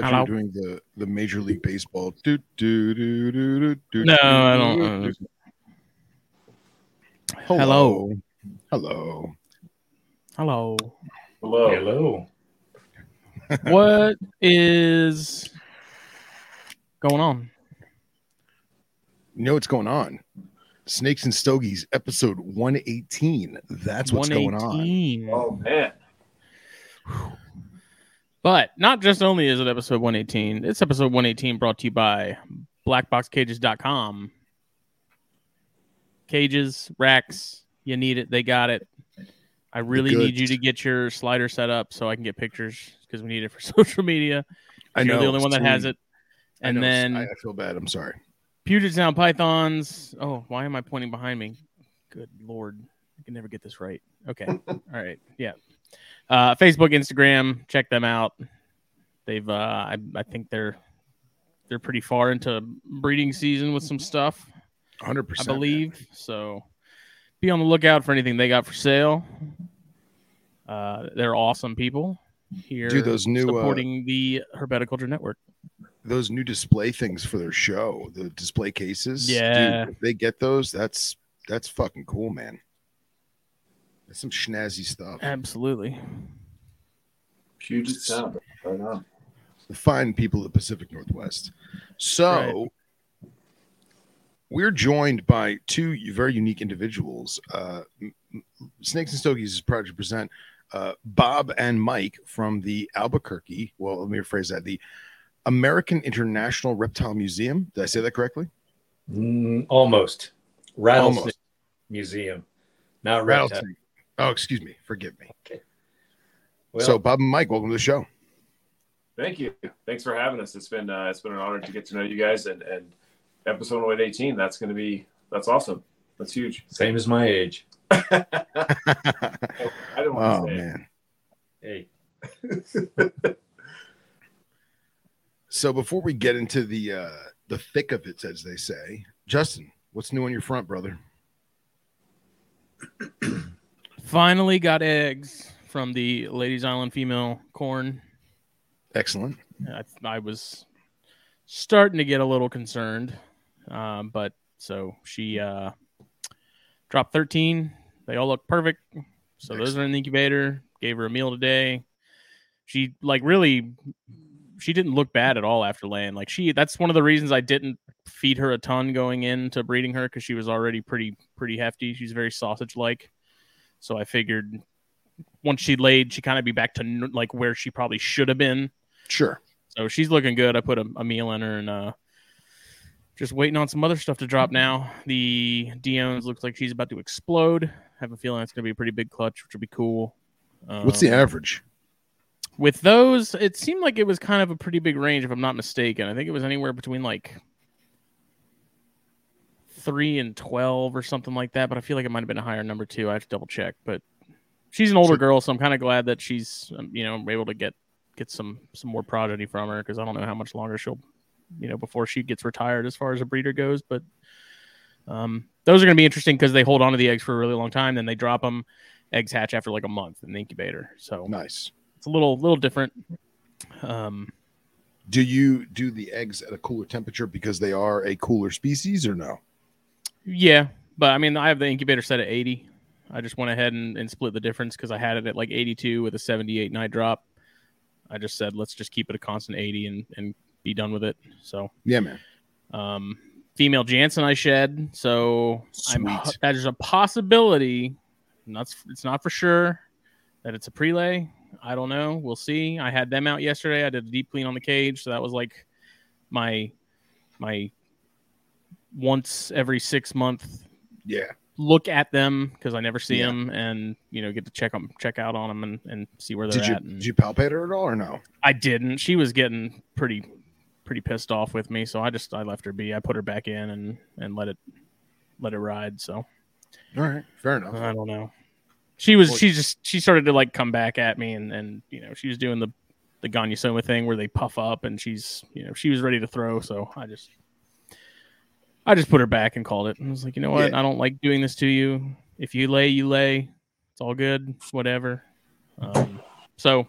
thought Hello. you were doing the, the Major League Baseball. Do, do, do, do, do, do, No, do, I don't- do, uh, don't- Hello. Hello. Hello. Hello. Hello. what is going on? You know what's going on? Snakes and Stogies, episode 118. That's what's going on. Oh man. But not just only is it episode 118, it's episode 118 brought to you by blackboxcages.com. Cages, racks, you need it, they got it. I really need you to get your slider set up so I can get pictures because we need it for social media. I You're know. the only one that has it. I And know, then I, I feel bad. I'm sorry. Puget Sound Pythons. Oh, why am I pointing behind me? Good lord, I can never get this right. Okay, all right, yeah. Uh, Facebook, Instagram, check them out. They've, uh, I, I think they're they're pretty far into breeding season with some stuff, 100%. I believe. So be on the lookout for anything they got for sale. Uh, they're awesome people here. Dude, those new, uh, supporting the Herpetoculture Network. Those new display things for their show, the display cases. Yeah. Dude, if they get those, that's that's fucking cool, man. That's some snazzy stuff. Absolutely. Puget Sound. Right on. the fine people of the Pacific Northwest. So we're joined by two very unique individuals. Uh, M- M- Snakes and Stogies is proud to present uh, Bob and Mike from the Albuquerque. Well, let me rephrase that: the American International Reptile Museum. Did I say that correctly? Mm, almost. Rattlesnake Almost. Museum. Not reptile. Rattlesnake. Oh, excuse me. Forgive me. Well, so, Bob and Mike, welcome to the show. Thank you. Thanks for having us. It's been uh, it's been an honor to get to know you guys and and episode 118. That's going to be that's awesome. That's huge. same as my age. I didn't want oh to say. man. Hey, So before we get into the uh the thick of it, as they say, Justin, what's new on your front, brother? Finally got eggs from the Lady's Island female corn. Excellent. I, I was starting to get a little concerned, um, but so she uh, dropped 13. They all look perfect. So those are in the incubator. Gave her a meal today. She like really, she didn't look bad at all after laying. Like she, that's one of the reasons I didn't feed her a ton going into breeding her because she was already pretty pretty hefty. She's very sausage like. So I figured once she laid, she kind of be back to like where she probably should have been. Sure. So she's looking good. I put a, a meal in her and uh just waiting on some other stuff to drop now. The Dion's looks like she's about to explode. I have a feeling it's gonna be a pretty big clutch, which would be cool. What's the Um, average? with those? It seemed like it was kind of a pretty big range, if I'm not mistaken. I think it was anywhere between like three and twelve or something like that. But I feel like it might have been a higher number too. I have to double check. But she's an older So- girl, so I'm kind of glad that she's um, you know able to get get some some more progeny from her because I don't know how much longer she'll you know before she gets retired as far as a breeder goes. But um, those are going to be interesting because they hold on to the eggs for a really long time, then they drop them. Eggs hatch after like a month in the incubator, so Nice. it's a little little different. Um, Do you do the eggs at a cooler temperature because they are a cooler species or no? Yeah, but I mean, I have the incubator set at 80. I just went ahead and, and split the difference because I had it at like 82 with a 78 night drop. I just said let's just keep it a constant 80 and and be done with it. So Yeah, man. um, female jansenii shed, so I'm Sweet. there's a possibility. Not it's not for sure that it's a prelay. I don't know. We'll see. I had them out yesterday. I did a deep clean on the cage, so that was like my my once every six month Yeah. look at them because I never see Yeah. them, and you know, get to check them, check out on them, and, and see where they're Did you at. And did you palpate her at all or no? I didn't. She was getting pretty pretty pissed off with me, so I just I left her be. I put her back in and and let it let it ride. So All right, fair enough. I don't know. She was she just she started to like come back at me and and you know she was doing the the Gonyosoma thing where they puff up and she's you know she was ready to throw so I just I just put her back and called it and was like you know what Yeah. I don't like doing this to you if you lay you lay it's all good whatever um, so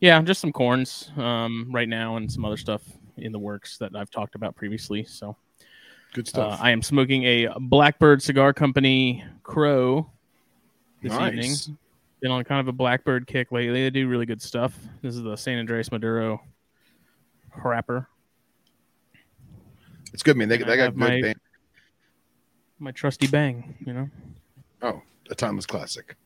yeah just some corns um, right now and some other stuff in the works that I've talked about previously so Good uh, stuff. I am smoking a Blackbird Cigar Company Crow this Nice. evening. Been on kind of a Blackbird kick lately. They do really good stuff. This is the San Andreas Maduro wrapper. It's good, man. They, they got good my- band. My trusty bang, you know. Oh, a timeless classic.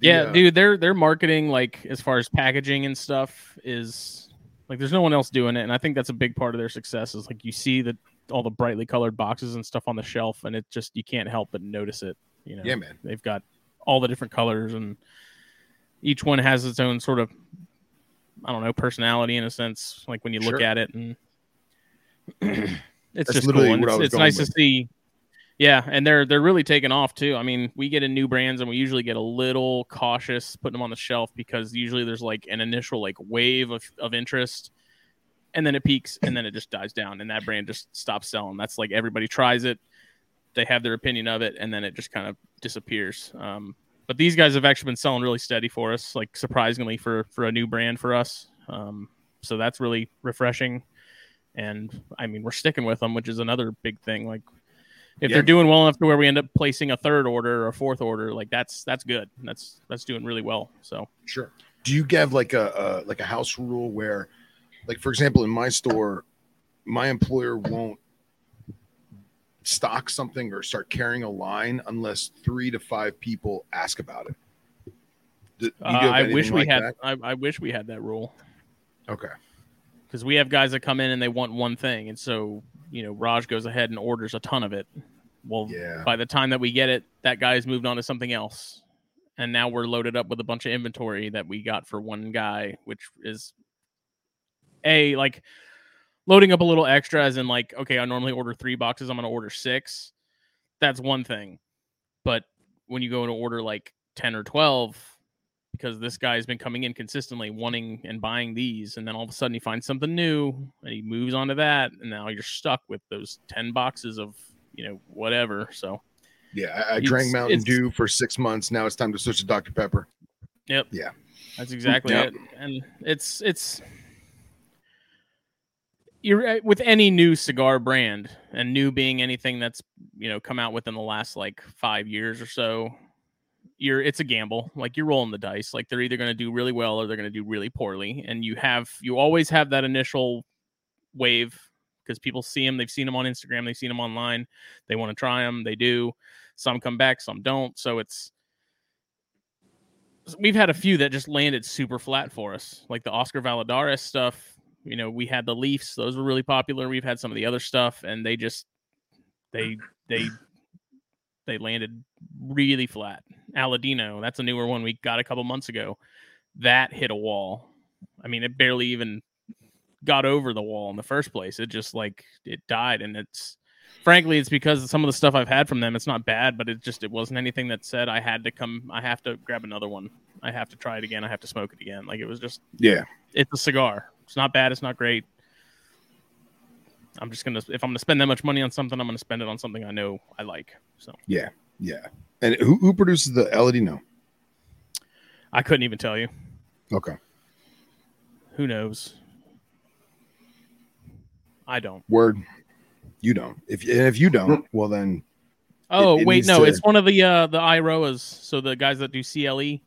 The, Yeah, uh, dude, their their marketing, like as far as packaging and stuff, is like there's no one else doing it, and I think that's a big part of their success. Is like you see the all the brightly colored boxes and stuff on the shelf, and it just you can't help but notice it. You know, Yeah, man. they've got all the different colors, and each one has its own sort of I don't know personality in a sense. Like when you look at it, and it's That's just cool. And it's it's nice with. to see. Yeah, and they're they're really taking off too. I mean, we get in new brands and we usually get a little cautious putting them on the shelf because usually there's like an initial like wave of, of interest and then it peaks and then it just dies down and that brand just stops selling. That's like everybody tries it, they have their opinion of it, and then it just kind of disappears. Um, but these guys have actually been selling really steady for us, like surprisingly for for a new brand for us. Um, so that's really refreshing. And I mean, we're sticking with them, which is another big thing. Like if Yeah. they're doing well enough to where we end up placing a third order or a fourth order, like that's that's good. That's that's doing really well. So Sure. Do you have like a, a like a house rule where, like for example, in my store, my employer won't stock something or start carrying a line unless three to five people ask about it. Uh, I wish we like had? I, I wish we had that rule Okay. Because we have guys that come in and they want one thing, and so you know Raj goes ahead and orders a ton of it. Well, Yeah. by the time that we get it, that guy's moved on to something else. And now we're loaded up with a bunch of inventory that we got for one guy, which is a like loading up a little extra as in like, okay, I normally order three boxes, I'm gonna order six. That's one thing. But when you go to order like 10 or 12, because this guy's been coming in consistently wanting and buying these, and then all of a sudden he finds something new and he moves on to that, and now you're stuck with those 10 boxes of you know whatever. So Yeah. I, I drank Mountain Dew for six months. Now it's time to switch to Dr. Pepper. Yep yeah that's exactly Yep. it. And it's it's you're uh, with any new cigar brand, and new being anything that's you know come out within the last like five years or so. You're it's a gamble. Like you're rolling the dice. Like they're either going to do really well or they're going to do really poorly. And you have you always have that initial wave because people see them. They've seen them on Instagram. They've seen them online. They want to try them. They do. Some come back. Some don't. So it's we've had a few that just landed super flat for us, like the Oscar Valladares stuff. You know, we had the Leafs; those were really popular. We've had some of the other stuff, and they just they they they landed really flat. Aladino, that's a newer one we got a couple months ago. That hit a wall. I mean, it barely even got over the wall in the first place. It just like it died, and it's frankly it's because some of the stuff I've had from them. It's not bad, but it just it wasn't anything that said I had to come. I have to grab another one. I have to try it again. I have to smoke it again. Like it was just Yeah. it's a cigar. It's not bad. It's not great. I'm just gonna if I'm gonna spend that much money on something, I'm gonna spend it on something I know I like. So Yeah. Yeah. And who, who produces the Aladino? I couldn't even tell you. Okay. Who knows? I don't. Word. You don't. If and if you don't, well then Oh it wait, no, to- it's one of the uh the Eiroas. So the guys that do CLE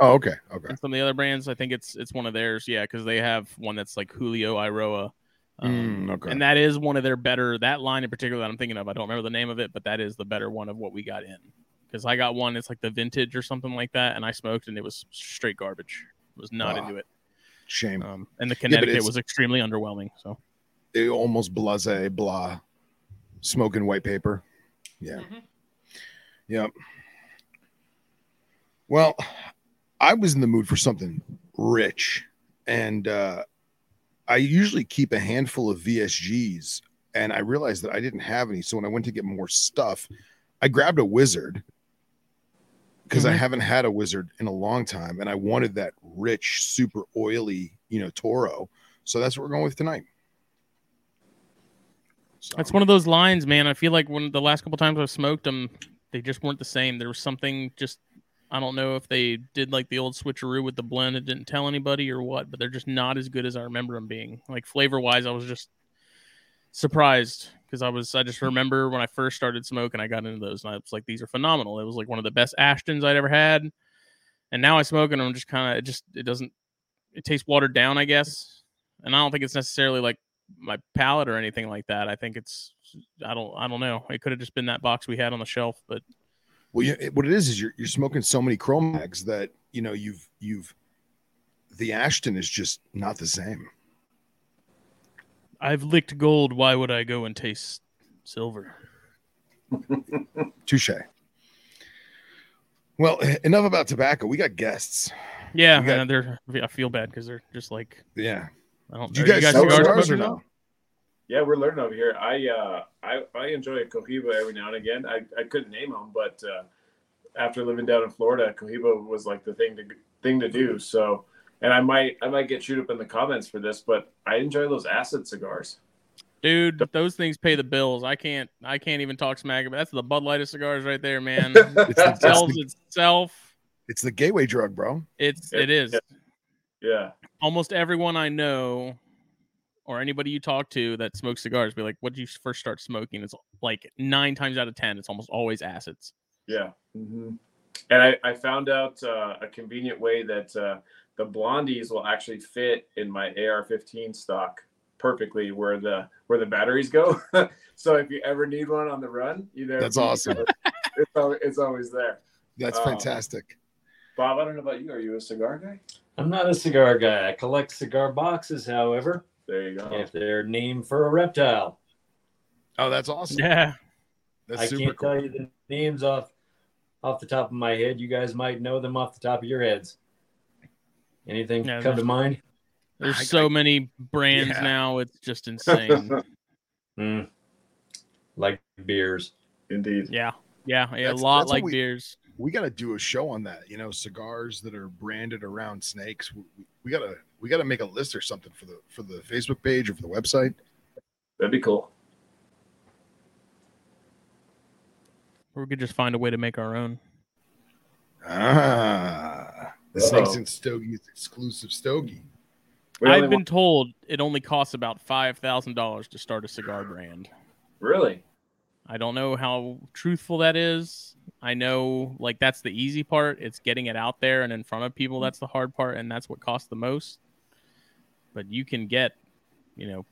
Oh, okay. Okay. and some of the other brands, I think it's it's one of theirs. Yeah, because they have one that's like Julio Eiroa. Um, Mm, okay. And that is one of their better that line in particular that I'm thinking of. I don't remember the name of it, but that is the better one of what we got in. Because I got one, it's like the vintage or something like that, and I smoked and it was straight garbage. Was not Ah, into it. Shame. Um, and the Connecticut it's- was extremely underwhelming. So It almost blase blah smoking white paper. Yeah. Yep. Well, I was in the mood for something rich, and uh, I usually keep a handful of VSGs, and I realized that I didn't have any. So when I went to get more stuff, I grabbed a wizard because I Mhm. haven't had a wizard in a long time, and I wanted that rich, super oily, you know, Toro. So that's what we're going with tonight. So, That's one of those lines, man. I feel like when the last couple times I've smoked them, they just weren't the same. There was something just I don't know if they did like the old switcheroo with the blend and didn't tell anybody or what, but they're just not as good as I remember them being. Like flavor wise, I was just surprised because I was I just remember when I first started smoking, I got into those and I was like, these are phenomenal. It was like one of the best Ashtons I'd ever had, and now I smoke and I'm just kind of it just it doesn't it tastes watered down, I guess, and I don't think it's necessarily like my palate or anything like that. I think it's I don't I don't know. It could have just been that box we had on the shelf, but Well, you, it- what it is is you're you're smoking so many chromags that you know you've you've the Ashton is just not the same. I've licked gold. Why would I go and taste silver? Touche. Well, enough about tobacco. We got guests. Yeah, got- and they're I feel bad because they're just like Yeah. I don't. Do you guys, guys smoke cigars or no? Yeah, we're learning over here. I uh, I I enjoy a Cohiba every now and again. I, I couldn't name them, but uh, after living down in Florida, Cohiba was like the thing to thing to do. So, and I might I might get chewed up in the comments for this, but I enjoy those acid cigars. dude. Those things pay the bills. I can't. I can't even talk smack about. That's the Bud Light of cigars right there, man. It it's, sells the, itself. it's the gateway drug, bro. It's Yeah, it is. yeah. yeah, Almost everyone I know, or anybody you talk to that smokes cigars, be like, "What did you first start smoking?" It's like nine times out of ten, it's almost always acids. yeah. hmm And I, I found out uh, a convenient way that uh, the blondies will actually fit in my AR-15 stock perfectly where the where the batteries go. so if you ever need one on the run, you know That's awesome. It's always, it's always there. That's Oh. fantastic. Bob, I don't know about you. Are you a cigar guy? I'm not a cigar guy. I collect cigar boxes, however, There you go. if they're named for a reptile. Oh, that's awesome. Yeah, That's I super can't cool. tell you the names off off the top of my head. You guys might know them off the top of your heads. Anything Yeah, come to mind? there's I- so many brands Yeah. now. It's just insane. Hmm. Like beers. Indeed. yeah, yeah, yeah. A lot like we- beers. We got to do a show on that. You know, cigars that are branded around snakes. We, we gotta we gotta make a list or something for the for the Facebook page or for the website. That'd be cool. Or we could just find a way to make our own. Ah, the Uh-oh. Snakes and Stogies exclusive stogie. We I've been want- told it only costs about five thousand dollars to start a cigar brand. really. I don't know how truthful that is. I know like that's the easy part. It's getting it out there and in front of people. That's the hard part, and that's what costs the most. But you can get, you know,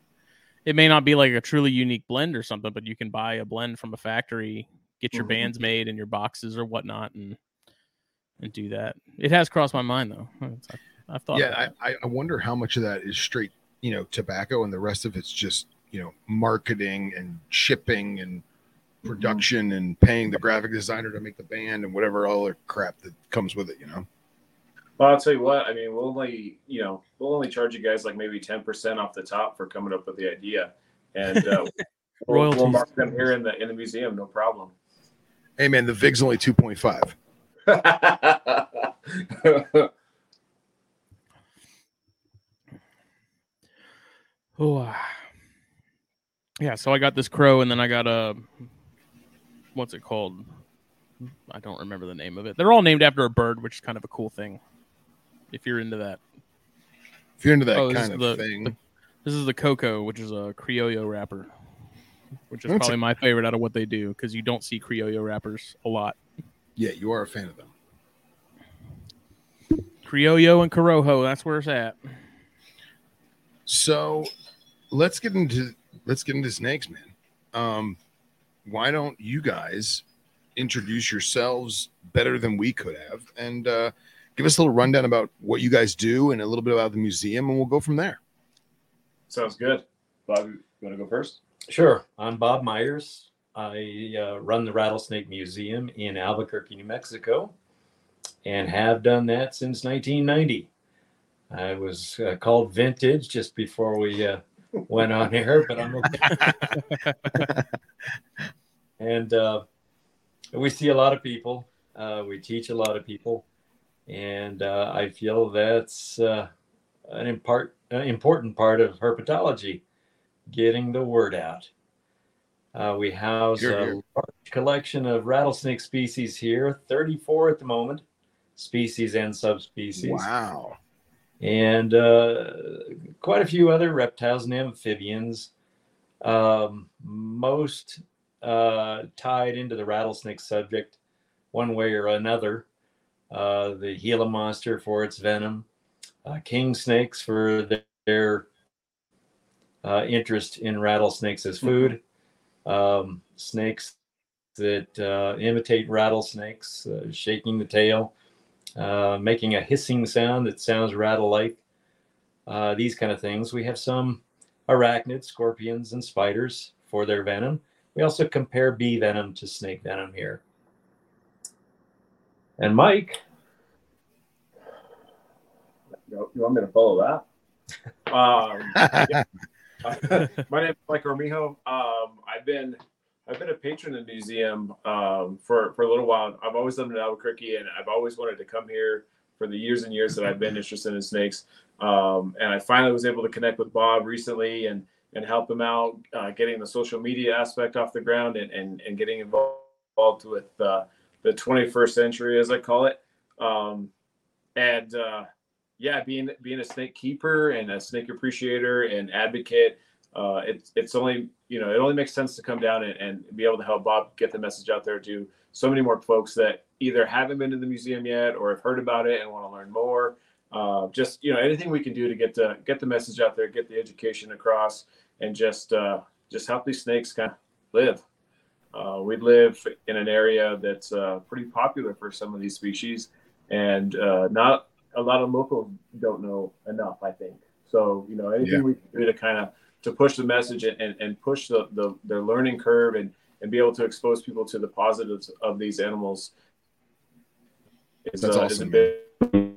it may not be like a truly unique blend or something, but you can buy a blend from a factory, get your Mhm. bands made and your boxes or whatnot, and and do that. It has crossed my mind though. I've thought. yeah, I, I- wonder how much of that is straight, you know, tobacco, and the rest of it's just you know marketing and shipping and production and paying the graphic designer to make the band and whatever other crap that comes with it. You know. Well, I'll tell you what. I mean, we'll only, you know, we'll only charge you guys like maybe ten percent off the top for coming up with the idea, and uh, we'll, we'll mark them here in the in the museum, no problem. Hey man, the Vig's only two point five. Oh, ah. yeah. So I got this crow, and then I got a what's it called? I don't remember the name of it. They're all named after a bird, which is kind of a cool thing. If you're into that, If you're into that Oh, kind of the- thing, the- this is the Coco, which is a Criollo wrapper, which is That's probably a- my favorite out of what they do because you don't see Criollo wrappers a lot. yeah, you are a fan of them. Criollo and Corojo, that's where it's at. So let's get into let's get into snakes, man. Um, why don't you guys introduce yourselves better than we could have, and uh, give us a little rundown about what you guys do and a little bit about the museum, and we'll go from there. Sounds good. Bob, you want to go first? Sure. I'm Bob Myers. I uh, run the Rattlesnake Museum in Albuquerque, New Mexico, and have done that since 1990. I was uh, called vintage just before we uh, went on air, but I'm okay. and uh, we see a lot of people. Uh, we teach a lot of people, and uh, I feel that's uh, an impart, important part of herpetology, getting the word out. Uh, we house Here, a large collection of rattlesnake species here, 34 at the moment, species and subspecies Wow. and uh, quite a few other reptiles and amphibians, um, most uh, tied into the rattlesnake subject one way or another. Uh, the Gila monster for its venom, uh, king snakes for their, their uh, interest in rattlesnakes as food, um, snakes that uh, imitate rattlesnakes, uh, shaking the tail, uh, making a hissing sound that sounds rattle like. Uh, these kind of things. We have some arachnids, scorpions, and spiders for their venom. We also compare bee venom to snake venom here. And Mike, You you want me to follow that? Um, yeah. My name is Mike Armijo. Um, I've been I've been a patron of the museum um, for for a little while. I've always lived in Albuquerque, and I've always wanted to come here for the years and years that I've been interested in snakes. Um, and I finally was able to connect with Bob recently and and help him out uh, getting the social media aspect off the ground and and, and getting involved with uh, the 21st century, as I call it. Um, and uh, yeah, being being a snake keeper and a snake appreciator and advocate, uh, it's it's only you know it only makes sense to come down and, and be able to help Bob get the message out there to so many more folks that either haven't been to the museum yet or have heard about it and want to learn more. Uh, just you know anything we can do to get the get the message out there, get the education across, and just uh, just help these snakes kind of live. Uh, we live in an area that's uh, pretty popular for some of these species, and uh, not a lot of locals don't know enough. I think so. You know, anything Yeah. we can do to kind of to push the message and, and, push the, the their learning curve and and be able to expose people to the positives of these animals is, That's uh, is a awesome, big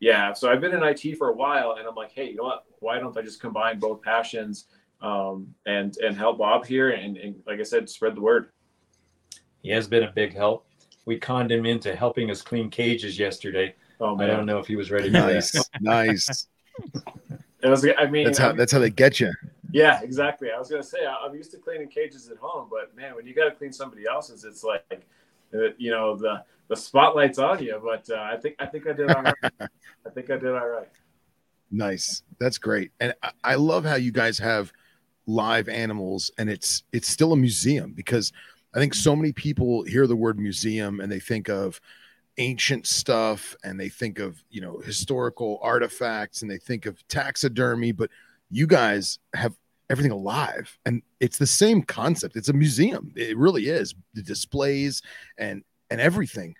yeah so i've been in it for a while and i'm like hey you know what why don't i just combine both passions um, and and help bob here and, and like i said spread the word he has been a big help. We conned him into helping us clean cages yesterday. oh man. I don't know if he was ready Nice. nice. it was i mean That's how I'm- that's how they get you. yeah exactly i was gonna say I- i'm used to cleaning cages at home but man when you got to clean somebody else's it's like uh, you know the the spotlight's on you but uh, i think i think i did all right i think i did all right Nice. That's great. And I, I love how you guys have live animals and it's it's still a museum because I think so many people hear the word museum and they think of ancient stuff and they think of, you know, historical artifacts and they think of taxidermy, but you guys have everything alive and it's the same concept. It's a museum. It really is. The displays and and everything,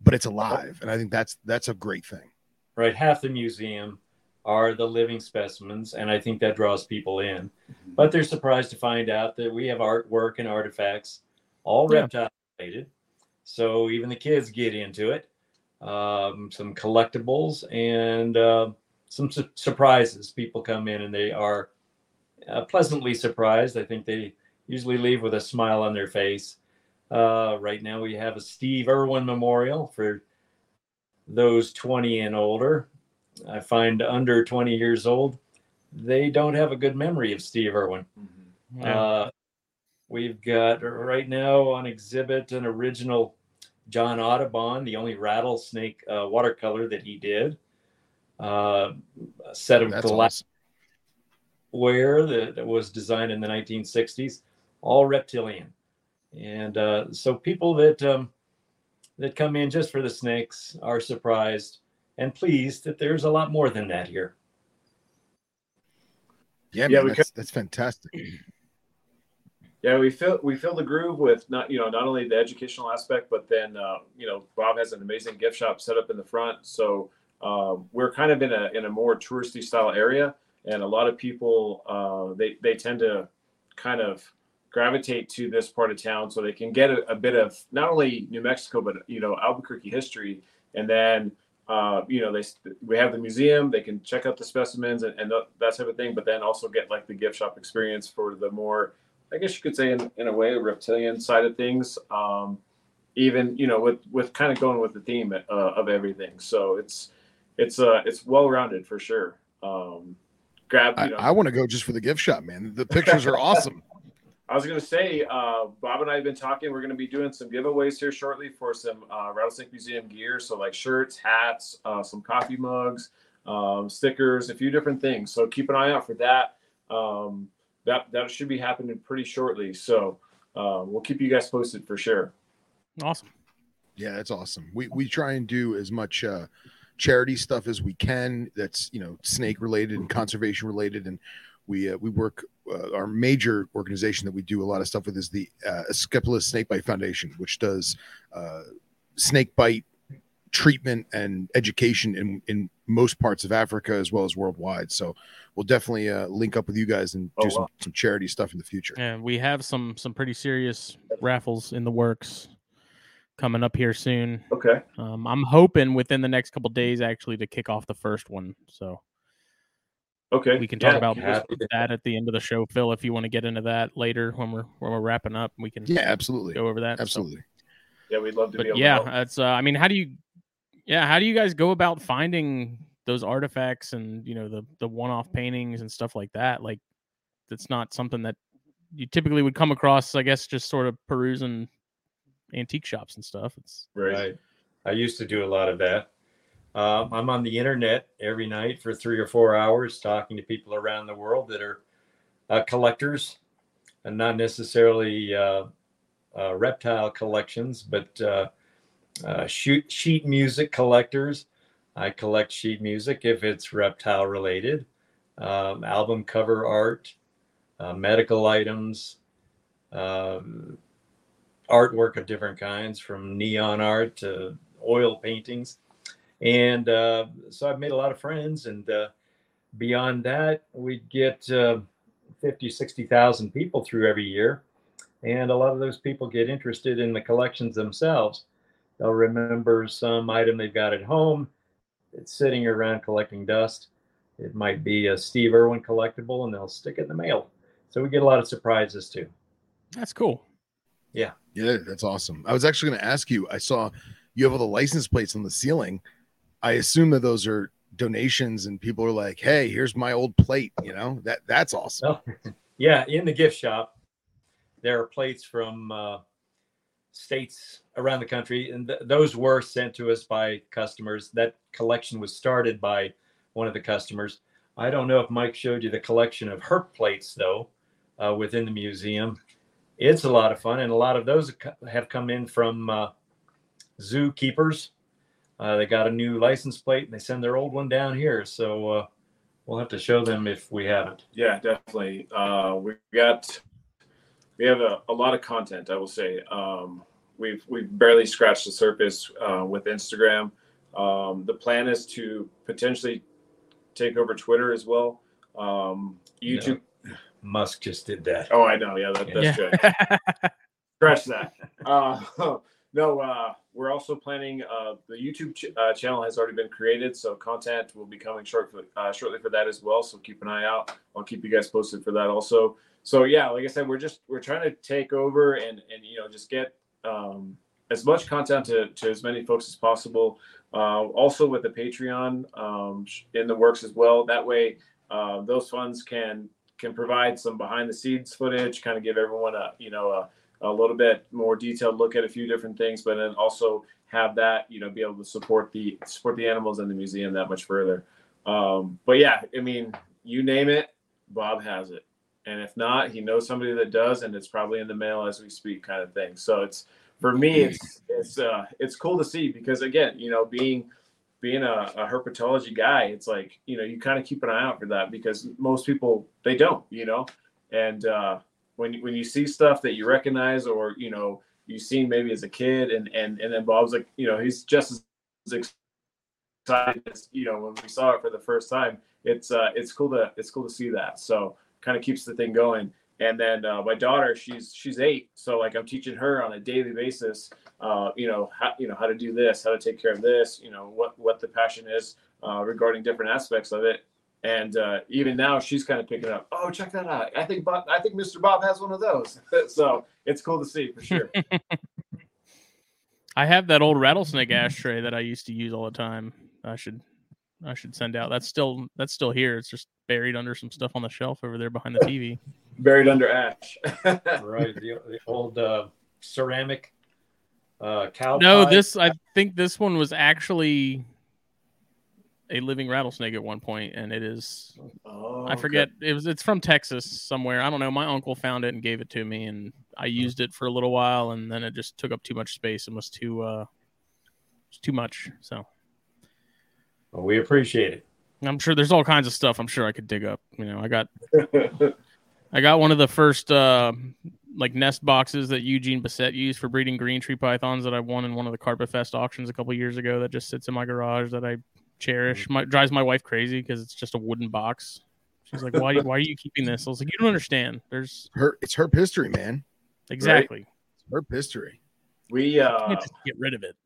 but it's alive. And I think that's that's a great thing. right half the museum are the living specimens and i think that draws people in. But they're surprised to find out that we have artwork and artifacts all Yeah. reptile related. So even the kids get into it. Um, some collectibles and uh, some su- surprises. People come in and they are uh, pleasantly surprised. I think they usually leave with a smile on their face. Uh, right now we have a steve irwin memorial for those 20 and older. I find under 20 years old, they don't have a good memory of Steve Irwin. Yeah. Uh, we've got right now on exhibit an original John Audubon, the only rattlesnake uh, watercolor that he did. Uh, a set of That's glass awesome. that, that was designed in the 1960s, all reptilian. And uh, so people that um, that come in just for the snakes are surprised and pleased that there's a lot more than that here. Yeah, Yeah, man, that's, that's fantastic. Yeah, we fill we fill the groove with not you know not only the educational aspect, but then uh, you know Bob has an amazing gift shop set up in the front, so uh, we're kind of in a in a more touristy style area, and a lot of people uh, they they tend to kind of gravitate to this part of town so they can get a, a bit of not only New Mexico but you know Albuquerque history, and then uh, you know, they we have the museum. They can check out the specimens and, and that type of thing, but then also get like the gift shop experience for the more, I guess you could say, in, in a way, reptilian side of things. Um, even you know, with with kind of going with the theme uh, of everything. So it's it's uh it's well rounded for sure. Um, grab. You know, I, I want to go just for the gift shop, man. The pictures are awesome. I was going to say, uh, Bob and I have been talking. We're going to be doing some giveaways here shortly for some uh, Rattlesnake Museum gear. So, like shirts, hats, uh, some coffee mugs, um, stickers, a few different things. So, keep an eye out for that. Um, that that should be happening pretty shortly. So, uh, we'll keep you guys posted for sure. Awesome. Yeah, that's awesome. We we try and do as much uh, charity stuff as we can. That's you know snake related and conservation related, and we uh, we work uh, our major organization that we do a lot of stuff with is the uh, Snake Snakebite Foundation, which does uh, snake bite treatment and education in in most parts of Africa as well as worldwide. So we'll definitely uh, link up with you guys and do oh, some, wow. some charity stuff in the future. And we have some some pretty serious raffles in the works coming up here soon. Okay. Um, I'm hoping within the next couple days actually to kick off the first one. So Okay. We can talk yeah, about that at the end of the show, Phil. If you want to get into that later when we're when we're wrapping up, we can. Yeah, absolutely. Go over that. Absolutely. So. Yeah, we'd love to but be. yeah, that's. Uh, I mean, how do you? Yeah, how do you guys go about finding those artifacts and you know the the one off paintings and stuff like that? Like, that's not something that you typically would come across. I guess just sort of perusing antique shops and stuff. It's right. I used to do a lot of that. Uh, I'm on the internet every night for three or four hours talking to people around the world that are uh, collectors and not necessarily uh, uh reptile collections, but uh, uh, shoot, sheet music collectors. I collect sheet music if it's reptile related, um, album cover art, medical items, um, artwork of different kinds from neon art to oil paintings and uh, so I've made a lot of friends. And uh, beyond that, we get uh, 50, 60,000 people through every year. And a lot of those people get interested in the collections themselves. They'll remember some item they've got at home. It's sitting around collecting dust. It might be a Steve Irwin collectible, and they'll stick it in the mail. So we get a lot of surprises too. That's cool. Yeah. Yeah, that's awesome. I was actually going to ask you. I saw you have all the license plates on the ceiling. I assume that those are donations and people are like, "Hey, here's my old plate." You know that that's awesome. Oh, yeah, in the gift shop, there are plates from uh, states around the country, and th- those were sent to us by customers. That collection was started by one of the customers. I don't know if Mike showed you the collection of herp plates though uh, within the museum. It's a lot of fun, and a lot of those have come in from uh, zookeepers uh, they got a new license plate and they send their old one down here. So uh, we'll have to show them if we haven't. Yeah, definitely. Uh, we got we have a, a lot of content. I will say um, we've we've barely scratched the surface uh, with Instagram. Um, the plan is to potentially take over Twitter as well. Um, YouTube. No. Musk just did that. Oh, I know. Yeah, that, that's yeah. good. Scratch that. Uh, no, uh, we're also planning. Uh, the YouTube ch- uh, channel has already been created, so content will be coming short for, uh, shortly for that as well. So keep an eye out. I'll keep you guys posted for that also. So yeah, like I said, we're just we're trying to take over and and you know just get um, as much content to, to as many folks as possible. Uh, also with the Patreon um, in the works as well. That way, uh, those funds can can provide some behind the scenes footage, kind of give everyone a you know a a little bit more detailed look at a few different things, but then also have that, you know, be able to support the support the animals in the museum that much further. Um, but yeah, I mean, you name it, Bob has it. And if not, he knows somebody that does, and it's probably in the mail as we speak, kind of thing. So it's for me, it's it's uh it's cool to see because again, you know, being being a, a herpetology guy, it's like, you know, you kind of keep an eye out for that because most people they don't, you know. And uh when when you see stuff that you recognize or you know you've seen maybe as a kid and and and then Bob's like you know he's just as excited as you know when we saw it for the first time. It's uh it's cool to it's cool to see that. So kind of keeps the thing going. And then uh, my daughter, she's she's eight, so like I'm teaching her on a daily basis, uh, you know, how you know how to do this, how to take care of this, you know, what what the passion is uh, regarding different aspects of it. And uh, even now, she's kind of picking up. Oh, check that out! I think Bob, I think Mr. Bob has one of those. so it's cool to see for sure. I have that old rattlesnake ashtray that I used to use all the time. I should I should send out. That's still that's still here. It's just buried under some stuff on the shelf over there behind the TV. Buried under ash. right, the, the old uh, ceramic uh, cow. No, pie. this I think this one was actually a living rattlesnake at one point, and it is oh, I forget it was it's from Texas somewhere. I don't know. My uncle found it and gave it to me, and I used it for a little while, and then it just took up too much space and was too uh was too much. So Well, we appreciate it. I'm sure there's all kinds of stuff. I'm sure I could dig up. You know, I got I got one of the first uh, like nest boxes that Eugene Bessette used for breeding green tree pythons that I won in one of the Carpet Fest auctions a couple years ago. That just sits in my garage that I cherish. My drives my wife crazy because it's just a wooden box. She's like, "Why? why are you keeping this?" I was like, "You don't understand. There's Her, it's her history, man. exactly. It's her history. we uh, can't just get rid of it."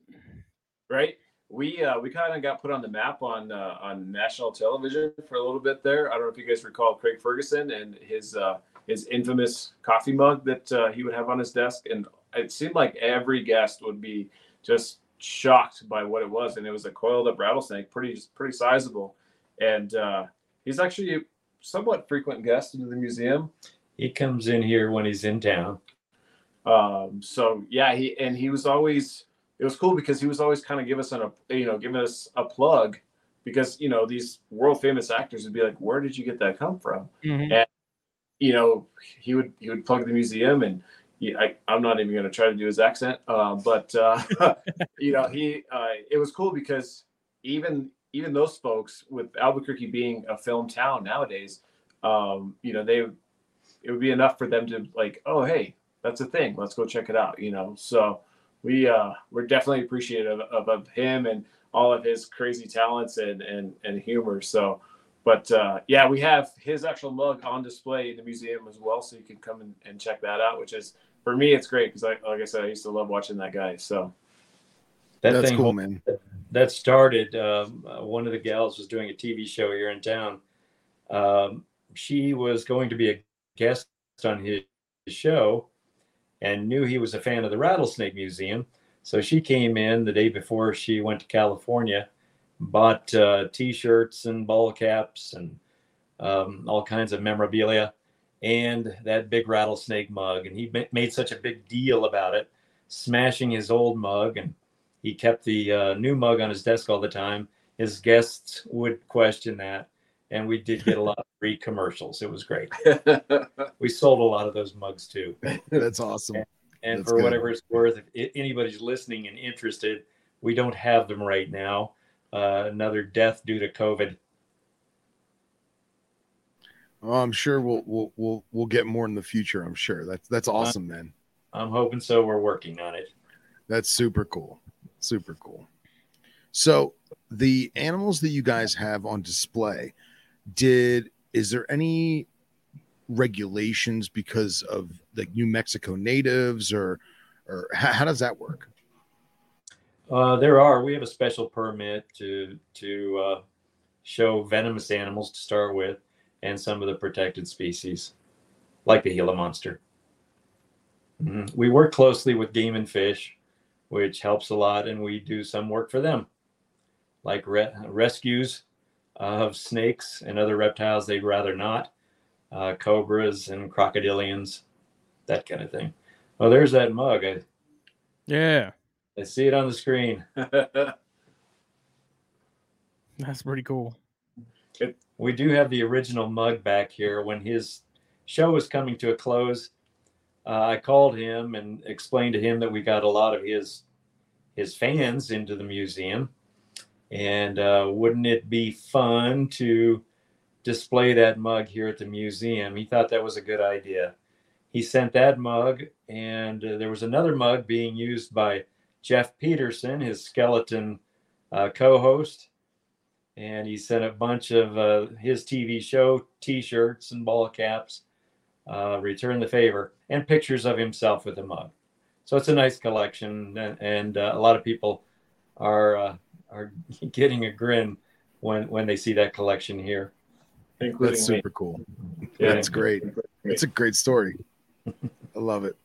right? We uh, we kind of got put on the map on uh, on national television for a little bit there. I don't know if you guys recall Craig Ferguson and his uh, his infamous coffee mug that uh, he would have on his desk, and it seemed like every guest would be just shocked by what it was, and it was a coiled up rattlesnake, pretty pretty sizable, and uh, he's actually a somewhat frequent guest into the museum. He comes in here when he's in town. Um, so yeah, he and he was always it was cool because he was always kind of give us an a you know giving us a plug because you know these world famous actors would be like, where did you get that come from? Mhm. You know, he would he would plug the museum and. Yeah, I, I'm not even going to try to do his accent, uh, but uh, you know, he uh, it was cool because even even those folks, with Albuquerque being a film town nowadays, um, you know, they it would be enough for them to like, oh hey, that's a thing. Let's go check it out. You know, so we uh, we're definitely appreciative of, of him and all of his crazy talents and and and humor. So, but uh, yeah, we have his actual mug on display in the museum as well, so you can come and, and check that out. Which is for me, it's great because like like I said, I used to love watching that guy. So That That's thing cool, man. that started. Um, uh, one of the gals was doing a TV show here in town. Um, she was going to be a guest on his show, and knew he was a fan of the Rattlesnake Museum. So she came in the day before she went to California, bought uh, T-shirts and ball caps and um, all kinds of memorabilia, and that big rattlesnake mug. And he made such a big deal about it, smashing his old mug and he kept the uh, new mug on his desk all the time. His guests would question that, and we did get a lot of free commercials. It was great. We sold a lot of those mugs too. That's awesome. And That's for good. whatever it's worth, if anybody's listening and interested, we don't have them right now. Uh, another death due to COVID. Oh, I'm sure we'll we'll we'll we'll get more in the future. I'm sure. That's that's awesome, man. I'm hoping so. We're working on it. That's super cool. Super cool. So the animals that you guys have on display, did is there any regulations because of like New Mexico natives or or how, how does that work? Uh, there are. We have a special permit to to uh, show venomous animals to start with, and some of the protected species, like the Gila monster. Mhm. We work closely with Game and Fish, which helps a lot, and we do some work for them, like re- rescues of snakes and other reptiles they'd rather not, uh, cobras and crocodilians, that kind of thing. Oh, there's that mug. I, Yeah, I see it on the screen. that's pretty cool. We do have the original mug back here. When his show was coming to a close, uh, I called him and explained to him that we got a lot of his his fans into the museum, and uh, wouldn't it be fun to display that mug here at the museum? He thought that was a good idea. He sent that mug, and uh, there was another mug being used by Geoff Peterson, his skeleton uh, co-host and he sent a bunch of uh, his TV show T-shirts and ball caps. uh, return the favor, and pictures of himself with a mug. So it's a nice collection, and, and uh, a lot of people are uh, are getting a grin when when they see that collection here. including That's me. super cool. Yeah. That's great. It's a great story. I love it.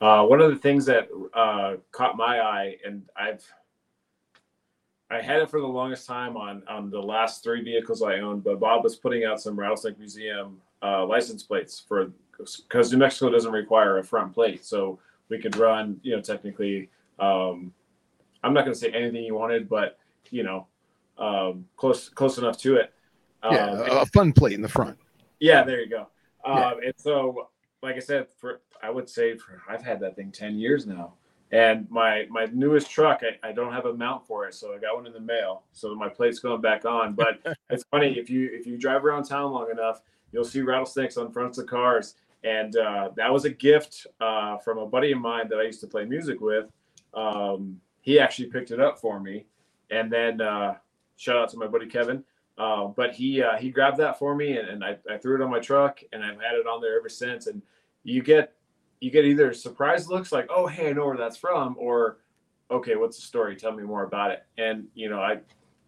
Uh, one of the things that uh, caught my eye, and I've I had it for the longest time on on the last three vehicles I owned, but Bob was putting out some Rattlesnake Museum uh, license plates for because New Mexico doesn't require a front plate, so we could run, you know, technically. Um, I'm not going to say anything you wanted, but you know, um, close close enough to it. Yeah, Um, a, a fun plate in the front. yeah, there you go. Yeah. Um, and so, like I said, for I would say for I've had that thing ten years now, and my my newest truck, I, I don't have a mount for it, so I got one in the mail. So my plate's going back on. But it's funny if you if you drive around town long enough, you'll see rattlesnakes on fronts of cars, and uh, that was a gift uh, from a buddy of mine that I used to play music with. Um, he actually picked it up for me, and then uh, shout out to my buddy Kevin. Uh, but he uh, he grabbed that for me, and, and I, I threw it on my truck, and I've had it on there ever since. And you get you get either surprise looks like, oh hey, I know where that's from, or okay, what's the story? Tell me more about it. And you know, I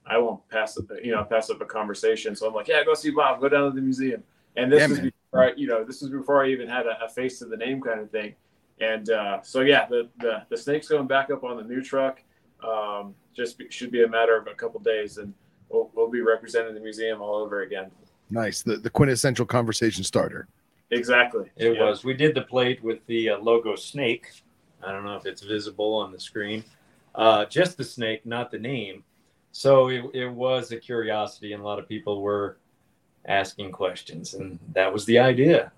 I won't pass up you know pass up a conversation. So I'm like, yeah, go see Bob, go down to the museum. And this Yeah, is before I, you know this is before I even had a, a face to the name kind of thing. And uh, so yeah, the, the the snake's going back up on the new truck. Um, just be, should be a matter of a couple days, and we'll, we'll be representing the museum all over again. Nice. The the quintessential conversation starter. Exactly. It Yeah. was. We did the plate with the uh, logo snake. I don't know if it's visible on the screen. Uh, just the snake, not the name. So it, it was a curiosity, and a lot of people were asking questions, and that was the idea.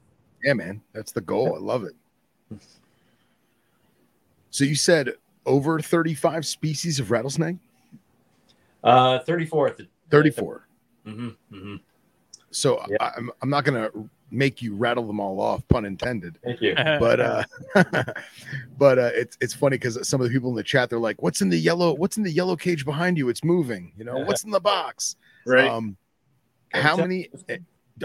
Yeah, man. That's the goal. I love it. So you said over 35 species of rattlesnake? Uh, 34th. 34. hmm hmm So Yeah. I, I'm, I'm not going to make you rattle them all off, pun intended. Thank you. But uh but uh it's it's funny because some of the people in the chat they're like, What's in the yellow what's in the yellow cage behind you? It's moving, you know, what's in the box? Right. Um how many eh,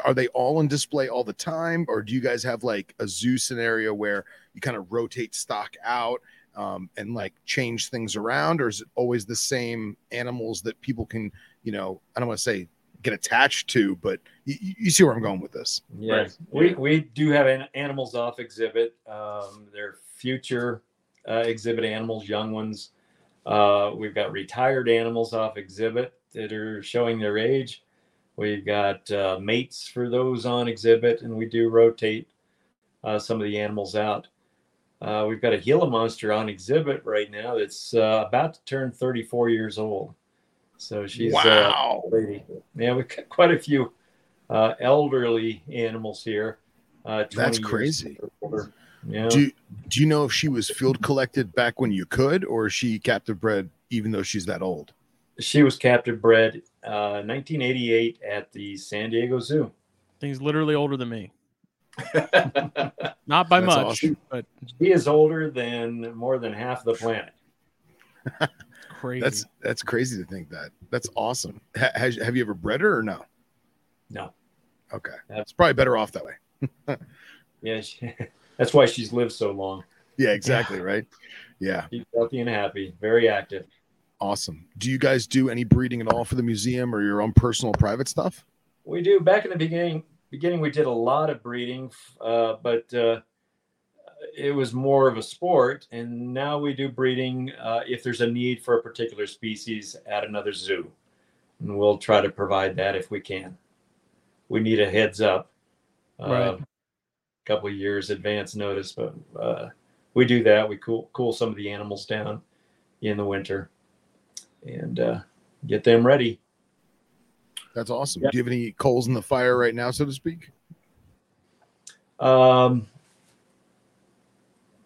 are they all on display all the time, or do you guys have like a zoo scenario where you kind of rotate stock out um, and like change things around, or is it always the same animals that people can, you know, I don't want to say get attached to, but you, you see where I'm going with this? Yes, we, we do have an animals off exhibit. Um, they're future uh, exhibit animals, young ones. Uh, we've got retired animals off exhibit that are showing their age. We've got uh, mates for those on exhibit, and we do rotate uh, some of the animals out. Uh, we've got a Gila monster on exhibit right now that's uh, about to turn 34 years old. So she's uh, wow. lady. Yeah, we've got quite a few uh, elderly animals here. Uh, That's crazy. Yeah. Do do you know if she was field collected back when you could, or is she captive bred even though she's that old? she was captive bred uh, 1988 at the San Diego Zoo. Thing's literally older than me. Not by That's much, awesome. but He is older than more than half the planet. crazy. That's that's crazy to think that. That's awesome. Ha- has, have you ever bred her or no? No. Okay, Yep. it's probably better off that way. Yeah, she, that's why she's lived so long. Yeah, exactly. Right. Yeah, She's healthy and happy, very active. awesome. Do you guys do any breeding at all for the museum or your own personal private stuff? We do. Back in the beginning, beginning we did a lot of breeding, uh, but uh, it was more of a sport. And now we do breeding uh, if there's a need for a particular species at another zoo, and we'll try to provide that if we can. We need a heads up, uh, Right. couple of years advance notice, but uh, we do that. We cool cool some of the animals down in the winter, and uh, get them ready. That's awesome. Yeah. Do you have any coals in the fire right now, so to speak? Um,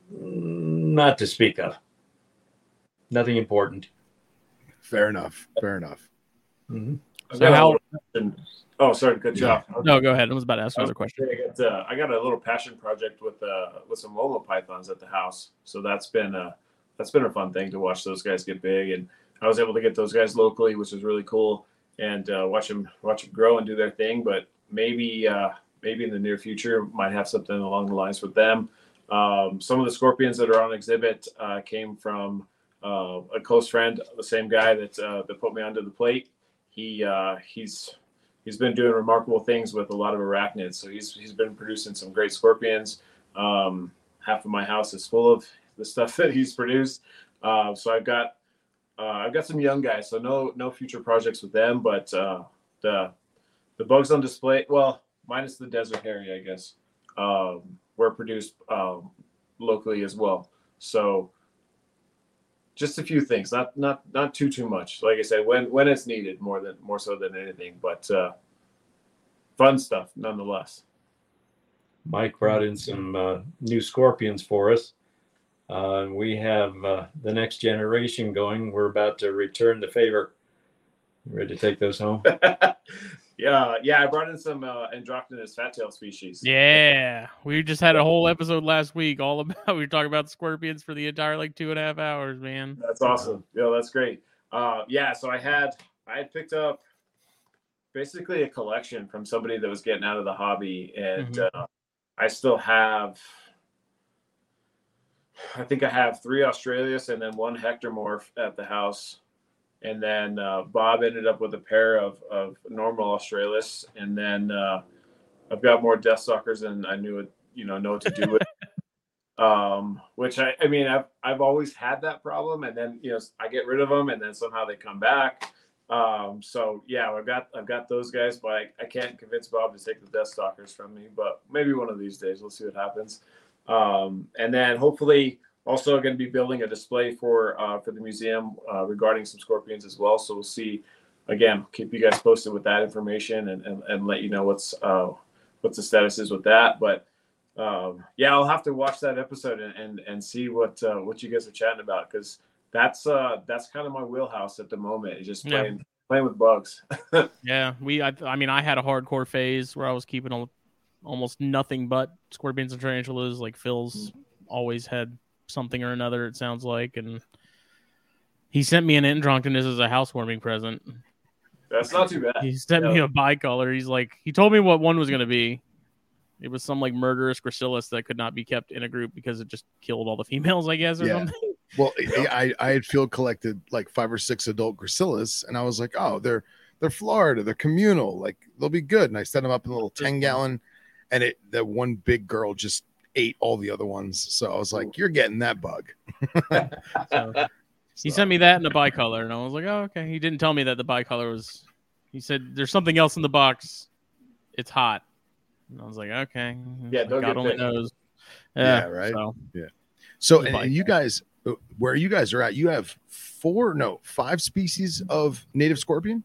not to speak of. Nothing important. Fair enough. Fair enough. hmm So how- Oh, sorry Good job. Yeah. no, go ahead. I was about to ask another question. I got, uh, I got a little passion project with uh, with some Lolo pythons at the house, so that's been a that's been a fun thing to watch those guys get big, and I was able to get those guys locally, which was really cool, and uh, watch them watch them grow and do their thing. But maybe uh, maybe in the near future might have something along the lines with them. Um, some of the scorpions that are on exhibit uh, came from uh, a close friend, the same guy that uh, that put me onto the plate. He uh, he's he's been doing remarkable things with a lot of arachnids. So he's he's been producing some great scorpions. Um, half of my house is full of the stuff that he's produced. Uh, so I've got uh, I've got some young guys. So no no future projects with them, but the the bugs on display. Well, minus the desert hairy, I guess, um, were produced um, locally as well. So just a few things, not not not too too much. Like I said, when when it's needed, more than more so than anything, but uh, fun stuff nonetheless. Mike brought in some uh, new scorpions for us. Uh, we have uh, the next generation going. We're about to return the favor. Ready to take those home? yeah, yeah. I brought in some uh, androctonus fat tail species. Yeah, we just had a whole episode last week all about. We were talking about scorpions for the entire like two and a half hours, man. That's awesome. Yeah, that's great. Uh, yeah, so I had I had picked up basically a collection from somebody that was getting out of the hobby, and Mhm. uh, I still have. I think I have three Australis and then one Hectormorph at the house. And then uh, Bob ended up with a pair of, of normal Australis. And then uh, I've got more Death Stalkers than I knew it, you know, know what to do with. um, which I, I mean, I've, I've always had that problem. And then, you know, I get rid of them and then somehow they come back. Um, so yeah, I've got, I've got those guys, but I, I can't convince Bob to take the Death Stalkers from me, but maybe one of these days we'll see what happens. Um, and then hopefully also going to be building a display for uh, for the museum uh, regarding some scorpions as well. So we'll see. Again, keep you guys posted with that information and, and, and let you know what's uh, what's the status is with that. But um, yeah, I'll have to watch that episode and and, and see what uh, what you guys are chatting about because that's uh that's kind of my wheelhouse at the moment. Is just Yeah. playing playing with bugs. Yeah, we. I, I mean, I had a hardcore phase where I was keeping al- almost nothing but scorpions and tarantulas. Like Phil's always had something or another. It sounds like, and he sent me an Androctonus as a housewarming present. That's not too bad. He sent me Yeah. a bicolor. He's like, he told me what one was going to be. It was some like murderous gracilis that could not be kept in a group because it just killed all the females, I guess, or Yeah. something. Well, I I had field collected like five or six adult gracilis, and I was like, oh, they're they're Florida, they're communal, like they'll be good. And I set them up in a little ten gallon, and it that one big girl just ate all the other ones. So I was like, you're getting that bug. So he So, sent me that in a bicolor, and I was like, oh, okay. He didn't tell me that the bicolor was. He said there's something else in the box. It's hot. And I was like, okay. Yeah, Like, God only bit. knows. Yeah, right. So, so and, and you guys, uh, where you guys are at, you have four, no, five species of native scorpion.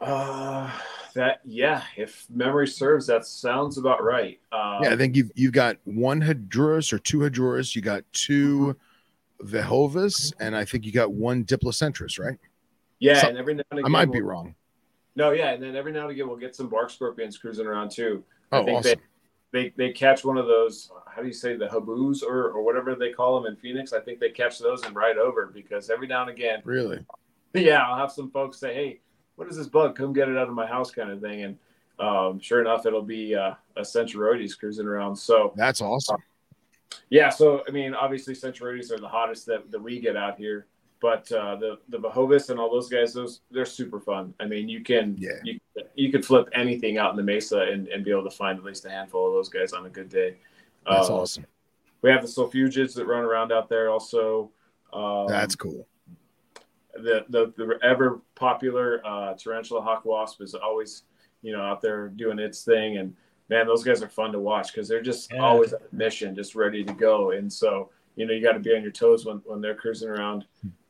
Uh, that yeah, if memory serves, that sounds about right. Uh, yeah, I think you've you've got one Hadrurus or two Hadrurus. You got two Vaejovis, and I think you got one Diplocentrus, right? yeah, so- and every now and again I might be we'll- wrong. No, yeah, and then every now and again we'll get some bark scorpions cruising around too. I Oh, think awesome. They they catch one of those. How do you say the habus or or whatever they call them in Phoenix? I think they catch those and ride over because every now and again, Really? yeah, I'll have some folks say, "Hey, what is this bug? Come get it out of my house," kind of thing. And um, sure enough, it'll be uh, a Centruroides cruising around. So That's awesome. yeah, so I mean, obviously Centruroides are the hottest that, that we get out here, but uh, the the Vaejovis and all those guys, those they're super fun. I mean, you can Yeah. you you could flip anything out in the mesa and, and be able to find at least a handful of those guys on a good day. That's Uh, awesome. We have the solifugids that run around out there also. Um, That's cool. The, the the ever popular uh, tarantula hawk wasp is always you know out there doing its thing and man those guys are fun to watch because they're just Yeah. always on a mission just ready to go and so you know you got to be on your toes when, when they're cruising around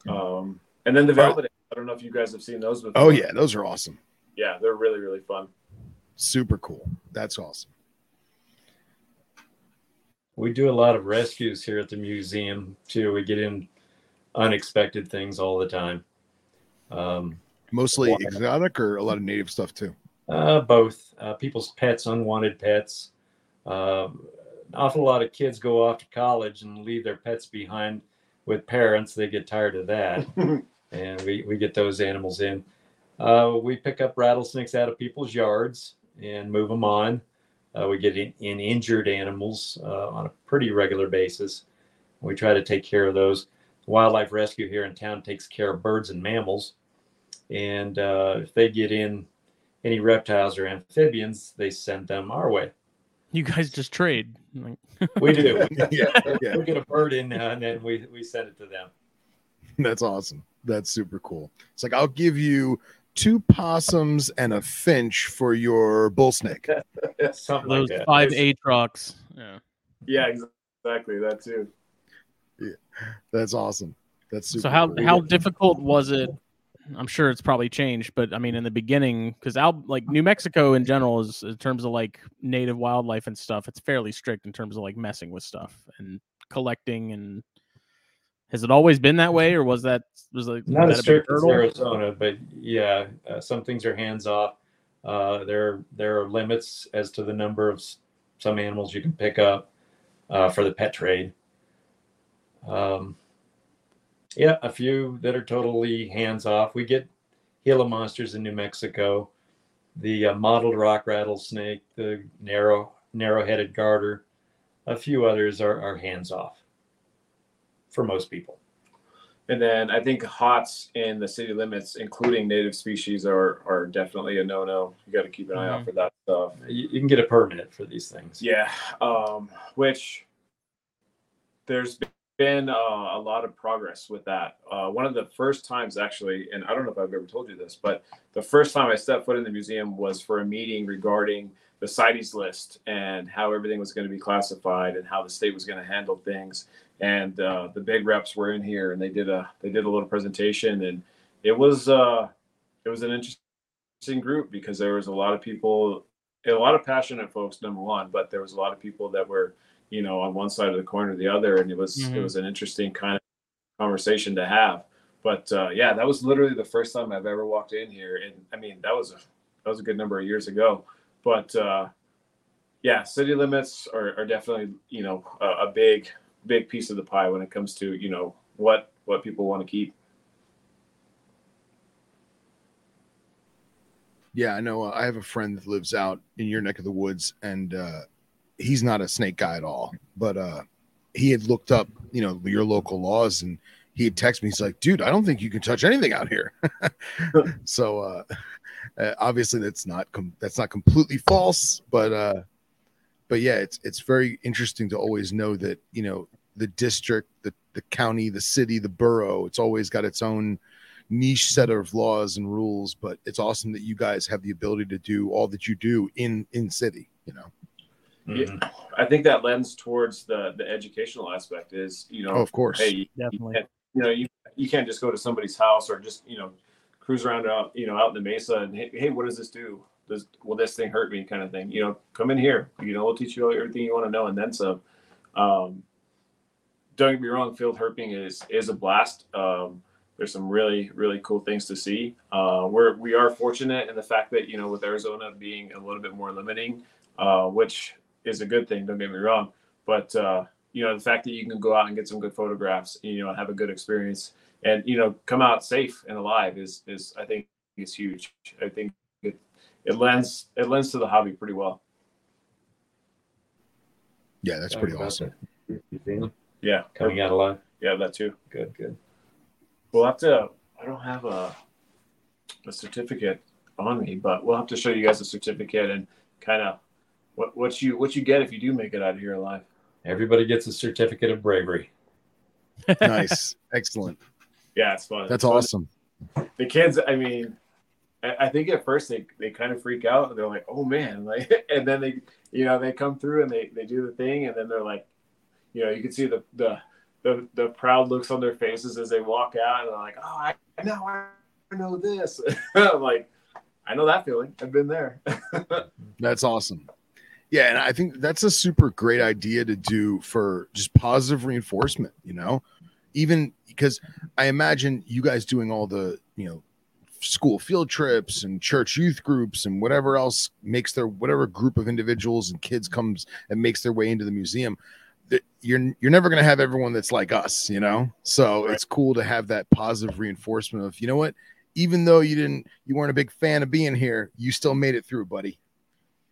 um, and then the Right. velvet i don't know if you guys have seen those before Oh yeah, those are awesome. yeah they're really really fun Super cool. That's awesome. We do a lot of rescues here at the museum too. We get in unexpected things all the time. Um, Mostly Wow. exotic or a lot of native stuff too. uh, both uh, people's pets, unwanted pets. Uh, an awful lot of kids go off to college and leave their pets behind with parents. They get tired of that, and we, we get those animals in. Uh, we pick up rattlesnakes out of people's yards and move them on. Uh, we get in, in injured animals uh, on a pretty regular basis. We try to take care of those. Wildlife Rescue here in town takes care of birds and mammals. And uh, if they get in any reptiles or amphibians, they send them our way. You guys just trade. We do. yeah, yeah, we get a bird in uh, and then we, we send it to them. that's awesome. That's super cool. It's like I'll give you two possums and a finch for your bull snake. Something those like that. five It's- A trucks. Yeah. Yeah, exactly. That too. Yeah, that's awesome. That's super So how cool. how difficult was it? I'm sure it's probably changed, but I mean, in the beginning, because Al like New Mexico in general is in terms of like native wildlife and stuff, it's fairly strict in terms of like messing with stuff and collecting. And has it always been that way, or was that was like Not that as strict as? Arizona, but yeah, uh, some things are hands off. Uh, there, there are limits as to the number of some animals you can pick up uh, for the pet trade. Um, yeah, a few that are totally hands off. We get Gila monsters in New Mexico, the uh, mottled rock rattlesnake, the narrow narrow-headed garter. A few others are, are hands off for most people. And then I think hots in the city limits, including native species, are are definitely a no no. You got to keep an eye out for that stuff. You, you can get a permit for these things. Yeah, um, which there's been uh, a lot of progress with that. Uh, one of the first times, actually, and I don't know if I've ever told you this, but the first time I stepped foot in the museum was for a meeting regarding the CITES list and how everything was going to be classified and how the state was going to handle things. And uh, the big reps were in here, and they did a they did a little presentation, and it was uh, it was an interesting group because there was a lot of people a lot of passionate folks number one but there was a lot of people that were you know on one side of the coin or the other and it was it Mhm. was an interesting kind of conversation to have but uh, yeah that was literally the first time i've ever walked in here and i mean that was a that was a good number of years ago but uh, yeah city limits are, are definitely you know a, a big big piece of the pie when it comes to you know what what people want to keep Yeah, I know. Uh, I have a friend that lives out in your neck of the woods, and uh, he's not a snake guy at all. But uh, he had looked up, you know, your local laws, and he had texted me. He's like, "Dude, I don't think you can touch anything out here." so uh, uh, obviously, that's not com- that's not completely false, but uh, but yeah, it's it's very interesting to always know that you know the district, the the county, the city, the borough. It's always got its own niche set of laws and rules but it's awesome that you guys have the ability to do all that you do in in city you know Yeah. Mhm. i think that lends towards the the educational aspect is you know oh of course hey, you Definitely. can't, you know, you you can't just go to somebody's house or just you know cruise around out you know out in the mesa and hey, hey what does this do? Does will this thing hurt me? Kind of thing. You know, come in here. You know, we'll teach you everything you want to know and then some. Um, don't get me wrong, field herping is is a blast. Um, there's some really really cool things to see. Uh, we're we are fortunate in the fact that you know with Arizona being a little bit more limiting, uh, which is a good thing. Don't get me wrong, but uh, you know the fact that you can go out and get some good photographs you know have a good experience and you know come out safe and alive is is i think is huge i think it it lends it lends to the hobby pretty well yeah that's pretty awesome that. You seen them yeah coming out alive? yeah that too Good, good. we'll have to i don't have a a certificate on me but we'll have to show you guys a certificate and kind of what what you what you get if you do make it out of here alive. Everybody gets a certificate of bravery. nice. Excellent. Yeah it's fun. That's It's fun. awesome. The kids i mean I, I think at first they, they kind of freak out. They're like oh man. Like and then they you know they come through and they, they do the thing and then they're like you know you can see the the the, the proud looks on their faces as they walk out and they're like oh i know i know this. I'm like i know that feeling. I've been there. That's awesome. Yeah, and I think that's a super great idea to do for just positive reinforcement, you know? Even because I imagine you guys doing all the, you know, school field trips and church youth groups and whatever else makes their whatever group of individuals and kids comes and makes their way into the museum. that You're you're never going to have everyone that's like us, you know? So Right. it's cool to have that positive reinforcement of, you know what? Even though you didn't you weren't a big fan of being here, you still made it through, buddy.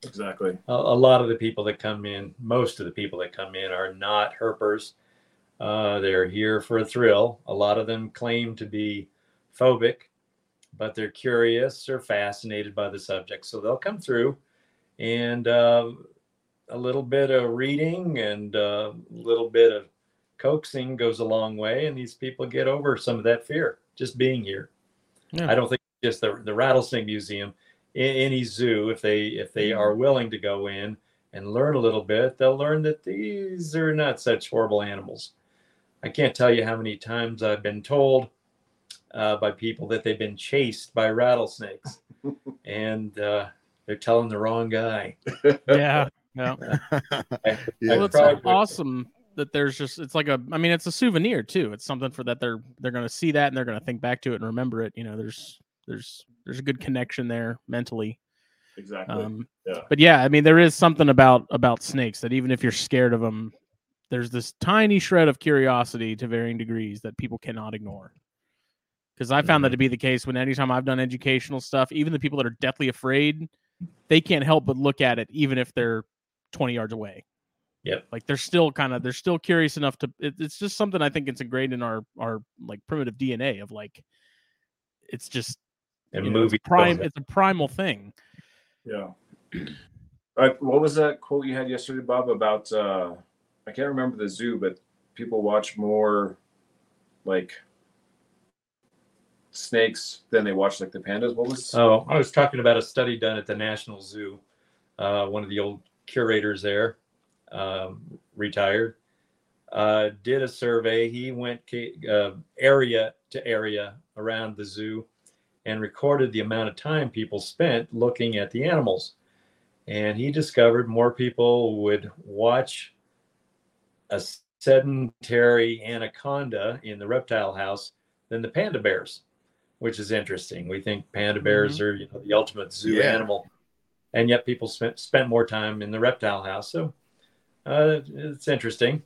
Exactly. A, a lot of the people that come in, most of the people that come in, are not herpers. Uh, they're here for a thrill. A lot of them claim to be phobic, but they're curious or fascinated by the subject, so they'll come through, and uh, a little bit of reading and a little bit of coaxing goes a long way, and these people get over some of that fear just being here. Yeah. I don't think just the the rattlesnake museum, a- any zoo, if they if they are willing to go in and learn a little bit, they'll learn that these are not such horrible animals. I can't tell you how many times I've been told uh, by people that they've been chased by rattlesnakes, and uh, they're telling the wrong guy. Yeah. Yeah. Yeah. Well, it's Probably. awesome that there's just it's like a I mean it's a souvenir too. It's something for that they're they're gonna see that and they're gonna think back to it and remember it. You know, there's there's there's a good connection there mentally. Exactly. Um, Yeah. But yeah, I mean there is something about about snakes that even if you're scared of them, there's this tiny shred of curiosity to varying degrees that people cannot ignore. Because I found that to be the case when anytime I've done educational stuff, even the people that are deathly afraid, they can't help but look at it, even if they're 20 yards away. Yeah. Like they're still kind of they're still curious enough to. It, it's just something I think it's ingrained in our our like primitive DNA of like, it's just And you know, it's movie a prime. It's a primal thing. Yeah. Uh, what was that quote you had yesterday, Bob? About uh, I can't remember the zoo, but people watch more like snakes than they watch like the pandas. What was? Oh, I was talking about a study done at the National Zoo. Uh, one of the old curators there, um, retired, uh, did a survey. He went uh, area to area around the zoo and recorded the amount of time people spent looking at the animals. And he discovered more people would watch a sedentary anaconda in the reptile house than the panda bears, which is interesting. We think panda bears are you know, the ultimate zoo Yeah. animal, and yet people spent spent more time in the reptile house. So uh, it's interesting.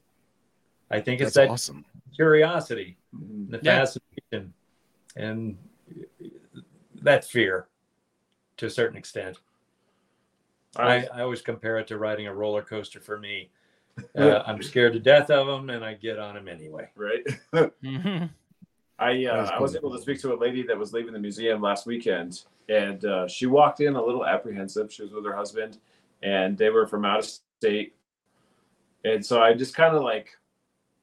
I think it's That's that awesome. curiosity, Mhm. the Yeah. fascination, and that fear to a certain extent. I, I always compare it to riding a roller coaster for me. Uh, I'm scared to death of them, and I get on them anyway. right. Mhm. I uh, That's I was able to speak to a lady that was leaving the museum last weekend, and uh, she walked in a little apprehensive. She was with her husband, and they were from out of state, and so I just kind of like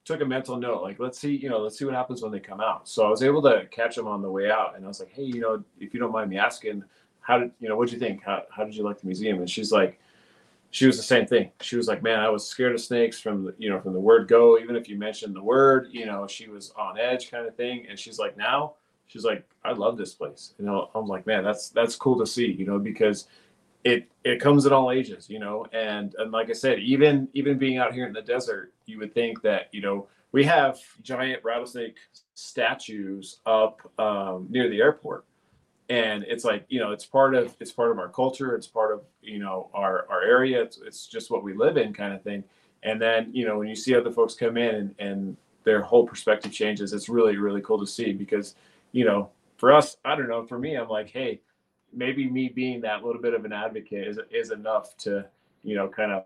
took a mental note, like let's see, you know, let's see what happens when they come out. So I was able to catch them on the way out, and I was like, hey, you know, if you don't mind me asking, how did you know what'd you think? How how did you like the museum? And she's like. She was the same thing. She was like, "Man, I was scared of snakes from the, you know, from the word go. Even if you mentioned the word, you know, she was on edge, kind of thing." And she's like, "Now, she's like, I love this place." You know, I'm like, "Man, that's that's cool to see," you know, because it it comes in all ages, you know, and and like I said, even even being out here in the desert, you would think that you know we have giant rattlesnake statues up um, near the airport, and it's like you know it's part of it's part of our culture, it's part of you know our our area, it's it's just what we live in, kind of thing. And then you know when you see other folks come in and, and their whole perspective changes, it's really really cool to see because you know for us, I don't know, for me, I'm like, hey, maybe me being that little bit of an advocate is is enough to you know kind of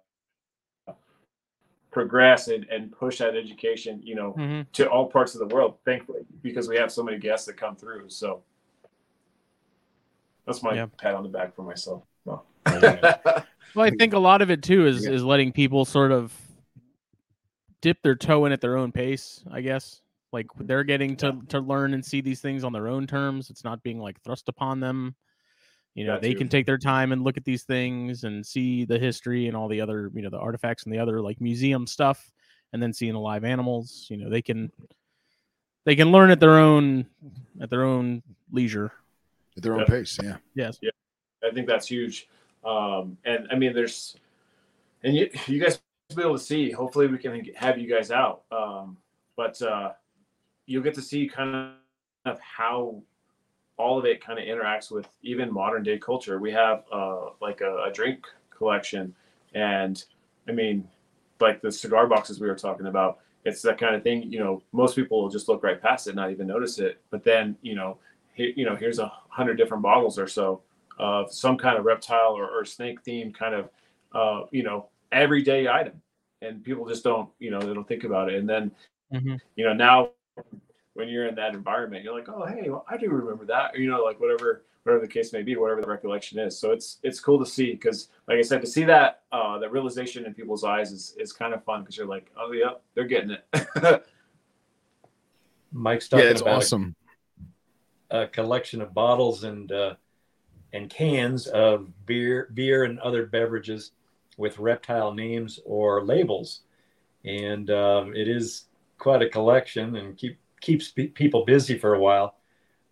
progress and, and push that education you know Mhm. to all parts of the world thankfully because we have so many guests that come through so that's my Yeah. pat on the back for myself Well, Well, I think a lot of it too is Yeah. is letting people sort of dip their toe in at their own pace. I guess like they're getting to to learn and see these things on their own terms. It's not being like thrust upon them. You know, That they too. can take their time and look at these things and see the history and all the other you know the artifacts and the other like museum stuff, and then seeing the live animals. You know, they can they can learn at their own at their own leisure. At their own Yeah. pace. Yeah. Yes. yeah I think that's huge. Um, and I mean, there's, and you, you guys will be able to see. Hopefully, we can have you guys out. Um, but uh, you'll get to see kind of how all of it kind of interacts with even modern day culture. We have uh, like a, a drink collection, and I mean, like the cigar boxes we were talking about. It's that kind of thing. You know, most people will just look right past it, not even notice it. But then, you know, he, you know, here's a hundred different bottles or so of some kind of reptile or, or snake theme kind of uh, you know everyday item, and people just don't you know they don't think about it. And then Mm-hmm. you know now when you're in that environment, you're like, oh hey, well, I do remember that, or, you know like whatever whatever the case may be, whatever the recollection is. So it's it's cool to see because like I said, to see that uh, that realization in people's eyes is is kind of fun because you're like, oh yeah, they're getting it. Mike's Yeah, talking it's about awesome. a, a collection of bottles and uh, and cans of beer, beer and other beverages with reptile names or labels, and um, it is quite a collection and keep keeps pe- people busy for a while.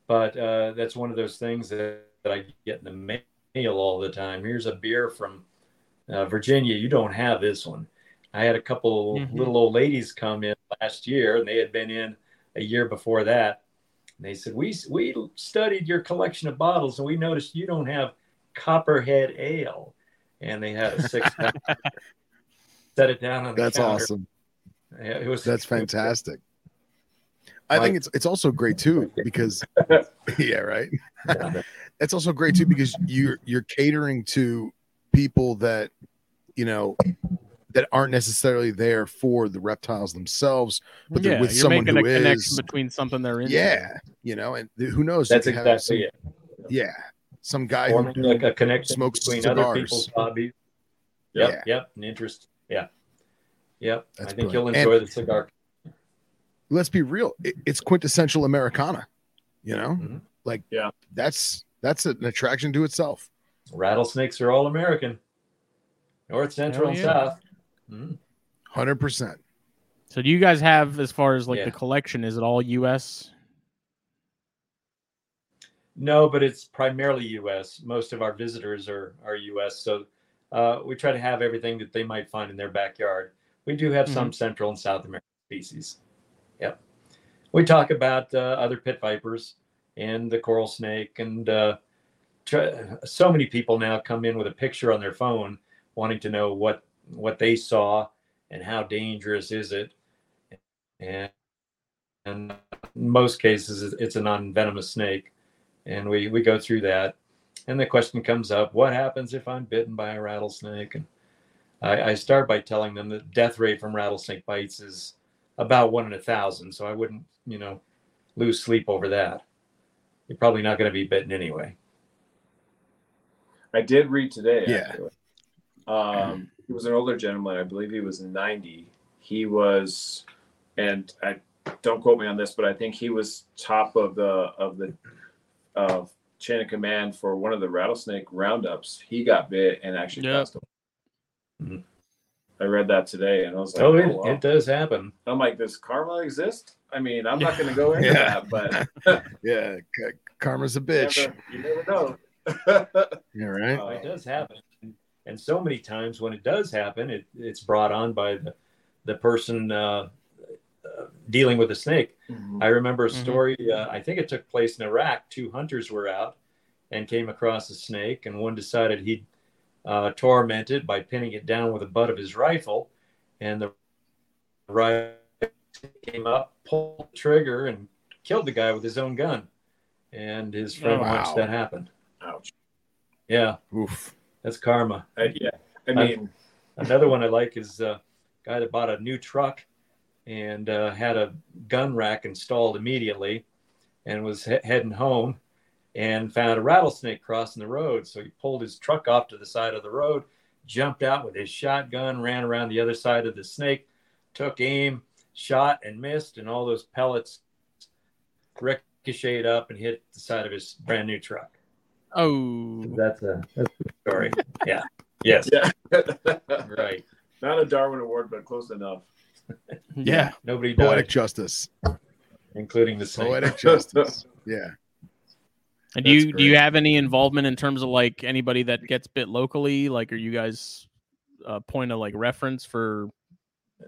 But uh, that's one of those things that, that I get in the mail all the time. Here's a beer from uh, Virginia. You don't have this one. I had a couple Mhm. little old ladies come in last year, and they had been in a year before that. And they said, "We we studied your collection of bottles, and we noticed you don't have Copperhead Ale." And they had a six pack. Set it down on the That's counter. awesome. Yeah, it was That's fantastic. I think it's it's also great too because yeah, right. Yeah. It's also great too because you're you're catering to people that you know that aren't necessarily there for the reptiles themselves, but they're yeah, with you're someone making a who connection between something they're into. Yeah, you know, and th- who knows? That's could have exactly it. Yeah, some guy who like a connection smokes between cigars. other people's hobbies. Yeah. Yep, yep, an interest. Yeah, yep. That's I think you'll brilliant. enjoy the cigar. Let's be real, it, it's quintessential Americana. You know, Mhm. like Yeah. that's that's an attraction to itself. Rattlesnakes are all American, North, Central, Hell and yeah. South. Mhm. Hundred percent. So do you guys have as far as like Yeah. the collection? Is it all U.S.? No, but it's primarily U.S. Most of our visitors are are U.S. So uh, we try to have everything that they might find in their backyard. We do have some Central and South American species. Yep. We talk about uh, other pit vipers and the coral snake, and uh, so many people now come in with a picture on their phone, wanting to know what what they saw and how dangerous is it, and and in most cases it's a non-venomous snake and we we go through that. And the question comes up what happens if i'm bitten by a rattlesnake? And i, I start by telling them the death rate from rattlesnake bites is about one in a thousand so i wouldn't you know lose sleep over that you're probably not going to be bitten anyway I did read today. Yeah. Actually. Um, he was an older gentleman. I believe he was 90. He was, and I don't quote me on this, but I think he was top of the of the uh, chain of command for one of the rattlesnake roundups. He got bit and actually Yep. passed away. Mhm. I read that today, and I was like, oh, "Oh, it, wow." it does happen I'm like, "Does karma exist?" I mean, I'm not going to go into Yeah. that, but Yeah, ca- karma's a bitch. never- you never know. Yeah, right. Uh, it does happen and so many times when it does happen it, it's brought on by the the person uh, uh, dealing with the snake Mhm. I remember a Mhm. story. Uh, I think it took place in Iraq. Two hunters were out and came across a snake, and one decided he'd uh, torment it by pinning it down with the butt of his rifle. And the rifle came up, pulled the trigger, and killed the guy with his own gun. And his friend Oh, watched that happen. Ouch. Yeah, Oof. that's karma. I, yeah, I mean, Another one I like is a guy that bought a new truck and uh, had a gun rack installed immediately and was he- heading home and found a rattlesnake crossing the road. So he pulled his truck off to the side of the road, jumped out with his shotgun, ran around the other side of the snake, took aim, shot and missed, and all those pellets ricocheted up and hit the side of his brand new truck. Oh, That's a that's a story. yeah. Yes. yeah. Right. Not a Darwin Award, but close enough. yeah. Nobody died. Poetic justice. including the snake. Poetic justice. Yeah. And do you That's do you have any involvement in terms of like anybody that gets bit locally? Like, are you guys a point of like reference for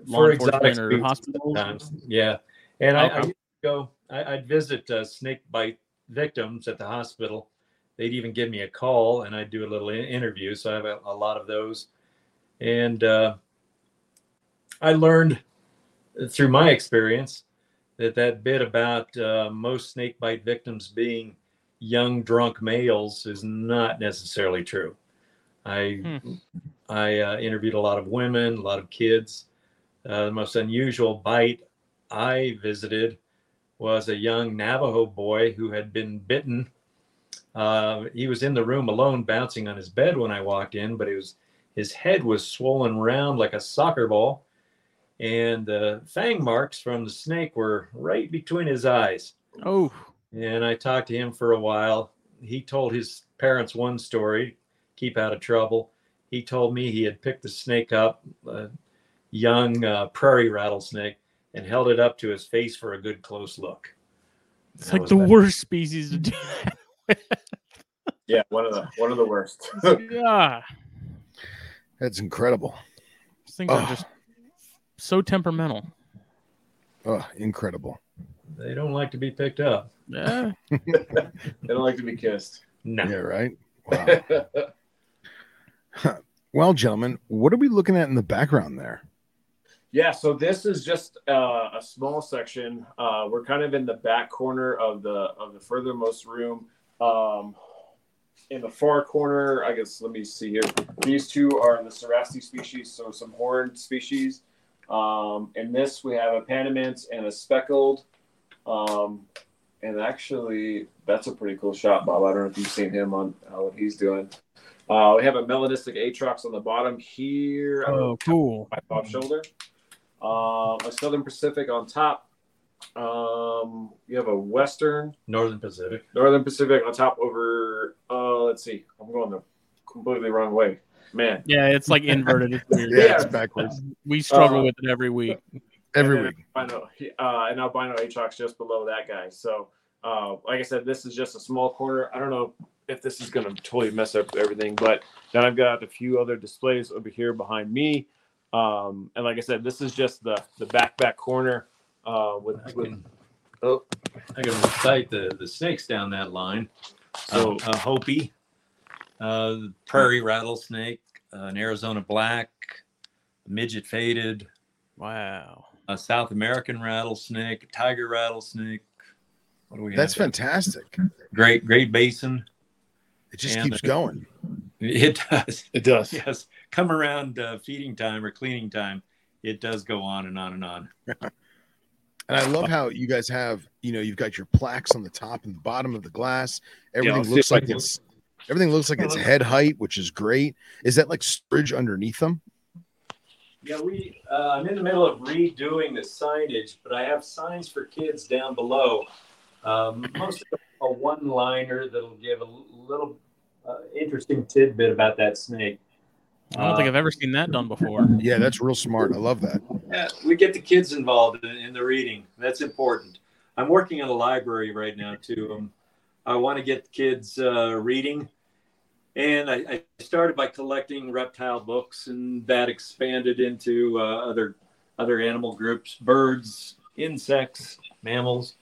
law for enforcement exotic or hospitals? sometimes. Yeah, and I, I Okay. used to go. I, I'd visit uh, snake bite victims at the hospital. They'd even give me a call, and I'd do a little in- interview. So I have a, a lot of those, and uh, I learned through my experience that that bit about uh, most snake bite victims being young drunk males is not necessarily true. I Hmm. I uh, interviewed a lot of women, a lot of kids. Uh, the most unusual bite I visited was a young Navajo boy who had been bitten. Uh, he was in the room alone, bouncing on his bed when I walked in, but it was his head was swollen round like a soccer ball, and the fang marks from the snake were right between his eyes. Oh, And I talked to him for a while. He told his parents one story, keep out of trouble. He told me he had picked the snake up, a young uh, prairie rattlesnake, and held it up to his face for a good close look. it's That like the that. worst species to do that. Yeah, one of the one of the worst. yeah, That's incredible. these things are just so temperamental. Oh, incredible. They don't like to be picked up. Yeah. they don't like to be kissed. No. Yeah, right. Wow. well, gentlemen, what are we looking at in the background there? Yeah, so this is just uh, a small section. Uh, we're kind of in the back corner of the of the furthermost room. Um, in the far corner, I guess. Let me see here. These two are the Cerastes species, so some horned species. Um, in this, we have a Panamint and a speckled. Um, and actually, that's a pretty cool shot, Bob. I don't know if you've seen him on uh, what he's doing. Uh, we have a melanistic atrox on the bottom here. I don't Oh, cool. my top shoulder. Um, a Southern Pacific on top. Um, you have a Western Northern Pacific. Northern Pacific on top over. Uh, let's see. I'm going the completely wrong way. Man. Yeah, it's like inverted. It's weird. Yeah, Yeah. it's backwards We struggle Uh, with it every week. Every and then week. Albino, uh, and albino Atrox just below that guy. So, uh, like I said, this is just a small corner. I don't know if this is going to totally mess up everything, but then I've got a few other displays over here behind me. Um, and like I said, this is just the the back back corner uh, with, I with can, oh I can recite the, the snakes down that line. So, So- a Hopi, uh, prairie rattlesnake, uh, an Arizona black, midget faded, Wow. A South American rattlesnake, a tiger rattlesnake. What do we That's have? fantastic. Great, Great Basin. It just And keeps the- going. It does. it does. Yes. Come around uh, feeding time or cleaning time, it does go on and on and on. And I love how you guys have, you know, you've got your plaques on the top and the bottom of the glass. Everything I'll looks like it's everything looks like it's head height, which is great. Is that like storage underneath them? Yeah, we. Uh, I'm in the middle of redoing the signage, but I have signs for kids down below. Um, most of them a one-liner that'll give a little uh, interesting tidbit about that snake. I don't think I've ever seen that done before. Yeah, that's real smart. I love that. Yeah, we get the kids involved in, in the reading. That's important. I'm working in a library right now too. Um, I want to get kids uh, reading, and I, I started by collecting reptile books, and that expanded into uh, other other animal groups, birds, insects, mammals,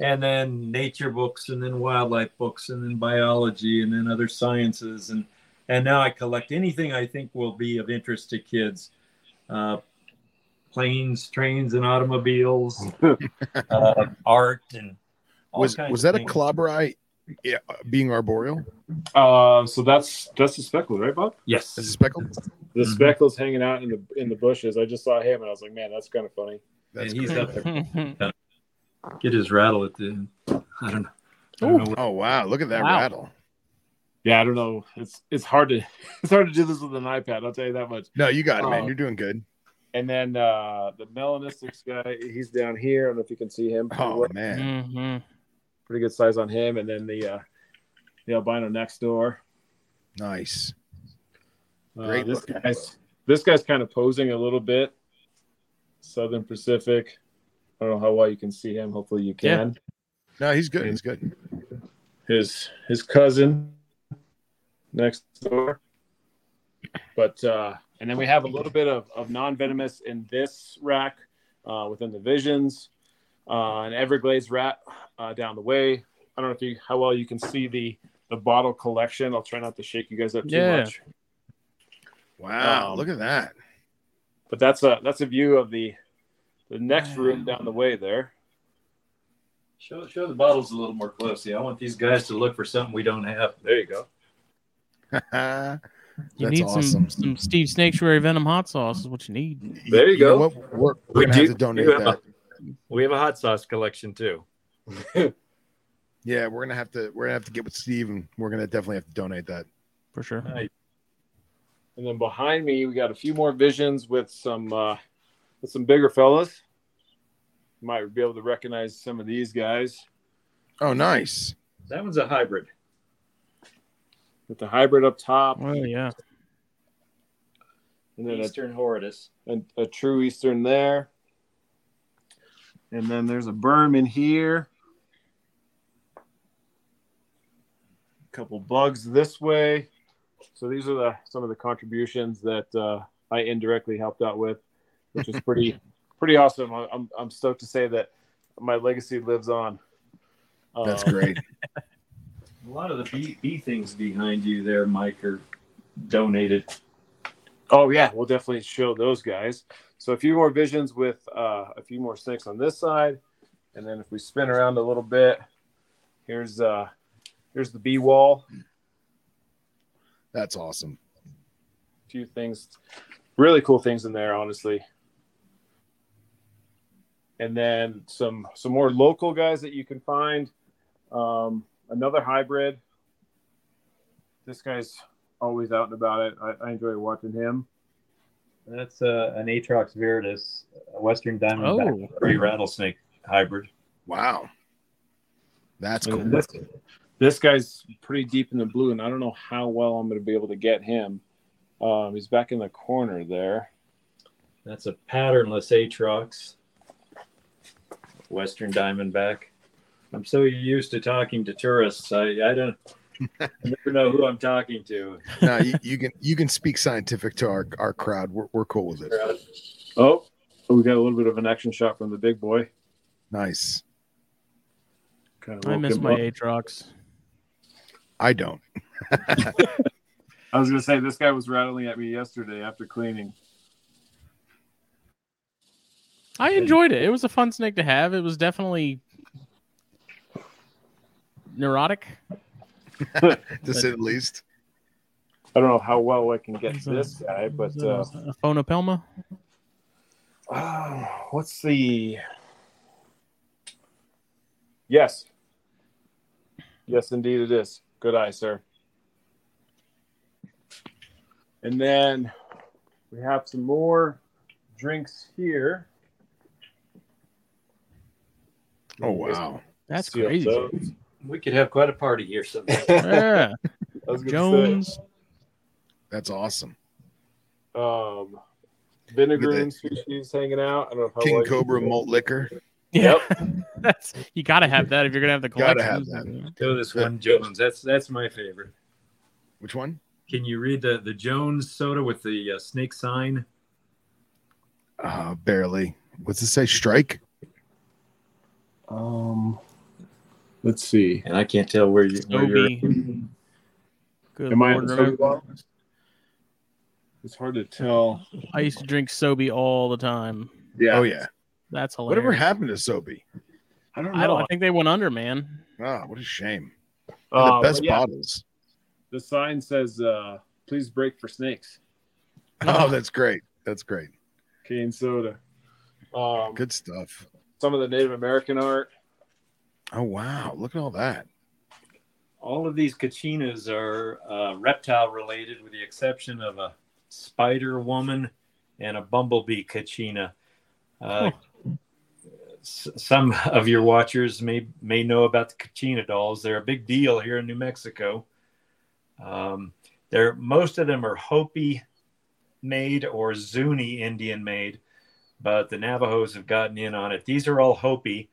and then nature books, and then wildlife books, and then biology, and then other sciences, and and now I collect anything I think will be of interest to kids. Uh, planes, trains, and automobiles, uh, art, and all Was was that a things. clobbereye yeah, being arboreal? Uh, so that's that's the speckled, right, Bob? Yes. Is it speckled? The Mhm. speckled's hanging out in the in the bushes. I just saw him and I was like, man, that's kind of funny. That's and he's great. up there. Get his rattle at the. I don't know. I don't know what- Oh wow, look at that Wow. rattle. Yeah, I don't know. It's it's hard to it's hard to do this with an iPad. I'll tell you that much. No, you got it, man. Oh. You're doing good. And then uh the melanistics guy, he's down here. I don't know if you can see him. Oh well. man. hmm Pretty good size on him. And then the uh the albino next door. Nice. Uh, Great this guy's this guy's kind of posing a little bit. Southern Pacific. I don't know how well you can see him. Hopefully you can. Yeah. can. No, he's good. He's good. his his cousin next door. But uh, and then we have a little bit of, of non-venomous in this rack uh, within the visions, uh, an Everglades rat uh, down the way. I don't know if you how well you can see the the bottle collection. I'll try not to shake you guys up too Yeah. much. Wow, Um, look at that. But that's a that's a view of the the next room down the way there. Show show the bottles a little more closely. I want these guys to look for something we don't have. There you go. That's You need awesome. some some Steve Snakesuary Venom hot sauce is what you need. There you know go. what? We're, We we're gonna have do- to donate we have that. We have a hot sauce collection too. Yeah, we're gonna have to. We're gonna have to get with Steve, and we're gonna definitely have to donate that. For sure. Nice. And then behind me, we got a few more visions with some uh, with some bigger fellas. You might be able to recognize some of these guys Oh, nice. That one's a hybrid. with the hybrid up top, Oh yeah. and then a, Eastern Horridus. a, a true Eastern there. And then there's a berm in here. A couple bugs this way. So these are the some of the contributions that uh, I indirectly helped out with, which is pretty pretty awesome. I- I'm I'm stoked to say that my legacy lives on. That's Um, great. A lot of the bee, bee things behind you there, Mike, are donated. Oh yeah, we'll definitely show those guys. So a few more visions with uh, a few more snakes on this side, and then if we spin around a little bit, here's uh, here's the bee wall. That's awesome. A few things, really cool things in there, honestly. And then some some more local guys that you can find. Um, another hybrid. This guy's always out and about it. I, I enjoy watching him. That's uh, an Atrox viridis, a Western Oh. Diamondback gray rattlesnake hybrid. Wow. That's cool. This, this guy's pretty deep in the blue, and I don't know how well I'm going to be able to get him. Um, he's back in the corner there. That's a patternless Atrox, Western Diamondback. I'm so used to talking to tourists. I, I don't I never know who I'm talking to. no, you, you can you can speak scientific to our, our crowd. We're, we're cool with it. Oh, we got a little bit of an action shot from the big boy. Nice. Kind of I miss my up. Atrox. I don't. I was going to say this guy was rattling at me yesterday after cleaning. I enjoyed it. It was a fun snake to have. It was definitely neurotic. To say the least. I don't know how well I can get Is, uh, this guy, but Is uh, a, Aphonopelma. Oh, what's the? Yes. Yes, indeed it is. Good eye, sir. And then we have some more drinks here. Oh wow. That's See up crazy. Those. We could have quite a party here someday. Yeah. I was Jones. That's awesome. um, vinegaroon species hanging out. I don't know how King Cobra malt liquor. Yep. That's you gotta have that if you're gonna have the collection. Gotta have that. Go this one, Jones. That's that's my favorite. Which one? Can you read the the Jones soda with the uh, snake sign? Uh barely. What's it say? Strike? Um, let's see. And I can't tell where you where you're. Good Am I lord, in the remember- SoBe? It's hard to tell. I used to drink SoBe all the time. Yeah. Oh yeah. That's hilarious. Whatever happened to SoBe? I don't I don't. I think they went under, man. Ah, what a shame. Uh, the best yeah, bottles. The sign says, uh, "Please break for snakes." Oh, that's great. That's great. Cane soda. Um, Good stuff. Some of the Native American art. Oh wow. Look at all that. All of these kachinas are uh, reptile related, with the exception of a spider woman and a bumblebee kachina. Uh, s- some of your watchers may may know about the kachina dolls. They're a big deal here in New Mexico. Um, they're most of them are Hopi made or Zuni Indian made, but the Navajos have gotten in on it. These are all Hopi,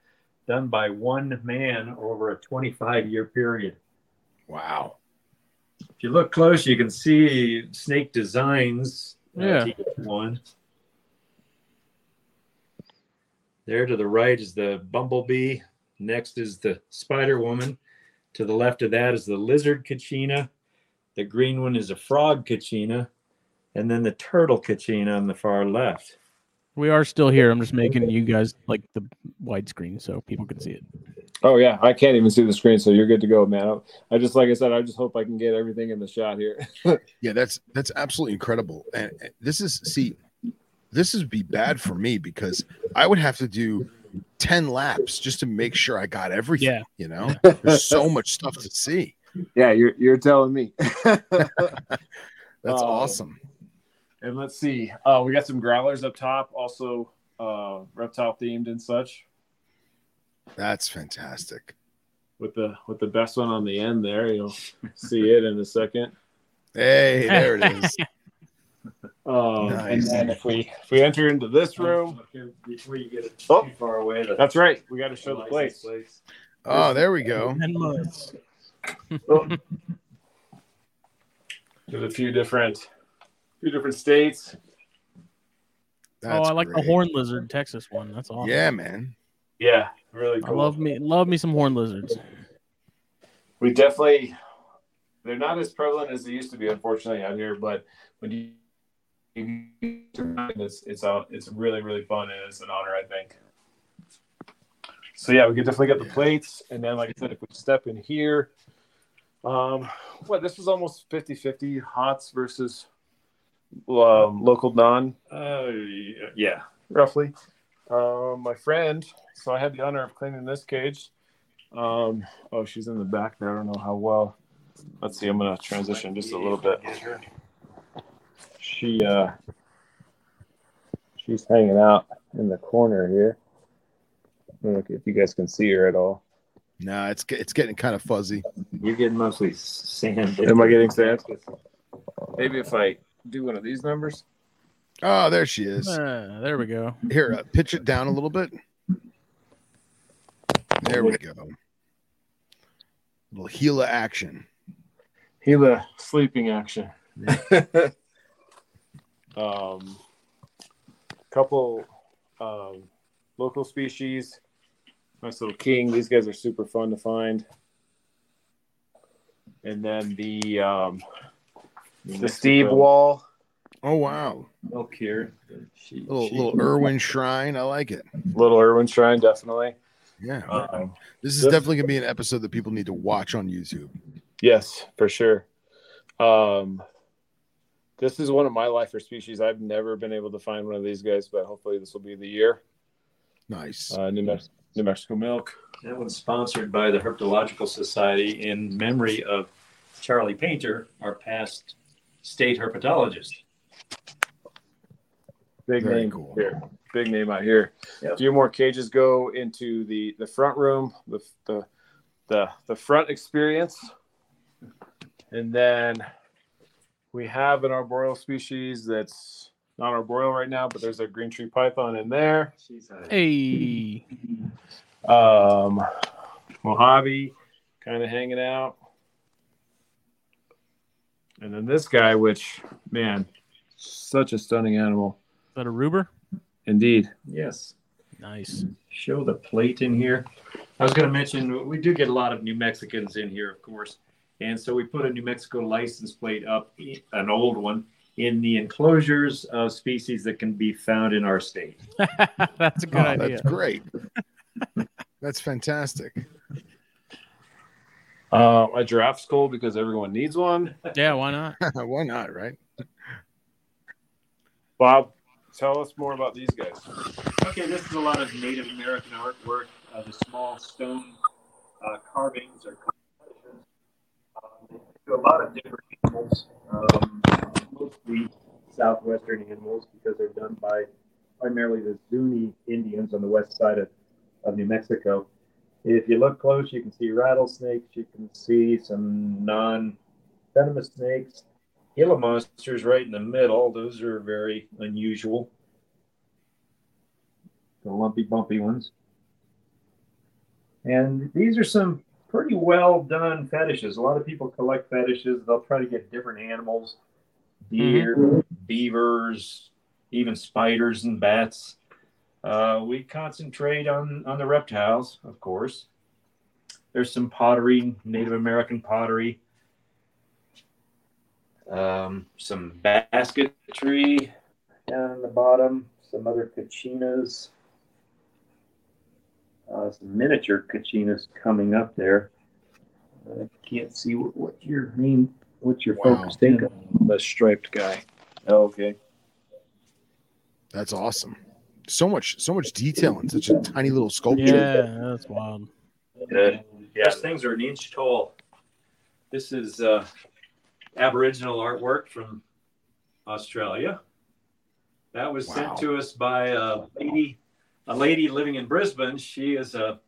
done by one man over a 25 year period. Wow. If you look close, you can see snake designs. uh, Yeah. to one. There to the right is the bumblebee. Next is the spider woman. To the left of that is the lizard kachina. The green one is a frog kachina. And then the turtle kachina on the far left. We are still here. I'm just making you guys like the widescreen so people can see it. Oh yeah, I can't even see the screen, so you're good to go, man. I just like I said, I just hope I can get everything in the shot here. Yeah, that's that's absolutely incredible. And and this is see, this would be bad for me because I would have to do 10 laps just to make sure I got everything. Yeah. You know, there's so much stuff to see. yeah, you're you're telling me. That's Oh. awesome. And let's see, uh, we got some growlers up top, also uh, reptile themed and such, That's fantastic. with the with the best one on the end there. You'll see it in a second. Hey, there it is. Um, And then if we if we enter into this room, Before you get it Oh. too far away, the that's right. We got to show the license place. Oh, there we go. Ten months. There's a few different few different states. oh, I like the horn lizard Texas one. That's awesome. Yeah, man. Yeah, really I love me love me some horn lizards. we definitely they're not as prevalent as they used to be unfortunately out here but when you, you it's it's a, it's really really fun and it's an honor i think so yeah we could definitely get the Yeah. plates and then like i said if we step in here um what this was almost 50 50 hots versus um, local non Uh, yeah. roughly. Um, my friend, so I had the honor of cleaning this cage. Um, oh, she's in the back there. I don't know how well. Let's see. I'm gonna transition just a little bit. She, uh, she's hanging out in the corner here. I don't know if you guys can see her at all. No, it's it's getting kind of fuzzy. You're getting mostly sand. Am I getting sand? Maybe if I do one of these numbers. Oh, there she is. Uh, there we go. Here, uh, pitch it down a little bit. There we go. little Gila action. Gila sleeping action. um, couple um, local species. Nice little king. These guys are super fun to find. And then the um, the Steve Wall. Oh wow, Milk here. She, little she- little Irwin shrine. I like it. Little Irwin Shrine, definitely. Yeah, Um, this is this- definitely gonna be an episode that people need to watch on YouTube. Yes, for sure. Um, this is one of my lifer species. I've never been able to find one of these guys, but hopefully this will be the year. Nice. Uh, New, Mex- New Mexico milk. That one's sponsored by the Herpetological Society in memory of Charlie Painter, our past state herpetologist. Big Very name cool. here. Big name out here. Yep. A few more cages go into the the front room, the the the, the front experience, and then we have an arboreal species that's not arboreal right now, but there's a green tree python in there. She's a, Hey, Um, Mojave kind of hanging out. And then this guy, which, man, such a stunning animal. is that a Ruber? Indeed. yes. Nice. Show the plate in here. I was going to mention we do get a lot of New Mexicans in here, of course, and so we put a New Mexico license plate up, an old one, in the enclosures of species that can be found in our state. that's a good Oh, idea. that's great. that's fantastic. Uh, a giraffe's cool because everyone needs one. Yeah, why not? Why not, right? Bob, tell us more about these guys. Okay, this is a lot of Native American artwork. Uh, the small stone uh, carvings or compositions. Um, to a lot of different animals, um, mostly southwestern animals, because they're done by primarily the Zuni Indians on the west side of, of New Mexico. If you look close, you can see rattlesnakes. You can see some non-venomous snakes. Gila monsters right in the middle. Those are very unusual the lumpy, bumpy ones. And these are some pretty well done fetishes. A lot of people collect fetishes. They'll try to get different animals mm-hmm. deer, beavers, even spiders and bats. Uh, we concentrate on, on the reptiles, of course. There's some pottery, Native American pottery, um, some basketry down on the bottom, some other kachinas. uh, some miniature Kachinas coming up there. I can't see what, what your main, what your Wow. focus think of. The striped guy. Oh, okay. That's awesome. So much, so much detail in such a tiny little sculpture. Yeah, that's wild. Good. Yeah, these things are an inch tall. This is uh, Aboriginal artwork from Australia. That was Wow. sent to us by a lady, a lady living in Brisbane. She is a,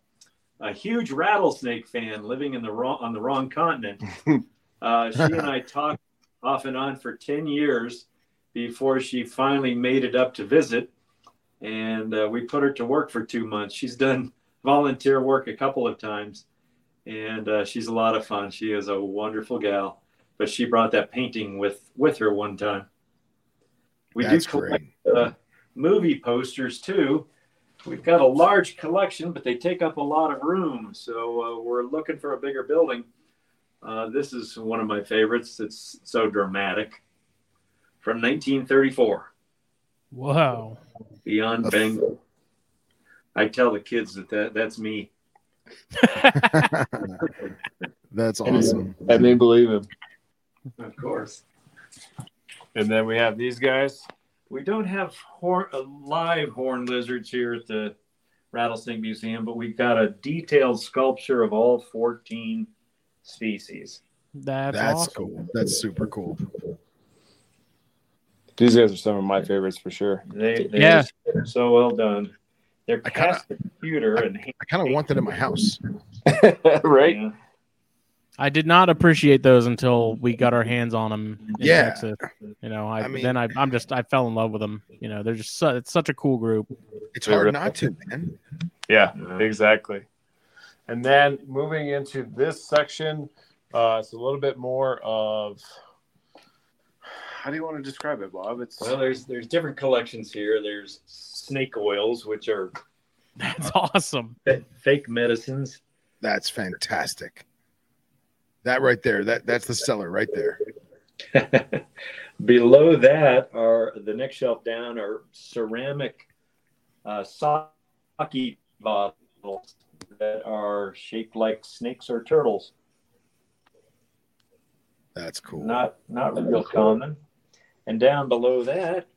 a huge rattlesnake fan living in the wrong on the wrong continent. uh, she and I talked off and on for ten years before she finally made it up to visit, and uh, we put her to work for two months. She's done volunteer work a couple of times, and uh, she's a lot of fun. She is a wonderful gal, but she brought that painting with with her one time. We That's do collect uh, movie posters too. We've got a large collection, but they take up a lot of room, so uh, we're looking for a bigger building. Uh, this is one of my favorites. It's so dramatic. From 1934, Wow. Beyond Bengal. I tell the kids that, that that's me. That's awesome. And they believe him. Of course. And then we have these guys. We don't have horn, uh, live horn lizards here at the Rattlesnake Museum, but we've got a detailed sculpture of all 14 species. That's, That's awesome. cool. That's super cool. These guys are some of my favorites for sure. They, they Yeah. are so well done. They're I kinda- cast the computer and I kind of want that in my house. right? Yeah. I did not appreciate those until we got our hands on them in Yeah. Texas. You know, I, I mean- then I, I'm just I fell in love with them. You know, they're just su- it's such a cool group. It's hard really- not to, man. Yeah, Yeah. exactly. And then moving into this section, uh, it's a little bit more of how do you want to describe it, Bob? It's Well, there's there's different collections here. There's snake oils, which are That's awesome. fake medicines. That's fantastic. That right there, that that's the seller right there. Below that are the next shelf down are ceramic uh, sake bottles that are shaped like snakes or turtles. That's cool. Not not real common. And down below that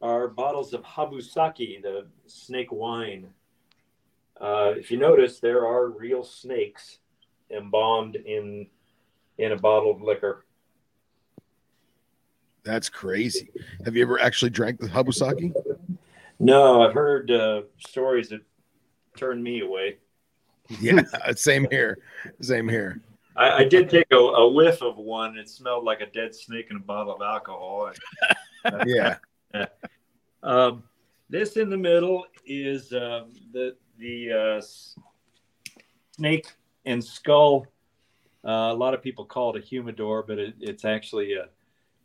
are bottles of habusaki, the snake wine. Uh, if you notice, there are real snakes embalmed in in a bottle of liquor. That's crazy. Have you ever actually drank the habusaki? No, I've heard uh, stories that turn me away. Yeah, same here. Same here. I, I did take a, a whiff of one. It smelled like a dead snake in a bottle of alcohol. Yeah. Um, this in the middle is um, the the uh, snake and skull. Uh, a lot of people call it a humidor, but it, it's actually uh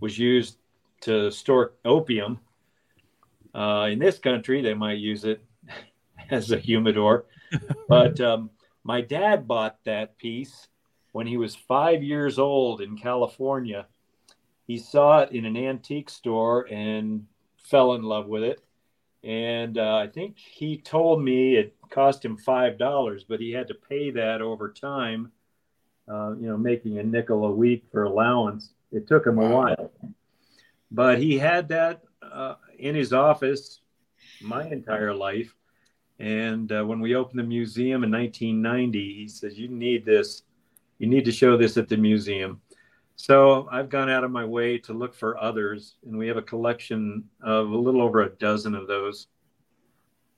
was used to store opium. Uh, in this country, they might use it as a humidor, but um, my dad bought that piece when he was five years old in California. He saw it in an antique store and fell in love with it. And uh, I think he told me it cost him five dollars, but he had to pay that over time. Uh, you know, making a nickel a week for allowance. It took him a while, but he had that uh, in his office my entire life. And uh, when we opened the museum in 1990, he says, "You need this. You need to show this at the museum." So I've gone out of my way to look for others, and we have a collection of a little over a dozen of those.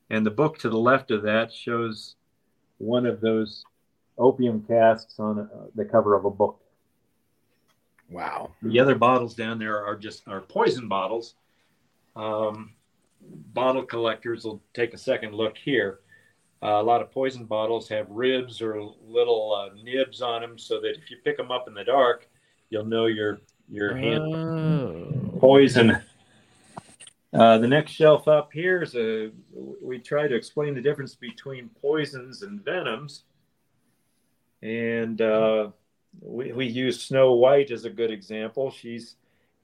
And the book to the left of that shows one of those opium casks on uh, the cover of a book. Wow. The other bottles down there are just are poison bottles. Um, bottle collectors will take a second look here. Uh, a lot of poison bottles have ribs or little uh, nibs on them, so that if you pick them up in the dark, you'll know your your hand Oh. poison. Uh, the next shelf up here is a. We try to explain the difference between poisons and venoms, and uh, we we use Snow White as a good example. She's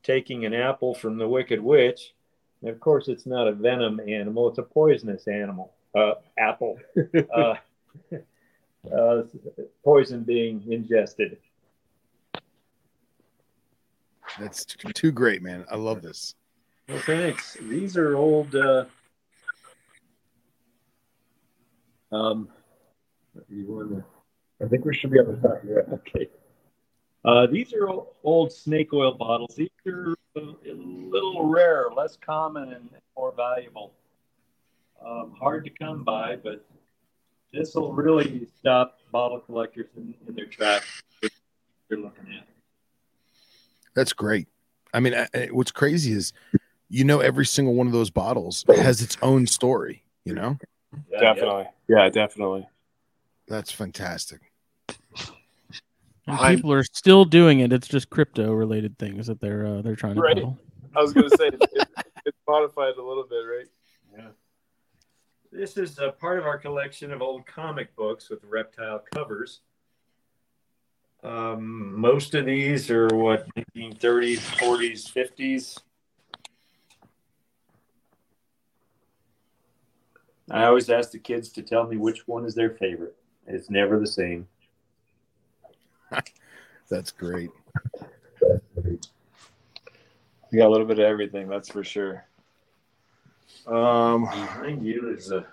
taking an apple from the Wicked Witch, and of course, it's not a venom animal; it's a poisonous animal. Uh, apple uh, uh, poison being ingested. That's too great, man. I love this. Well, thanks. These are old. Uh, um, you want to? I think we should be on the top. Yeah. Okay. Uh, these are old snake oil bottles. These are a little rare, less common, and more valuable. Um, hard to come by, but this will really stop bottle collectors in, in their tracks. You're looking at. That's great. I mean, I, I- what's crazy is, you know, every single one of those bottles has its own story. You know, Yeah, Definitely. Yeah, definitely. that's fantastic. And I'm- people are still doing it. It's just crypto related things that they're uh, they're trying to Right. bottle. I was gonna say it, it's modified a little bit, right? Yeah. This is a part of our collection of old comic books with reptile covers. Um, most of these are what 1930s, 40s, 50s. I always ask the kids to tell me which one is their favorite. It's never the same. That's great. You got a little bit of everything, that's for sure. Um, Behind you is a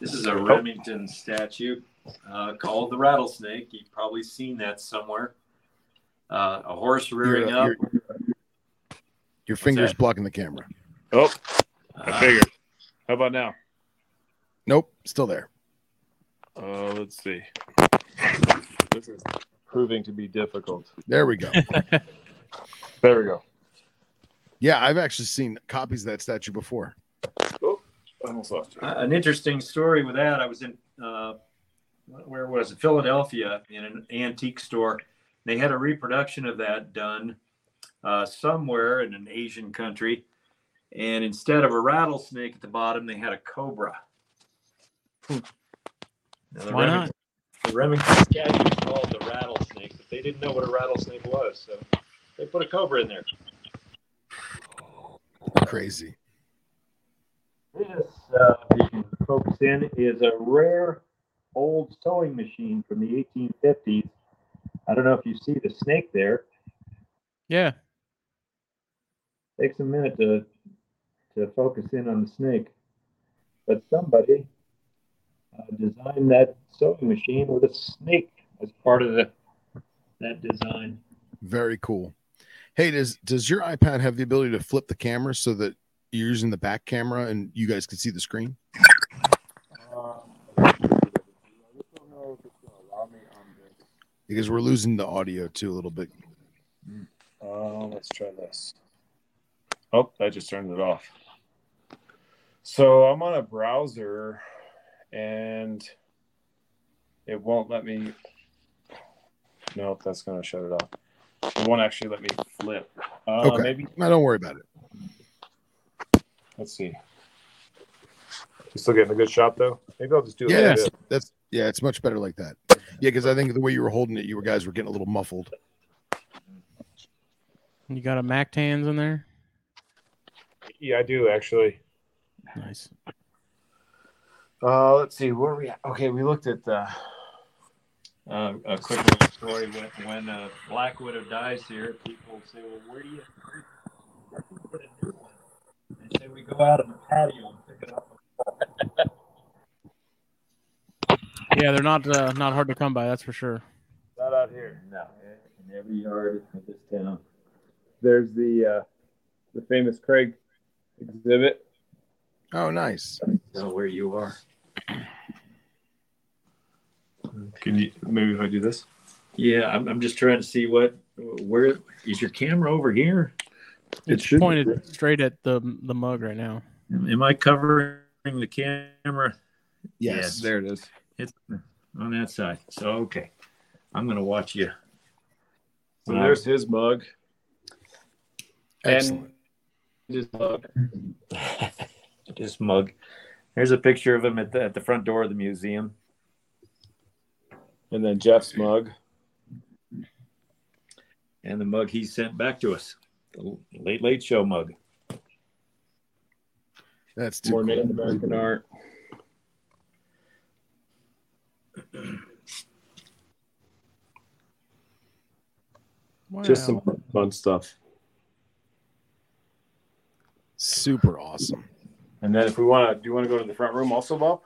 this is a Remington statue uh, called the rattlesnake. You've probably seen that somewhere. Uh, a horse rearing Your- up. your- Your fingers blocking the camera. oh, I Uh, figured. How about now? Nope, still there. Uh, let's see. This is proving to be difficult. There we go. There we go. Yeah, I've actually seen copies of that statue before. Oh, I almost lost you. Uh, an interesting story with that. I was in uh, where was it? Philadelphia in an antique store. They had a reproduction of that done uh, somewhere in an Asian country, and instead of a rattlesnake at the bottom, they had a cobra. Now, Why Remington- not? The Remington statue is called the rattlesnake, but they didn't know what a rattlesnake was, so they put a cobra in there. Crazy. This, uh, you can focus in, is a rare old sewing machine from the 1850s. I don't know if you see the snake there. Yeah. Takes a minute to to focus in on the snake, but somebody uh, designed that sewing machine with a snake as part of the that design. Very cool. Hey, does does your iPad have the ability to flip the camera so that you're using the back camera and you guys can see the screen? Because we're losing the audio too a little bit. Uh, let's try this. Oh, I just turned it off. So I'm on a browser and it won't let me. Nope, that's going to shut it off. It won't actually let me flip. Uh, Okay. Maybe, No, don't worry about it. let's see. You still getting a good shot though? Maybe I'll just do it. Yeah, like this. that's yeah, it's much better like that. Yeah, because I think the way you were holding it, you were guys were getting a little muffled. You got a Mac Tans in there? Yeah, I do actually. Nice. Uh, let's see where are we at. Okay, we looked at the. Uh, a quick little story when when uh, Black Widow dies here, people say, "Well, where do you, where do you put a new one?" They say we go out on the patio and pick it up. Yeah, they're not uh, not hard to come by. That's for sure. Not out here. No, in every yard of this town. There's the uh, the famous Craig exhibit. Oh, nice. Know where you are. Can you maybe if I do this? Yeah, I'm, I'm just trying to see what where is your camera over here? It's should be. pointed straight at the the mug right now. Am I covering the camera? Yes. There it is. It's on that side. So okay, I'm gonna watch you. So there's his mug. Excellent. And his mug. This mug. There's a picture of him at the, at the front door of the museum. And then Geoff's mug. And the mug he sent back to us, the Late Late Show mug. That's too More cool. Native American art. Just some fun stuff. Super awesome. And then if we want to, do you want to go to the front room also, Bob?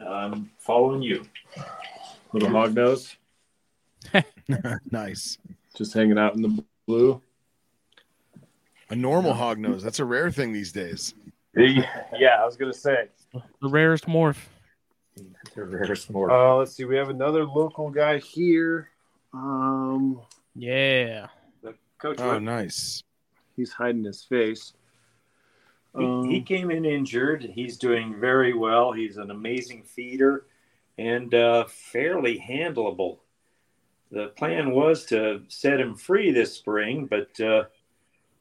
I'm following you. Little hog nose, nice. Just hanging out in the blue. A normal hog nose. That's a rare thing these days. Yeah, I was gonna say. The rarest morph. The rarest more. Uh, let's see. We have another local guy here. Um, Yeah. Coach, Oh, nice. he's hiding his face. he, he came in injured. He's doing very well. He's an amazing feeder and uh, fairly handleable. The plan was to set him free this spring, but uh,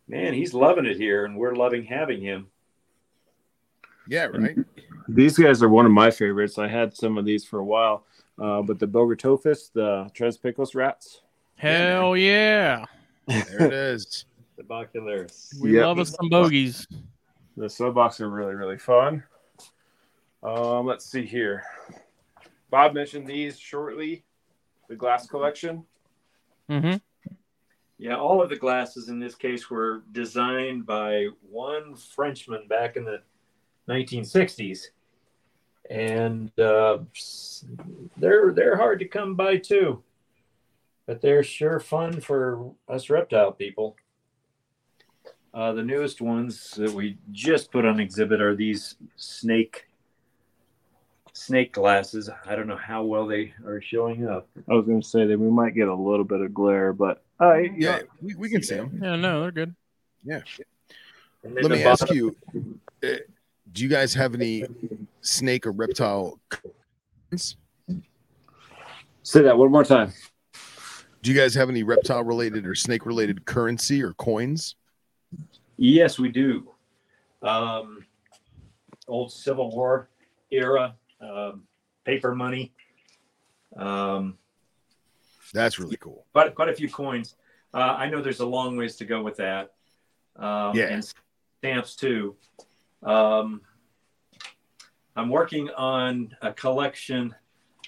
man, he's loving it here, and we're loving having him. Yeah, right. These guys are one of my favorites. I had some of these for a while, uh, but the Bogertophis, the Trans-Pecos rats. Hell yeah. There it is. The Bocularis. We Yep. love us some bogeys. The Sobox are really, really fun. Um, let's see here. Bob mentioned these shortly. The glass collection. Mm-hmm. Yeah, all of the glasses in this case were designed by one Frenchman back in the 1960s, and uh, they're they're hard to come by too, but they're sure fun for us reptile people. Uh, the newest ones that we just put on exhibit are these snake snake glasses. I don't know how well they are showing up. I was going to say that we might get a little bit of glare, but I Yeah, we, we can see them. Yeah, no, they're good. Yeah. Let me ask bottom- you uh, do you guys have any snake or reptile? coins? say that one more time. Do you guys have any reptile related or snake related currency or coins? Yes, we do. Um, old Civil War era um, paper money. Um, That's really cool. quite quite a few coins. Uh, I know there's a long ways to go with that. Um, Yeah. and stamps too. Um, I'm working on a collection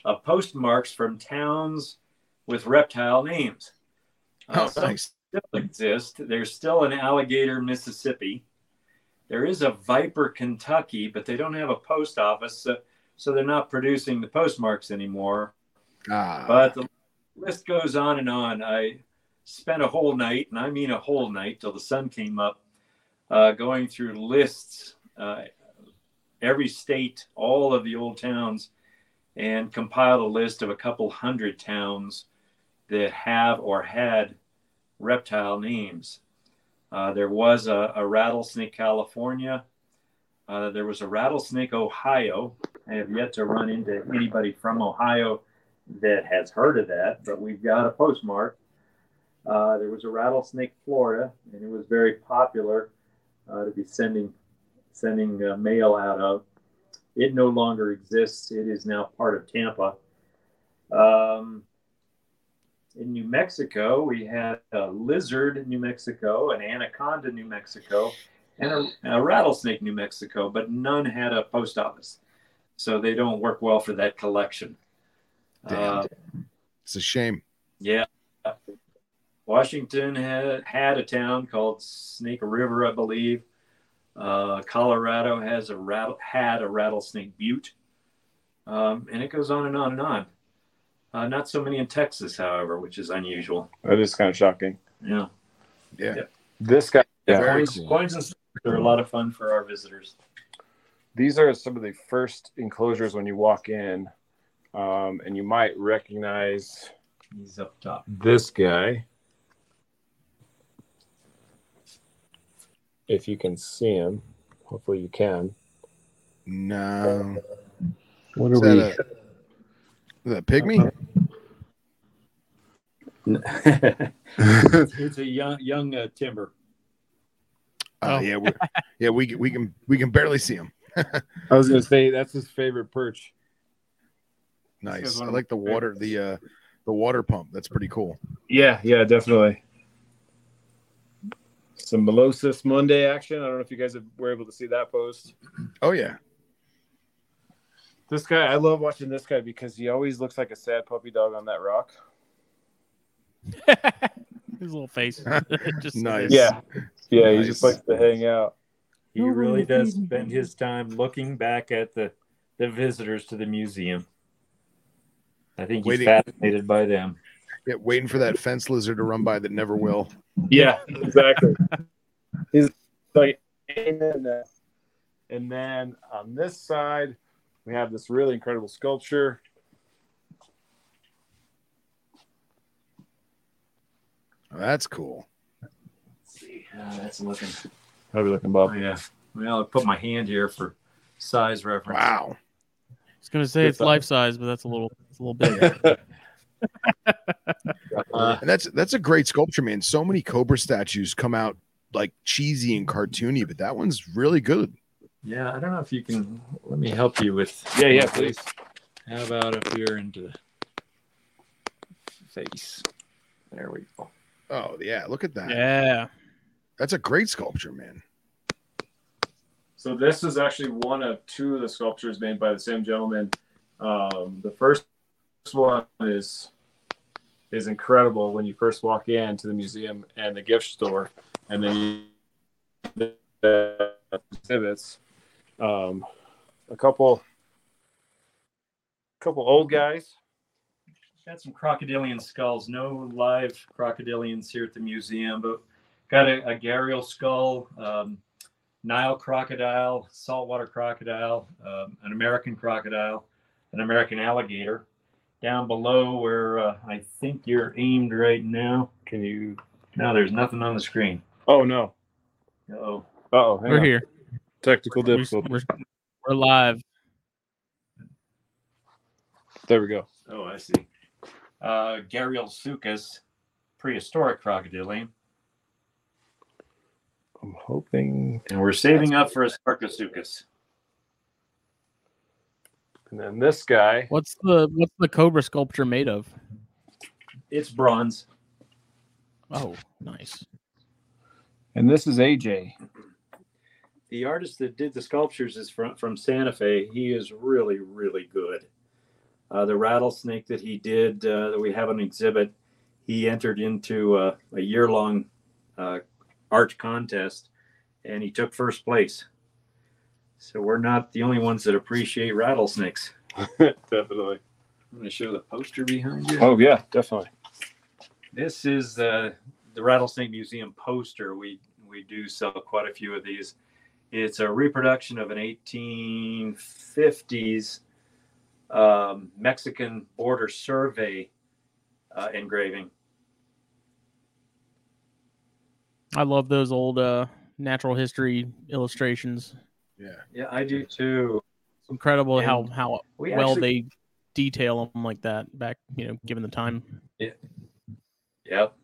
of postmarks from towns with reptile names. Uh, Oh, nice. still exist. There's still an Alligator, Mississippi. There is a Viper, Kentucky, but they don't have a post office, so, so they're not producing the postmarks anymore. Ah, But the list goes on and on. I spent a whole night, and I mean a whole night till the sun came up, uh, going through lists, uh, every state, all of the old towns, and compiled a list of a couple hundred towns that have or had reptile names. Uh, there was a, a rattlesnake, California. Uh, there was a rattlesnake, Ohio. I have yet to run into anybody from Ohio that has heard of that, but we've got a postmark. Uh, there was a rattlesnake, Florida, and it was very popular uh, to be sending sending uh, mail out of. It no longer exists. It is now part of Tampa. Um, in New Mexico, we had a lizard, New Mexico, an anaconda, New Mexico, and a, a rattlesnake, New Mexico, but none had a post office. So they don't work well for that collection. Damn. Uh, it's a shame. yeah. Washington had, had a town called Snake River, I believe. Uh, Colorado has a rattle, had a rattlesnake butte. Um, and it goes on and on and on. Uh, not so many in Texas, however, which is unusual. That is kind of shocking. Yeah. Yeah. This guy. Yeah, coins, cool. coins and stuff are a lot of fun for our visitors. These are some of the first enclosures when you walk in, um, and you might recognize He's up top. this guy. If you can see him, hopefully you can. No. What Is that, a, is that a pygmy? it's a young young uh, timber. Oh, Oh. yeah, we, yeah, we we can we can barely see him. I was gonna say that's his favorite perch. Nice. I like the water the uh the water pump. That's pretty cool. Yeah, yeah, definitely. Some Molossus Monday action. I don't know if you guys have, were able to see that post. Oh yeah. This guy, I love watching this guy because he always looks like a sad puppy dog on that rock. His little face. just Nice. Yeah, yeah, he just likes to hang out. He really does spend his time looking back at the, the visitors to the museum. I think he's Waiting- fascinated by them. Yeah, waiting for that fence lizard to run by that never will. Yeah, exactly. He's like, and then, uh, and then on this side, we have this really incredible sculpture. Oh, that's cool. Let's see. Uh, that's looking. How are we looking, Oh, Bob? yeah. Well, I put my hand here for size reference. Wow. I was gonna say Good it's size. life size, but that's a little it's a little big. Uh, And that's that's a great sculpture, man. So many Cobra statues come out like cheesy and cartoony, but that one's really good. yeah, I don't know if you can. Let me help you with. Yeah, yeah, please. How about up here into the face? There we go. Oh yeah, look at that. yeah. That's a great sculpture, man. So this is actually one of two of the sculptures made by the same gentleman. Um, the first one is is incredible when you first walk in to the museum and the gift store, and then you, the exhibits. Um, a couple, couple old guys. Got some crocodilian skulls. No live crocodilians here at the museum, but got a, a gharial skull, um, Nile crocodile, saltwater crocodile, um, an American crocodile, an American alligator. Down below, where uh, I think you're aimed right now. Can you? No, there's nothing on the screen. Oh no! Oh, Oh, We're here. Technical We're, we're, we're live. There we go. oh, I see. Uh, Gharial sucus, prehistoric crocodilian, I'm hoping, and we're saving up for a sarcosuchus. and then this guy. What's the what's the cobra sculpture made of? It's bronze. Oh, nice. And this is AJ. the artist that did the sculptures is from, from Santa Fe. He is really, really good. Uh, the rattlesnake that he did, uh, that we have on exhibit, he entered into uh, a year long uh, art contest and he took first place. So we're not the only ones that appreciate rattlesnakes. Definitely. I'm going to show the poster behind you. Oh yeah, definitely. This is the the Rattlesnake Museum poster. We we do sell quite a few of these. It's a reproduction of an 1850s um, Mexican border survey uh, engraving. I love those old uh, natural history illustrations. Yeah. Yeah, I do too. It's incredible how And how We well actually, they detail them like that back, you know, given the time. yeah, Yep.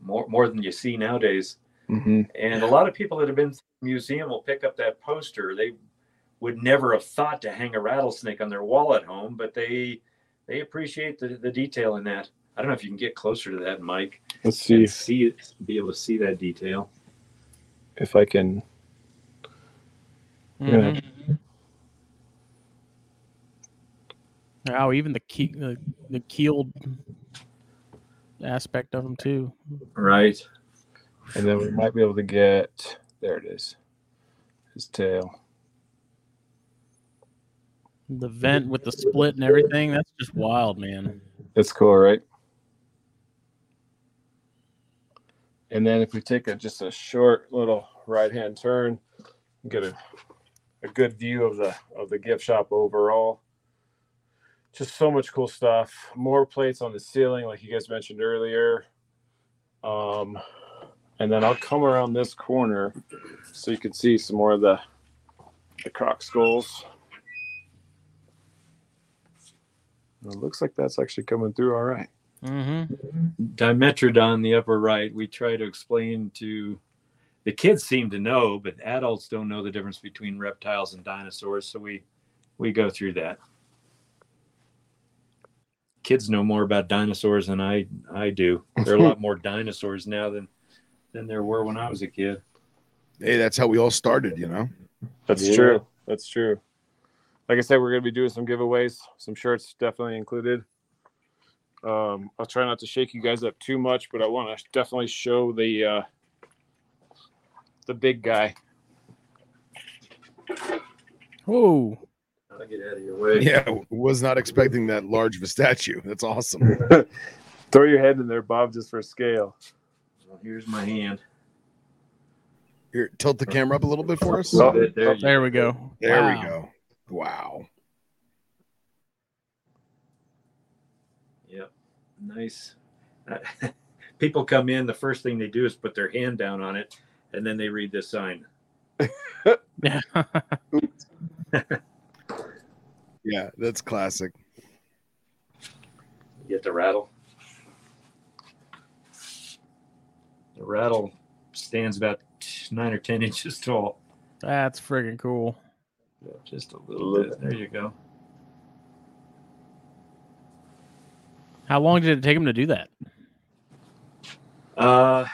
more more than you see nowadays. Mm-hmm. And a lot of people that have been to the museum will pick up that poster. They would never have thought to hang a rattlesnake on their wall at home, but they they appreciate the, the detail in that. I don't know if you can get closer to that, Mike, Let's see and if, see it, be able to see that detail. if I can. Yeah. Mhm. Wow, even the key the, the keeled aspect of them too. Right. And then we might be able to get. There it is. His tail. The vent with the split and everything. That's just wild, man. It's cool, right? And then if we take a just a short little right hand turn, get a, a good view of the of the gift shop overall. Just so much cool stuff. More plates on the ceiling, like you guys mentioned earlier. Um, and then I'll come around this corner so you can see some more of the the croc skulls. It looks like that's actually coming through all right. Mm-hmm. Dimetrodon, the upper right, we try to explain to the kids seem to know, but adults don't know the difference between reptiles and dinosaurs. So we we go through that. Kids know more about dinosaurs than I I do. There are a lot more dinosaurs now than than there were when I was a kid. Hey, that's how we all started, you know. That's Yeah. true. That's true. like I said, we're gonna be doing some giveaways, some shirts definitely included. Um, I'll try not to shake you guys up too much, but I want to definitely show the uh, the big guy. Whoa. I'll get out of your way. Yeah, was not expecting that large of a statue. That's awesome. Throw your head in there, Bob, just for scale. Well, here's my hand. Here, tilt the camera up a little bit for us. Oh, There, there, you There we go. There Wow. we go. Wow. Yep. Nice. People come in, the first thing they do is put their hand down on it, and then they read this sign. Yeah. Yeah, that's classic. You get the rattle. The rattle stands about nine or ten inches tall. That's friggin' cool. Just a little bit. There you go. How long did it take him to do that? Uh,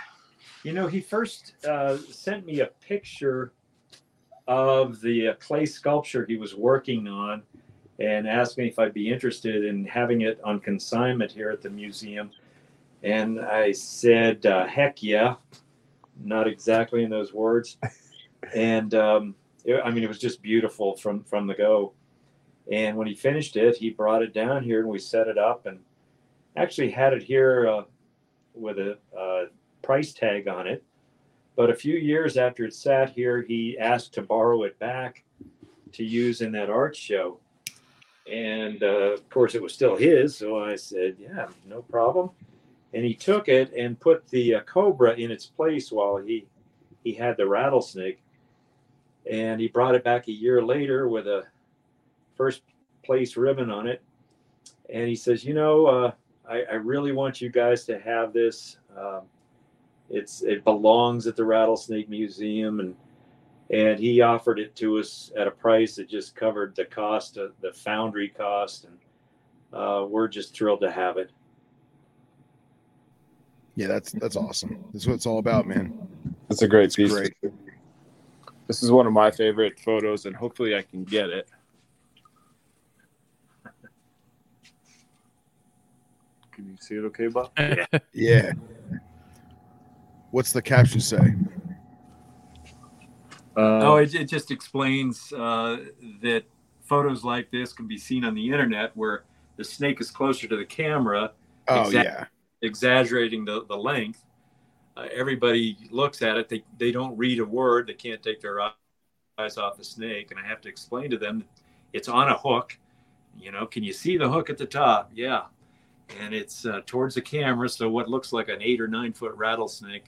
you know, he first uh, sent me a picture of the uh, clay sculpture he was working on and asked me if I'd be interested in having it on consignment here at the museum. And I said, uh, heck yeah. Not exactly in those words. And um, it- I mean, it was just beautiful from, from the go. And when he finished it, he brought it down here and we set it up and actually had it here uh, with a uh, price tag on it. But a few years after it sat here, he asked to borrow it back to use in that art show. And uh, of course, it was still his. So I said, Yeah, no problem. And he took it and put the uh, cobra in its place while he, he had the rattlesnake. And he brought it back a year later with a first place ribbon on it. And he says, You know, uh, I, I really want you guys to have this. Um, it's it belongs at the Rattlesnake Museum, and and he offered it to us at a price that just covered the cost of the foundry cost, and uh, we're just thrilled to have it. Yeah, that's that's awesome. That's what it's all about, man. That's a great It's piece. great. This is one of my favorite photos, and hopefully I can get it. Can you see it okay, Bob? Yeah. What's the caption say? Oh, it, it just explains uh, that photos like this can be seen on the internet, where the snake is closer to the camera, Oh Exact- yeah. exaggerating the, the length. Uh, everybody looks at it. They, they don't read a word. They can't take their eyes off the snake. And I have to explain to them it's on a hook. You know, can you see the hook at the top? Yeah. And it's uh, towards the camera. So what looks like an eight or nine foot rattlesnake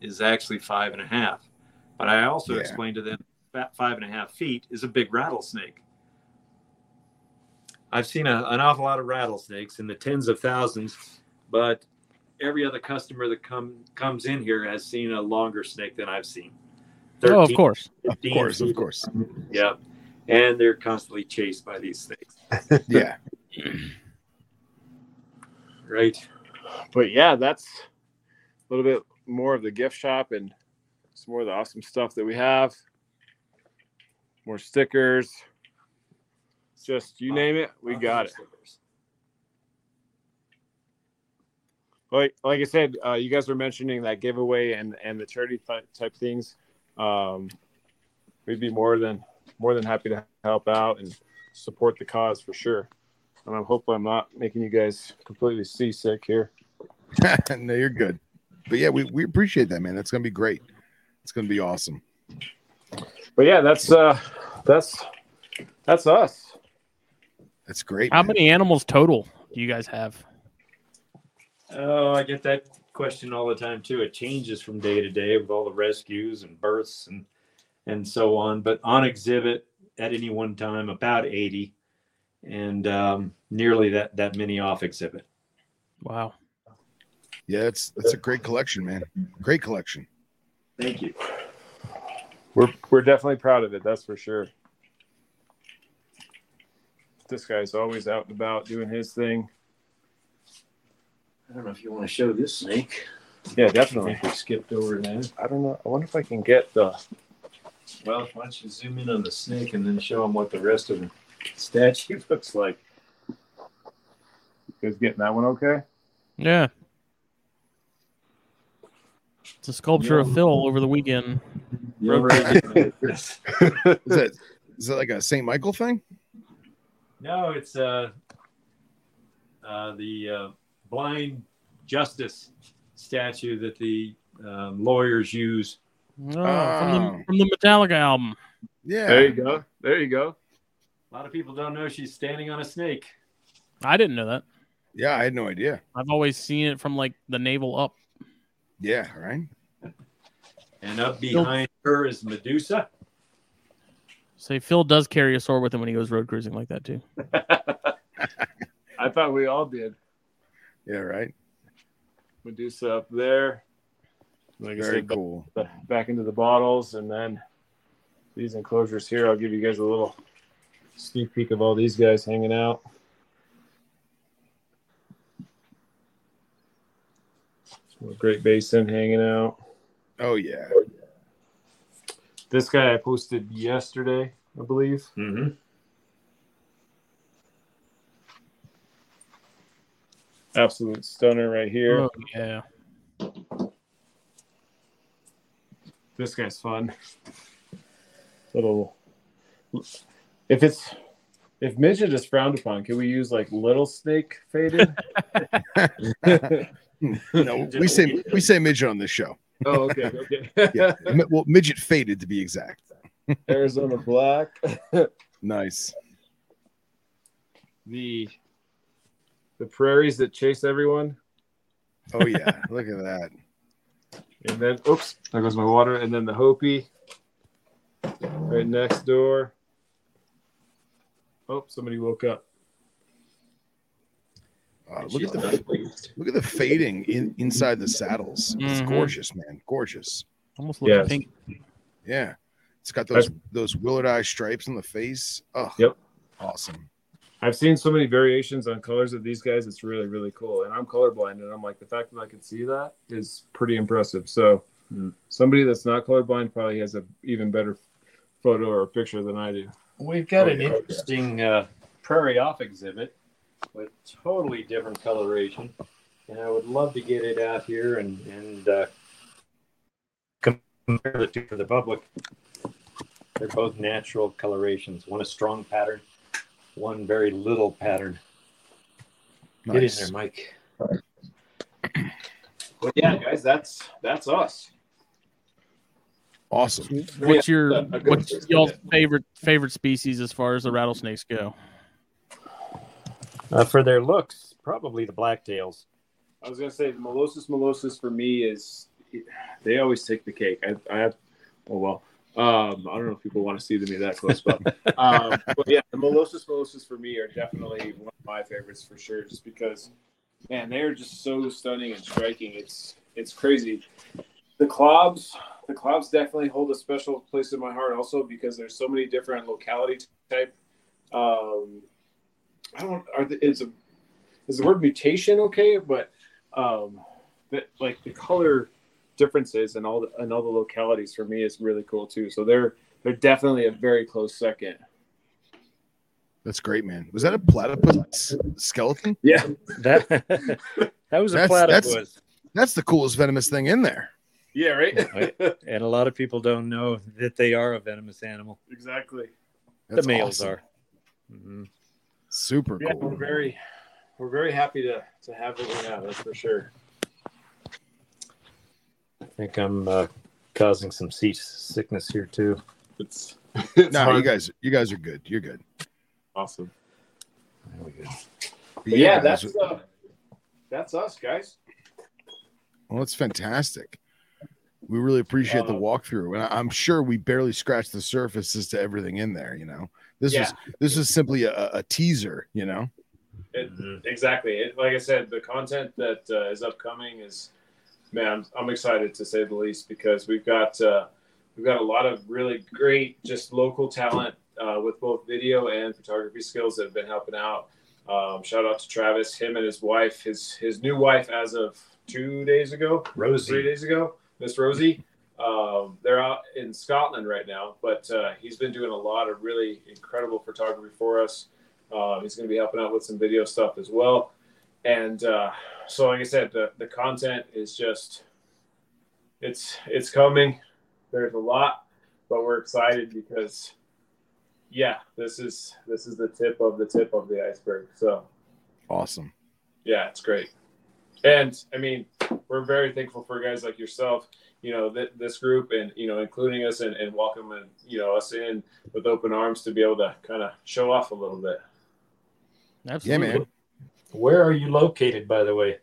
is actually five and a half. But I also Yeah. explained to them that five and a half feet is a big rattlesnake. I've seen a, an awful lot of rattlesnakes in the tens of thousands, but every other customer that come comes in here has seen a longer snake than I've seen. oh, of course. Of 15 course, of course. Yeah. And they're constantly chased by these snakes. Yeah. Right. But yeah, that's a little bit more of the gift shop and some more of the awesome stuff that we have. More stickers. Just you name it, we got it. like like I said, uh, you guys were mentioning that giveaway and and the charity type things. Um, we'd be more than more than happy to help out and support the cause for sure. And I hope I'm not making you guys completely seasick here. no, you're good. But yeah, we, we appreciate that, man. That's gonna be great. It's gonna be awesome. But yeah, that's uh, that's that's us. That's great. How man. many animals total do you guys have? Oh, I get that question all the time too. It changes from day to day with all the rescues and births and and so on. But on exhibit at any one time, about eighty, and um, nearly that that many off exhibit. Wow. Yeah, it's it's a great collection, man. Great collection. Thank you. We're we're definitely proud of it. That's for sure. This guy's always out and about doing his thing. I don't know if you want to show this snake. Yeah, I definitely. think we skipped over that. I don't know. I wonder if I can get the. Well, why don't you zoom in on the snake and then show them what the rest of the statue looks like. You guys getting that one okay? Yeah. It's a sculpture of Phil over the weekend. Road crazy. Is that is that like a St. Michael thing? No, it's uh, uh, the uh, blind justice statue that the um, lawyers use. Oh, from, the, from the Metallica album. Yeah. There you go. There you go. A lot of people don't know she's standing on a snake. I didn't know that. Yeah, I had no idea. I've always seen it from like the navel up. Yeah, right. And up behind her is Medusa. Say Phil does carry a sword with him when he goes road cruising like that too. I thought we all did. Yeah, right. Medusa up there. Like Very said, cool. back into the bottles, and then these enclosures here. I'll give you guys a little sneak peek of all these guys hanging out. Some Great Basin hanging out. Oh yeah. This guy I posted yesterday, I believe. Mm-hmm. Absolute stunner right here. Oh, yeah. This guy's fun. Little. If it's if midget is frowned upon, can we use like little snake faded? No, we say we say midget on this show. oh, okay, okay. Yeah. Well, midget faded to be exact. Arizona black. Nice. the the prairies that chase everyone, Oh yeah. Look at that. and then oops, there goes my water, and then the Hopi right next door. Oh, somebody woke up. Uh, look at the look at the fading in inside the saddles. It's Mhm. gorgeous, man. Gorgeous. Almost looks Yes. pink. Yeah. It's got those those willard eye stripes on the face. Oh, Yep. Awesome. I've seen so many variations on colors of these guys. It's really, really cool. And I'm colorblind, and I'm like, the fact that I can see that is pretty impressive. So, Hmm. somebody that's not colorblind probably has a even better photo or picture than I do. We've got Oh, an interesting uh, prairie off exhibit with totally different coloration, and I would love to get it out here and and uh, compare the two for the public. They're both natural colorations. One a strong pattern, one very little pattern. Get in Nice. there, Mike. But yeah, guys, that's that's us. Awesome. What's your what's first y'all's favorite favorite species as far as the rattlesnakes go? Uh, for their looks, probably the blacktails. I was gonna say the Molossus Molossus for me is they always take the cake. I, I have oh well. Um, I don't know if people want to see me that close, but um, but yeah, the Molossus Molossus for me are definitely one of my favorites for sure, just because man, they're just so stunning and striking. It's it's crazy. The clubs the clubs definitely hold a special place in my heart also because there's so many different locality type. Um, I don't are the, is a is the word mutation okay? But um, that like the color differences and all the and all the localities for me is really cool too. So they're they're definitely a very close second. That's great, man. Was that a platypus skeleton? Yeah, That that was a That's- that's- platypus. That's the coolest venomous thing in there. Yeah, right. and a lot of people don't know that they are a venomous animal. exactly. That's the males awesome. are. Mhm. super Yeah, cool. we're very we're very happy to to have what we have. That's for sure. I think I'm uh, causing some sea sickness here too. It's, it's No, you guys, you guys are good. You're good. awesome. There we go. But But yeah, guys, that's uh, that's us guys. well, it's fantastic. We really appreciate the walkthrough, and I- I'm sure we barely scratched the surface as to everything in there. You know, this Yeah. was this was simply a, a teaser. You know, It, Mhm. Exactly. It, like I said, the content that uh, is upcoming is, man, I'm, I'm excited to say the least because we've got uh, we've got a lot of really great just local talent uh, with both video and photography skills that have been helping out. Um, shout out to Travis, him and his wife, his his new wife as of two days ago, three days ago, Miss Rosie. Um, they're out in Scotland right now, but uh, he's been doing a lot of really incredible photography for us. Uh, he's going to be helping out with some video stuff as well. And uh, so, like I said, the, the content is just it's it's coming. There's a lot, but we're excited because yeah, this is this is the tip of the tip of the iceberg. So Awesome. yeah, it's great. And I mean, we're very thankful for guys like yourself, you know, th- this group and, you know, including us and, and welcoming, you know, us in with open arms to be able to kind of show off a little bit. Absolutely. Yeah, man. Where are you located, by the way?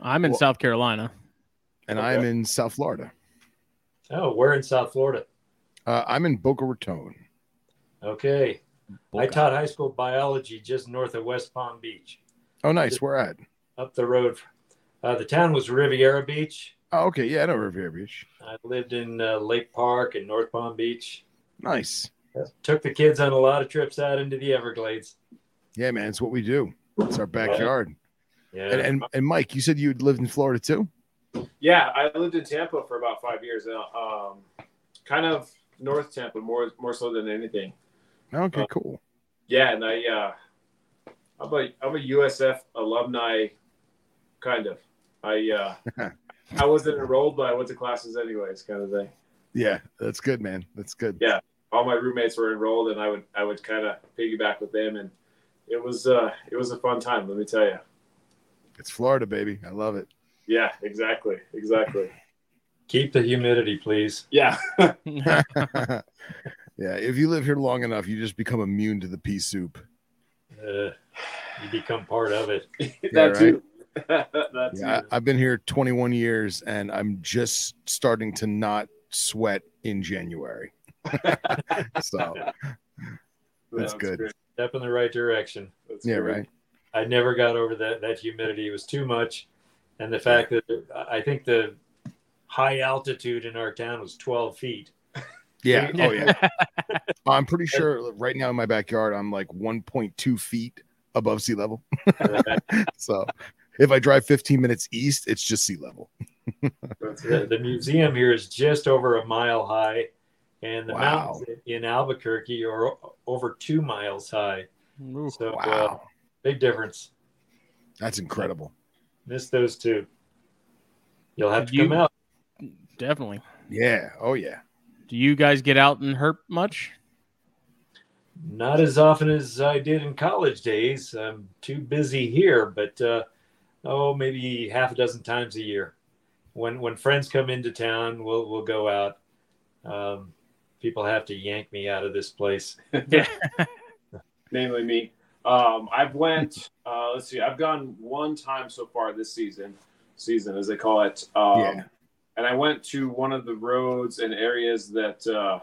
I'm in Well- South Carolina. And Okay. I'm in South Florida. Oh, we're in South Florida. Uh, I'm in Boca Raton. Okay. I taught high school biology just north of West Palm Beach, Oh, nice. Where at? up the road. Uh, the town was Riviera Beach. Oh, okay. Yeah, I know Riviera Beach. I lived in uh, Lake Park and North Palm Beach. Nice. Took the kids on a lot of trips out into the Everglades. Yeah, man. It's what we do. It's our backyard. Yeah. And, and and Mike, you said you lived in Florida too. Yeah, I lived in Tampa for about five years, um, kind of North Tampa, more more so than anything. Okay, Uh, cool. Yeah, and I, uh, I'm a I'm a USF alumni, kind of. I uh, I wasn't enrolled, but I went to classes anyways, kind of thing. Yeah, that's good, man. That's good. Yeah. All my roommates were enrolled, and I would I would kind of piggyback with them, and it was uh it was a fun time. Let me tell you. It's Florida, baby. I love it. Yeah, exactly, exactly. Keep the humidity, please. Yeah, yeah, if you live here long enough, you just become immune to the pea soup. Uh, you become part of it. that too. that too. Yeah, I, I've been here 21 years, and I'm just starting to not sweat in January. so that's good. great. Step in the right direction. That's yeah, great. right. I never got over that that humidity. It was too much, and the fact that I think the high altitude in our town was 12 feet. Yeah. Oh yeah. I'm pretty sure right now in my backyard, I'm like 1.2 feet above sea level. so if I drive 15 minutes east, it's just sea level. The, the museum here is just over a mile high, and the Wow. mountains in Albuquerque are over two miles high. Ooh, So uh, Wow. big difference. That's incredible. Miss those two. You'll have to You- come out. definitely. Yeah. Oh yeah. Do you guys get out and herp much? Not as often as I did in college days. I'm too busy here, but uh, oh, maybe half a dozen times a year. When when friends come into town, we'll we'll go out. Um, people have to yank me out of this place. Namely me. Um, I've went. Uh, let's see. I've gone one time so far this season. Season, as they call it. Um, Yeah. And I went to one of the roads and areas that, uh,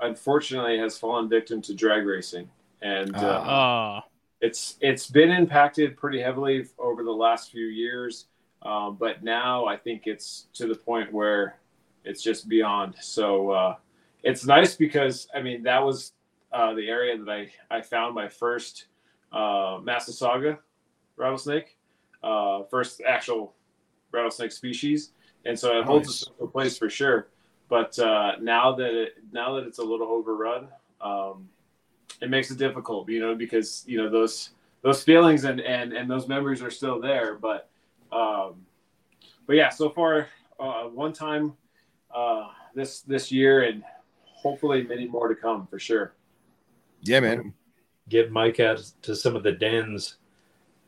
unfortunately, has fallen victim to drag racing, and uh, Ah. Uh, it's it's been impacted pretty heavily over the last few years. Um, but now I think it's to the point where it's just beyond. So uh, it's nice because I mean that was uh, the area that I I found my first uh, Massasauga rattlesnake, uh, first actual rattlesnake species, and so it holds Nice. a special place for sure. But uh, now that it now that it's a little overrun, um, it makes it difficult, you know, because you know those those feelings and and and those memories are still there. But um, but yeah, so far uh, one time uh, this this year and hopefully many more to come for sure. Yeah, man. Get Mike out to some of the dens.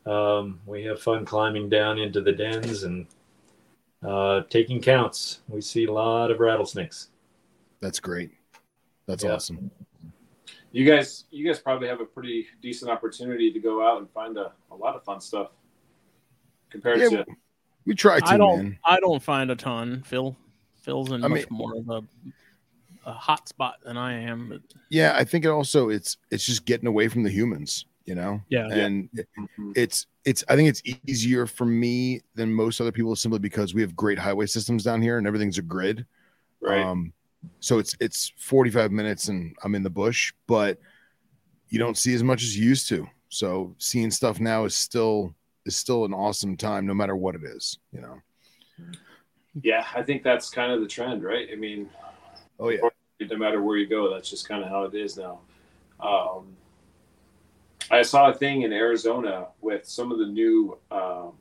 Um, we have fun climbing down into the dens and uh, taking counts. We see a lot of rattlesnakes. That's great. That's Yeah. awesome. You guys you guys probably have a pretty decent opportunity to go out and find a, a lot of fun stuff compared Yeah, to We try to, I don't. man. I don't find a ton. Phil, Phil's in I much mean- more of a, a hot spot than I am. But Yeah, I think it also it's it's just getting away from the humans, you know. yeah, And it- it's it's I think it's easier for me than most other people simply because we have great highway systems down here and everything's a grid. right. Um, so it's it's 45 minutes and I'm in the bush, but you don't see as much as you used to. So seeing stuff now is still is still an awesome time, no matter what it is. You know. Yeah, I think that's kind of the trend, right? I mean, Oh yeah. no matter where you go, that's just kind of how it is now. Um, I saw a thing in Arizona with some of the new um,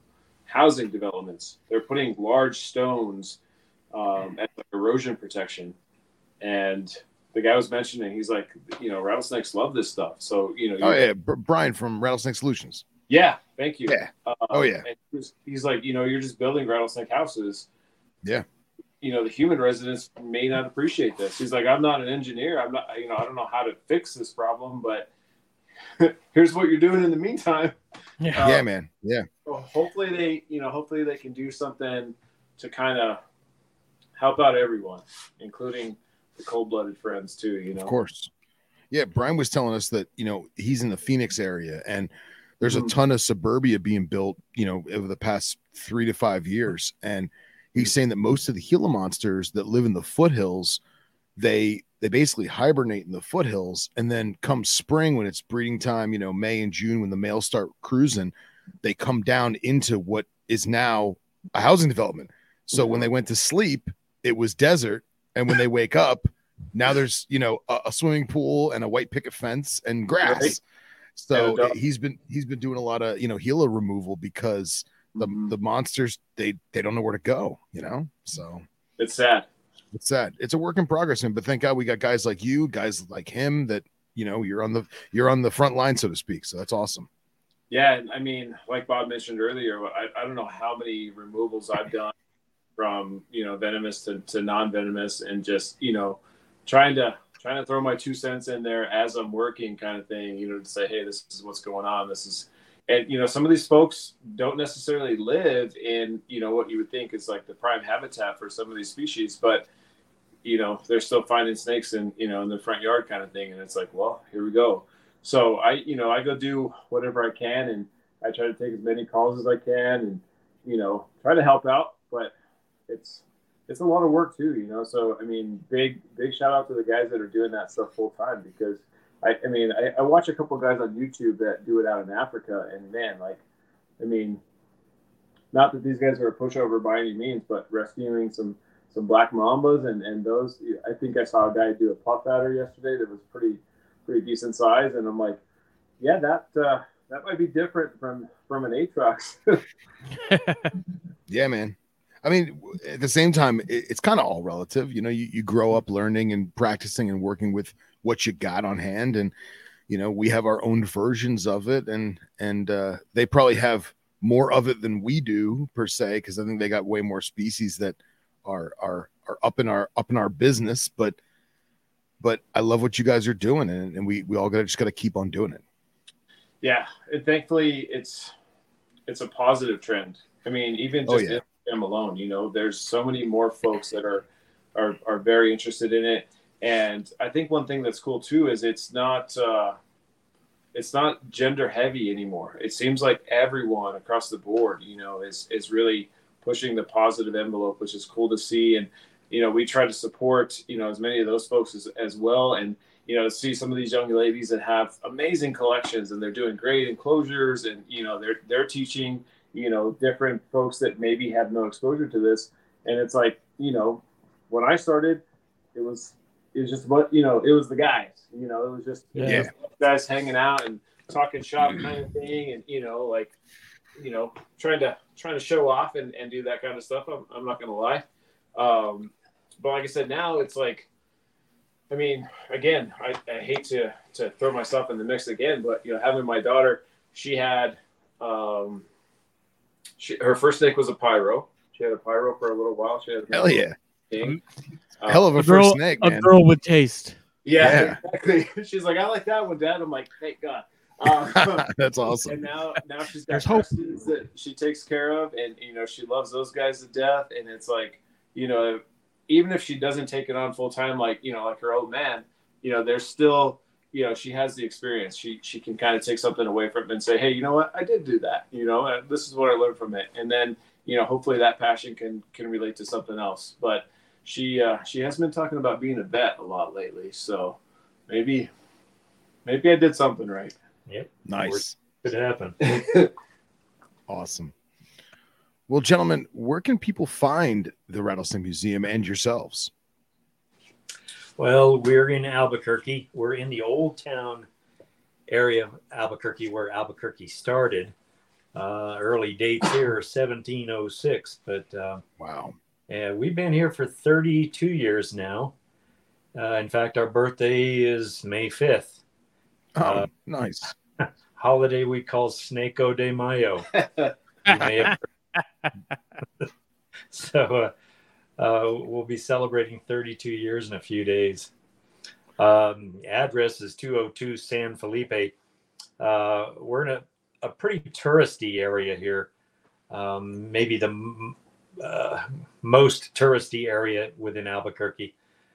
housing developments. They're putting large stones um, as erosion protection, and the guy was mentioning he's like, you know, rattlesnakes love this stuff. So you know, Oh yeah. Brian from Rattlesnake Solutions. yeah, thank you. Yeah. Um, Oh, yeah. he's like, you know, you're just building rattlesnake houses. Yeah. You know, the human residents may not appreciate this. He's like, I'm not an engineer. I'm not, you know, I don't know how to fix this problem, but here's what you're doing in the meantime. Yeah. Uh, yeah, man. Yeah. Well, hopefully they, you know, hopefully they can do something to kind of help out everyone, including the cold-blooded friends too. You know, Of course. Yeah, Brian was telling us that, you know, he's in the Phoenix area and there's a Mhm. ton of suburbia being built, you know, over the past three to five years. And he's saying that most of the Gila monsters that live in the foothills, they they basically hibernate in the foothills and then come spring when it's breeding time, you know, May and June when the males start cruising, they come down into what is now a housing development. So when they went to sleep, it was desert. And when they wake up, now there's you know a, a swimming pool and a white picket fence and grass. Right. So And he's been he's been doing a lot of you know Gila removal because the Mhm. the monsters they they don't know where to go. You know, so it's sad. It's sad. It's a work in progress, and but thank God we got guys like you, guys like him that you know you're on the you're on the front line so to speak. So that's awesome. Yeah, I mean, like Bob mentioned earlier, I, I don't know how many removals I've done from you know venomous to, to non-venomous, and just you know trying to trying to throw my two cents in there as I'm working, kind of thing. You know, to say, hey, this is what's going on. This is, and you know, some of these folks don't necessarily live in you know what you would think is like the prime habitat for some of these species, but you know they're still finding snakes in you know in the front yard kind of thing, and it's like, well, here we go so I, you know, I go do whatever I can, and I try to take as many calls as I can, and you know, try to help out. But it's it's a lot of work too, you know. So I mean, big big shout out to the guys that are doing that stuff full time because I, I mean, I, I watch a couple guys on YouTube that do it out in Africa, and man, like, I mean, not that these guys are a pushover by any means, but rescuing some some black mambas and and those. I think I saw a guy do a puff adder yesterday that was pretty pretty decent size, and I'm like, yeah, that uh, that might be different from from an Atrox. Yeah, man. I mean, at the same time, it, it's kind of all relative. You know, you, you grow up learning and practicing and working with what you got on hand, and you know, we have our own versions of it, and and uh, they probably have more of it than we do per se, because I think they got way more species that are are are up in our up in our business. But but I love what you guys are doing, and, and we we all got to just got to keep on doing it. yeah, and thankfully it's it's a positive trend. I mean, even Oh, just yeah. Instagram alone, you know, there's so many more folks that are are are very interested in it, and I think one thing that's cool too is it's not. Uh, it's not gender heavy anymore. It seems like everyone across the board, you know, is is really pushing the positive envelope, which is cool to see. And you know, we try to support you know as many of those folks as, as well. And you know, see some of these young ladies that have amazing collections and they're doing great enclosures, and you know, they're they're teaching you know different folks that maybe have no exposure to this. And it's like you know, when I started, it was it was just what you know, it was the guys. You know, it was just it was Yeah. just guys hanging out and talking shop kind of thing, and you know, like you know, trying to trying to show off and, and do that kind of stuff. I'm, I'm not gonna lie. Um, but like I said, now it's like, I mean, again, I, I hate to to throw myself in the mix again, but you know, having my daughter, she had, um, she her first snake was a pyro. She had a pyro for a little while. She had a Hell yeah, thing. Uh, hell of a, A girl, first snake, a man. girl with taste. yeah, Yeah. exactly. She's like, I like that one, Dad. I'm like, thank God. Um, That's awesome. and now now she's got There's hope. that she takes care of and you know she loves those guys to death and it's like you know even if she doesn't take it on full time like you know like her old man you know there's still you know she has the experience. She she can kind of take something away from it and say hey you know what? I did do that you know and this is what i learned from it. And then you know hopefully that passion can can relate to something else. But she uh she has been talking about being a vet a lot lately so maybe maybe i did something right Nice. Could happen. Awesome. Well, gentlemen, where can people find the Rattlesnake Museum and yourselves? Well, we're in Albuquerque. We're in the old town area of Albuquerque where Albuquerque started. Uh, early dates here 1706, but uh, wow. And we've been here for 32 years now. Uh, in fact, our birthday is May 5th. Oh, uh, nice. Holiday we call Snako de Mayo. so uh, uh, we'll be celebrating 32 years in a few days. Um, address is 202 San Felipe. Uh, we're in a, a pretty touristy area here. Um, maybe the uh, most touristy area within Albuquerque.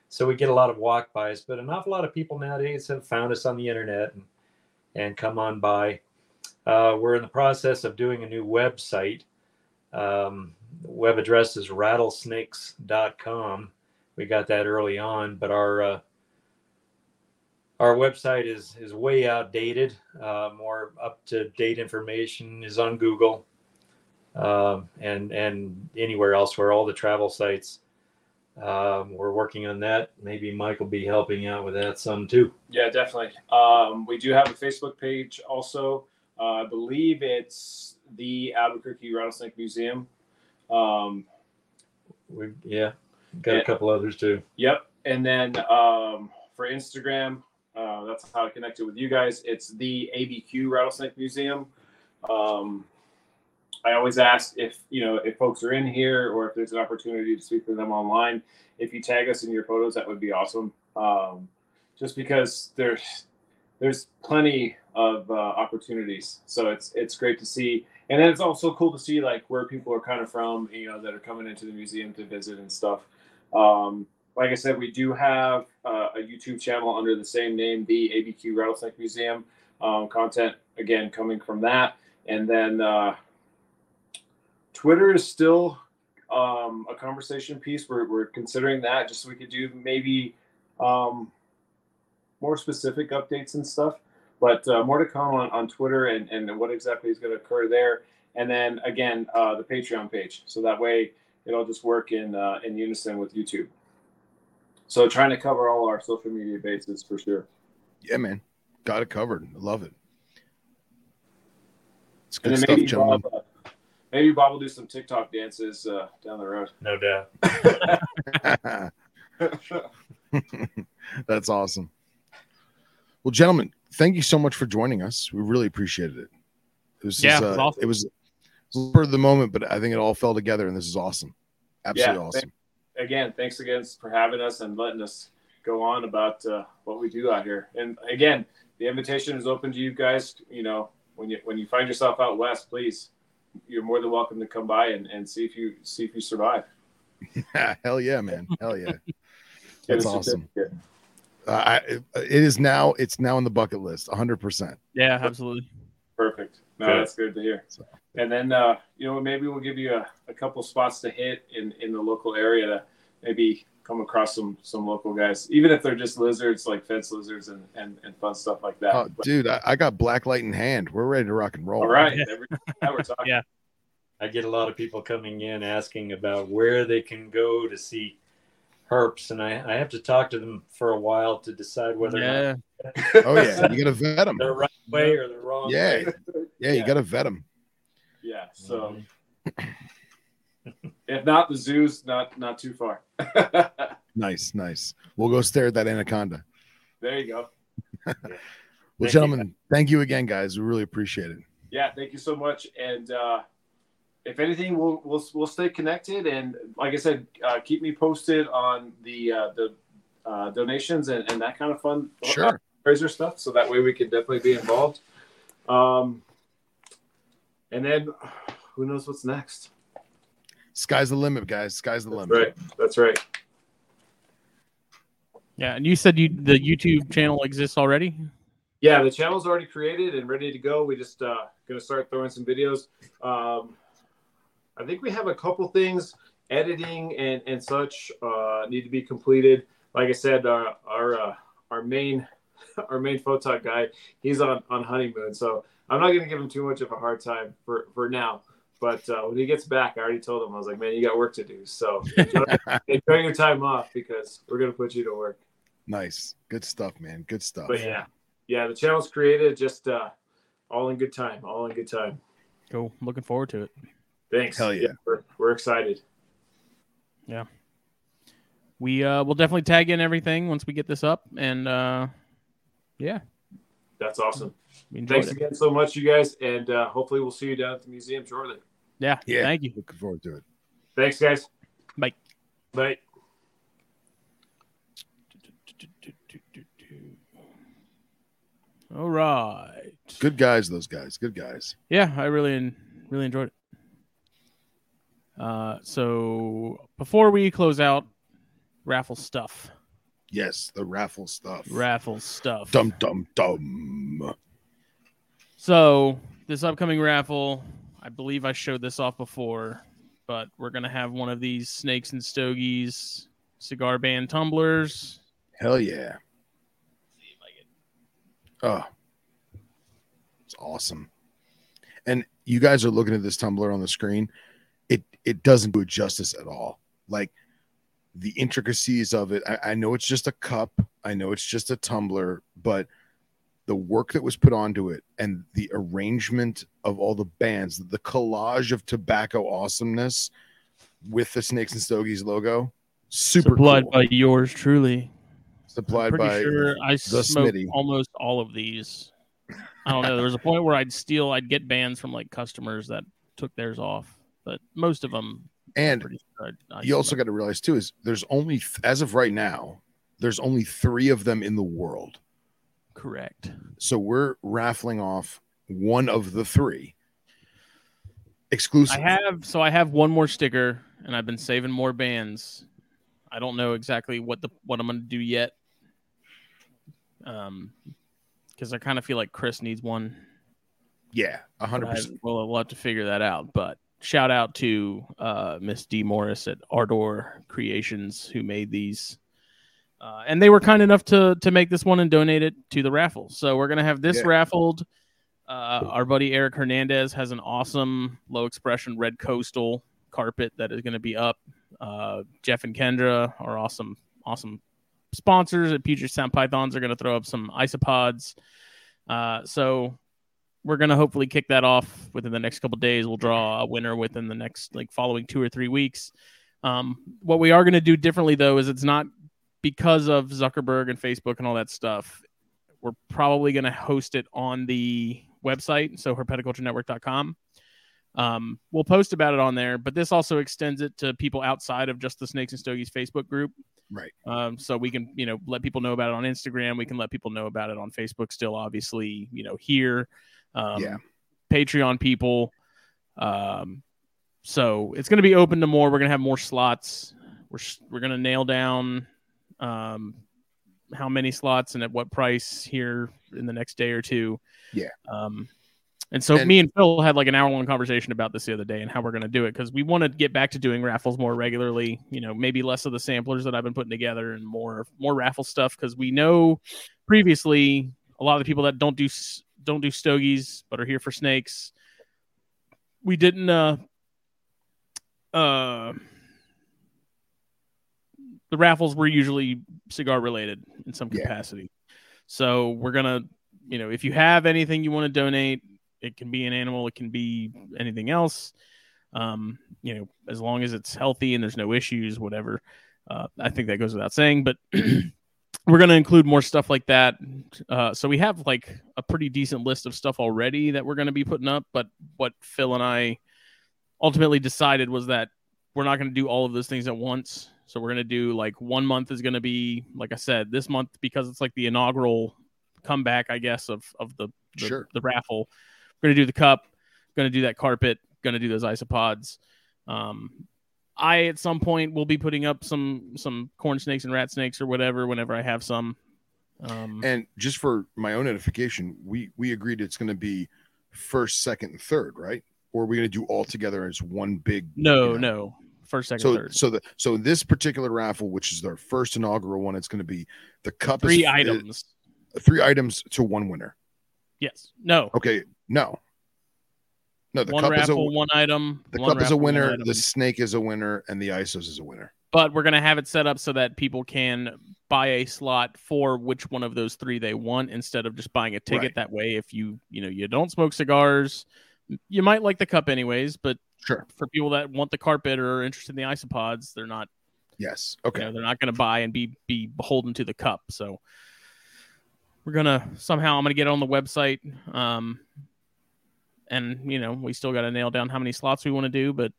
So we get a lot of walk bys, but an awful lot of people nowadays have found us on the internet and, and come on by. Uh, we're in the process of doing a new website. Um, web address is rattlesnakes.com. We got that early on, but our uh, our website is is way outdated. Uh, more up to date information is on Google um, and and anywhere else where all the travel sites. Um, we're working on that. Maybe Mike will be helping out with that some too. Yeah, definitely. Um, we do have a Facebook page also. Uh, I believe it's the Albuquerque Rattlesnake Museum. Um, we yeah, got and, a couple others too. Yep, and then um, for Instagram, uh, that's how I connected with you guys. It's the ABQ Rattlesnake Museum. Um, I always ask if you know if folks are in here or if there's an opportunity to speak to them online. If you tag us in your photos, that would be awesome. Um, just because there's there's plenty of uh, opportunities, so it's it's great to see, and then it's also cool to see like where people are kind of from, you know, that are coming into the museum to visit and stuff. Um, like I said, we do have uh, a YouTube channel under the same name, the ABQ Rattlesnake Museum. Um, content again coming from that, and then uh, Twitter is still um, a conversation piece. We're, we're considering that just so we could do maybe um, more specific updates and stuff. But uh, more to come on, on Twitter and, and what exactly is going to occur there. And then again, uh, the Patreon page. So that way it'll just work in uh, in unison with YouTube. So trying to cover all our social media bases for sure. Yeah, man. Got it covered. I love it. It's good stuff, gentlemen. Bob, uh, Maybe Bob will do some TikTok dances uh, down the road. No doubt. That's awesome. Well, gentlemen, thank you so much for joining us. We really appreciated it. It was, yeah, uh, it, was awesome. it was for the moment, but I think it all fell together, and this is awesome. Absolutely yeah, awesome. again, thanks again for having us and letting us go on about uh, what we do out here. And again, the invitation is open to you guys. You know, when you when you find yourself out west, please you're more than welcome to come by and, and see if you see if you survive. Yeah, hell yeah, man. Hell yeah. That's awesome. Uh, I, it is now it's now on the bucket list 100% yeah absolutely perfect no good. that's good to hear so. and then uh you know maybe we'll give you a, a couple spots to hit in in the local area to maybe come across some some local guys, even if they're just lizards, like fence lizards and and, and fun stuff like that. Oh, but, dude, I, I, got black light in hand. We're ready to rock and roll. All right, now we're talking. yeah, I get a lot of people coming in asking about where they can go to see herps, and I, I have to talk to them for a while to decide whether. Yeah. oh yeah, you gotta vet them. the right way or the wrong yeah. way. Yeah, yeah, you gotta vet them. Yeah. So. Mm-hmm. If not the zoos, not not too far. nice, nice. We'll go stare at that anaconda. There you go. well, thank gentlemen, you. thank you again, guys. We really appreciate it. Yeah, thank you so much. And uh, if anything, we'll we'll we'll stay connected. And like I said, uh, keep me posted on the uh, the uh, donations and, and that kind of fun sure razor stuff. So that way we can definitely be involved. Um, and then who knows what's next? Sky's the limit, guys. Sky's the That's limit. Right. That's right. Yeah, and you said you the YouTube channel exists already. Yeah, the channel's already created and ready to go. We just uh, gonna start throwing some videos. Um, I think we have a couple things editing and and such uh, need to be completed. Like I said, our our uh, our main our main photog guy, he's on on honeymoon, so I'm not gonna give him too much of a hard time for for now. But uh, when he gets back, I already told him I was like, man, you got work to do. So enjoy, enjoy your time off because we're gonna put you to work. Nice, good stuff, man. Good stuff. But yeah, yeah, the channel's created. Just uh, all in good time. All in good time. Cool. Looking forward to it. Thanks. Hell yeah. we're, we're excited. Yeah. We uh will definitely tag in everything once we get this up and uh yeah, That's awesome. Thanks it. again so much, you guys, and uh, hopefully we'll see you down at the museum shortly. Yeah. Yeah. Thank you. Looking forward to it. Thanks, guys. Bye. Bye. All right. Good guys, those guys. Good guys. Yeah, I really really enjoyed it. Uh, so before we close out, raffle stuff, Yes, the raffle stuff. raffle stuff. Dum dum dum. So this upcoming raffle, I believe I showed this off before, but we're gonna have one of these snakes and stogies cigar band tumblers. Hell yeah. Oh, it's awesome. And you guys are looking at this tumbler on the screen. It it doesn't do it justice at all. Like the intricacies of it. I, I know it's just a cup. I know it's just a tumbler, but the work that was put onto it and the arrangement of all the bands, the collage of tobacco awesomeness with the Snakes and Stogies logo, super supplied cool. by yours truly. supplied Pretty by sure I smoked Smitty. almost all of these. I don't know. There was a point where I'd steal, I'd get bands from like customers that took theirs off, but most of them. and sure I, I you also got to realize too is there's only as of right now there's only three of them in the world correct. so we're raffling off one of the three exclusive I have so I have one more sticker, and I've been saving more bands. I don't know exactly what the what I'm gonna do yet, um, because I kind of feel like Chris needs one. yeah a 100% I- We'll, we'll have to figure that out. But shout out to uh, Miss D Morris at Ardor Creations who made these. Uh, and they were kind enough to to make this one and donate it to the raffle. So we're gonna have this Yeah. raffled. Uh, our buddy Eric Hernandez has an awesome low expression red coastal carpet that is going to be up. Uh, Jeff and Kendra are awesome, awesome sponsors at Puget Sound Pythons are going to throw up some isopods. Uh, so we're going to hopefully kick that off within the next couple days. We'll draw a winner within the next like following two or three weeks. Um, what we are going to do differently though is it's not because of Zuckerberg and Facebook and all that stuff. We're probably going to host it on the website, so herpetoculturenetwork.com. Um, we'll post about it on there, but this also extends it to people outside of just the Snakes and Stogies Facebook group. right Um, so we can, you know, let people know about it on Instagram. We can let people know about it on Facebook still, obviously, you know, here. Um, Yeah. Patreon people. Um, so it's going to be open to more. We're going to have more slots. We're, we're going to nail down um, how many slots and at what price here in the next day or two. Yeah. Um, and so And- me and Phil had like an hour long conversation about this the other day and how we're going to do it because we want to get back to doing raffles more regularly. You know, maybe less of the samplers that I've been putting together and more more raffle stuff because we know previously a lot of the people that don't do don't do stogies but are here for snakes. We didn't. uh uh The raffles were usually cigar related in some Yeah. capacity. So we're gonna, you know, if you have anything you want to donate, it can be an animal, it can be anything else. Um, you know, as long as it's healthy and there's no issues, whatever. Uh, I think that goes without saying, but we're going to include more stuff like that. Uh, so we have like a pretty decent list of stuff already that we're going to be putting up. But what Phil and I ultimately decided was that we're not going to do all of those things at once. So we're going to do like one month is going to be, like I said, this month because it's like the inaugural comeback, I guess, of of the the, Sure. the raffle. We're going to do the cup, going to do that carpet, going to do those isopods. Um, I at some point will be putting up some some corn snakes and rat snakes or whatever whenever I have some. Um, and just for my own edification we we agreed it's going to be first second and third right or are we going to do all together as one big no, you know? no, first, second, so third. so the so this particular raffle which is our first inaugural one it's going to be the cup Three is items. uh, three items to one winner yes. No. okay no No, the one cup is a raffle, one item. the one cup is a winner, the snake is a winner, and the ISOs is a winner. but we're gonna have it set up so that people can buy a slot for which one of those three they want instead of just buying a ticket. Right. That way, if you you know you don't smoke cigars, you might like the cup anyways. But Sure. for people that want the carpet or are interested in the isopods, they're not Yes. you Okay. know, they're not going to buy and be be beholden to the cup. So we're gonna somehow I'm gonna get on the website. Um, and you know we still got to nail down how many slots we want to do, but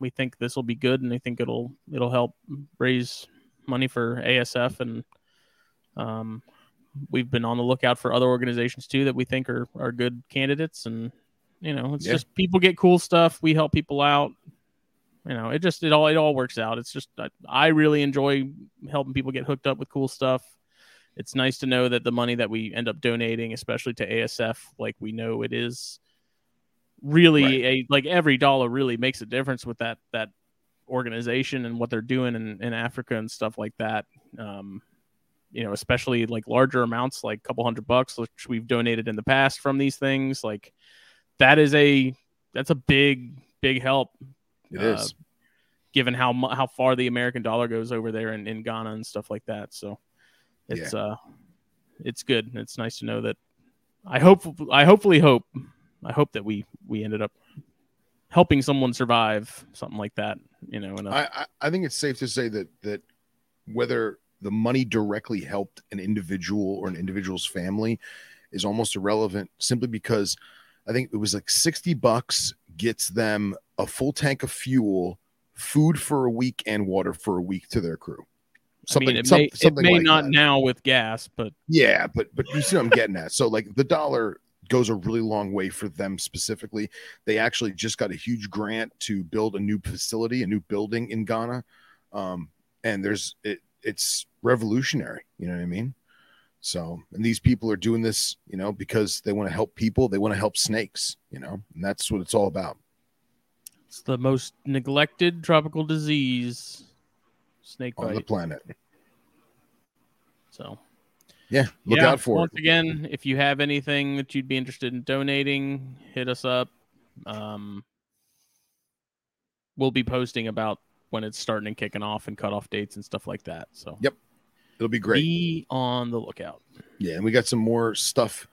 we think this will be good, and I think it'll it'll help raise money for ASF, and um, we've been on the lookout for other organizations too that we think are are good candidates, and you know it's Yeah. just people get cool stuff, we help people out. You know, it just it all it all works out. It's just I, I really enjoy helping people get hooked up with cool stuff. It's nice to know that the money that we end up donating, especially to ASF, like we know it is really Right. a like every dollar really makes a difference with that that organization and what they're doing in, in Africa and stuff like that. Um, you know, especially like larger amounts, like a couple hundred bucks, which we've donated in the past from these things. Like that is a that's a big big help It uh, is. given how how far the American dollar goes over there in, in Ghana and stuff like that. So it's uh it's good. It's nice to know that I hope I hopefully hope I hope that we we ended up helping someone survive something like that. You know, I I think it's safe to say that that whether the money directly helped an individual or an individual's family is almost irrelevant simply because I think it was like 60 bucks gets them a full tank of fuel, food for a week, and water for a week to their crew. I mean, it some- may, it something may like not that. now with gas, but Yeah, but but you see what I'm getting at. So like the dollar goes a really long way for them specifically. They actually just got a huge grant to build a new facility, a new building in Ghana. Um, and there's it it's revolutionary, you know what I mean? So and these people are doing this, you know, because they want to help people, they want to help snakes, you know, and that's what it's all about. it's the most neglected tropical disease, snake On the planet. So Yeah, look Yeah, out for once it. again, if you have anything that you'd be interested in donating, hit us up. Um, we'll be posting about when it's starting and kicking off and cutoff dates and stuff like that. So Yep. It'll be great. be on the lookout. Yeah, and we got some more stuff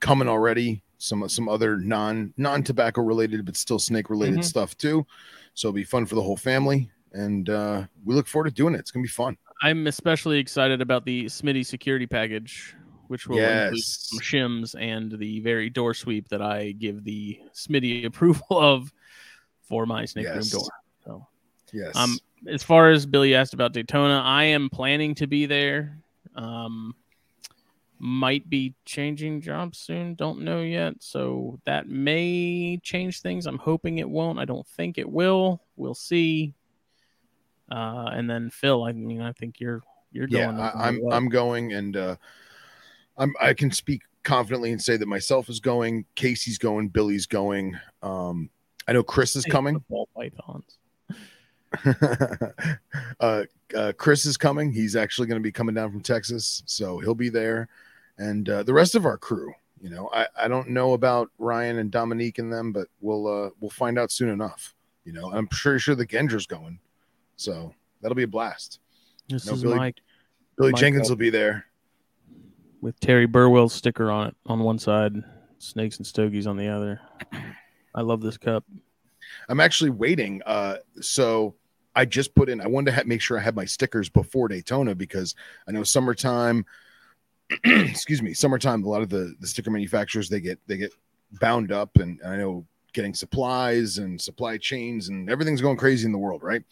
coming already. Some some other non non tobacco related, but still snake related Mhm. stuff too. So it'll be fun for the whole family, and uh, we look forward to doing it. It's gonna be fun. I'm especially excited about the Smitty security package, which will include some shims and the very door sweep that I give the Smitty approval of for my snake Yes. room door. So Yes. Um, as far as Billy asked about Daytona, I am planning to be there. Um, might be changing jobs soon. Don't know yet. So that may change things. I'm hoping it won't. I don't think it will. We'll see. Uh, and then Phil, I mean, I think you're you're going. matter I, I'm what. I'm going, and uh, I'm I can speak confidently and say that myself is going, Casey's going, Billy's going. Um, I know Chris is coming. football pythons. uh, uh, Chris is coming. He's actually going to be coming down from Texas, so he'll be there, and uh, the rest of our crew. You know, I, I don't know about Ryan and Dominique and them, but we'll uh, we'll find out soon enough. You know, I'm pretty sure the Gendra's going, so that'll be a blast. This is Billy- Mike Billy Mike, Jenkins uh, will be there. with Terry Burwell's sticker on it on one side, Snakes and Stogies on the other. I love this cup. I'm actually waiting. Uh, so I just put in. I wanted to ha- make sure I had my stickers before Daytona because I know summertime. excuse me, summertime. A lot of the the sticker manufacturers they get they get bound up, and I know getting supplies and supply chains and everything's going crazy in the world, right?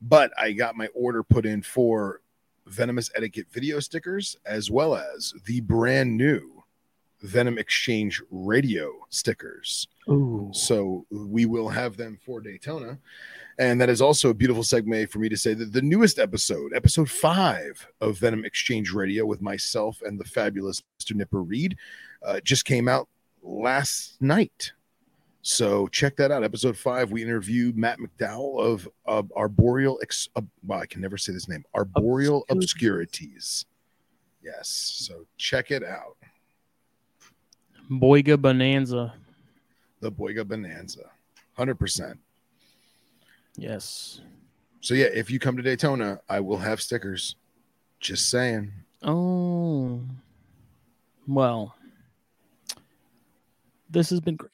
But I got my order put in for Venomous Etiquette video stickers as well as the brand new Venom Exchange radio stickers. Ooh. So we will have them for Daytona. And that is also a beautiful segue for me to say that the newest episode, episode five of Venom Exchange Radio with myself and the fabulous Mr. Nipper Reed, uh, just came out last night. So check that out. Episode five, we interviewed Matt McDowell of uh, Arboreal, Ex- uh, well, I can never say this name, Arboreal Obscurities. Yes. So check it out. Boiga Bonanza. the Boiga Bonanza. 100%. Yes. So, yeah, if you come to Daytona, I will have stickers. Just saying. Oh. Well, this has been great.